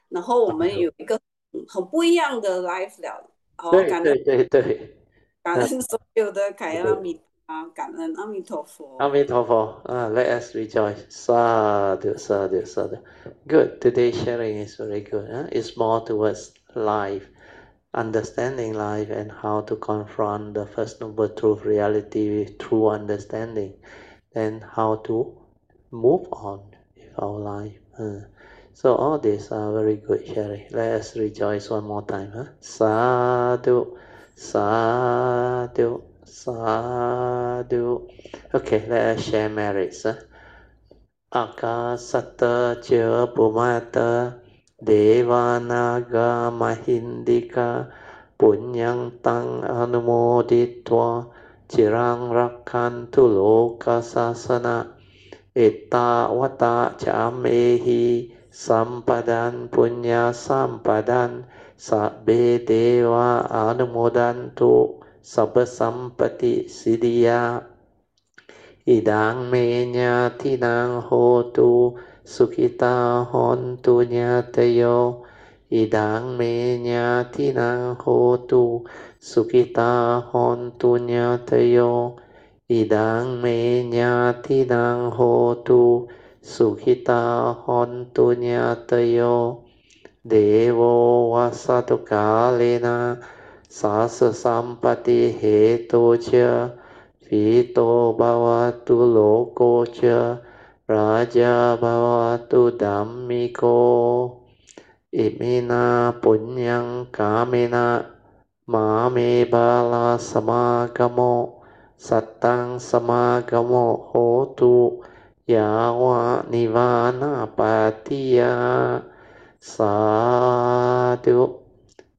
然后我们 [LAUGHS] 有一个很不一样的 life 了。对对对对。感恩所有的凯 [LAUGHS] 阿弥啊，感恩阿弥陀佛。阿弥陀佛啊，Let us rejoice. Sadhu, sadhu, sadhu. Good. Today's sharing is very good. Huh? It's more towards life, understanding life, and how to confront the first noble truth reality with true understanding, and how to move on with our life. Uh, so all these are very good sharing. Let us rejoice one more time. Huh? Sadhu. Sadhu, Sadhu. Okay, let us share merits. Akasata cha pumata devanaga mahindika punyang tang anumoditva cirang rakkantu lokasasana etta wata camehi sampadan punya sampadan Sabbe deva anumodantu sabba sampati siddhiya. Idang menya tinang hotu sukita hontu nyatayo idang menya tinang hotu sukita hontu nyatayo idang menya tinang hotu sukita hontu nyatayo devo wasatu kalena สาสสัมปติเหตุเชฝีโตบาวตุโลโกเชราชาบาวตุดัมมิโก อิมินาปุญญังกามินามาเมบาลาสมากโม สัตตังสมากโมโหตุยาวะนิวานาปาติยา สาธุ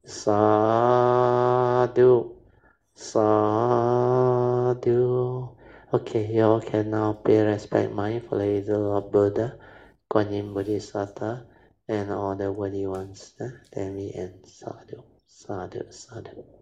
sadhu, sadhu. Okay, you all can now pay respect mindfully to Lord Buddha, Kuan Yin Bodhisattva, and all the worthy ones. Then we end. Sadhu, sadhu, sadhu.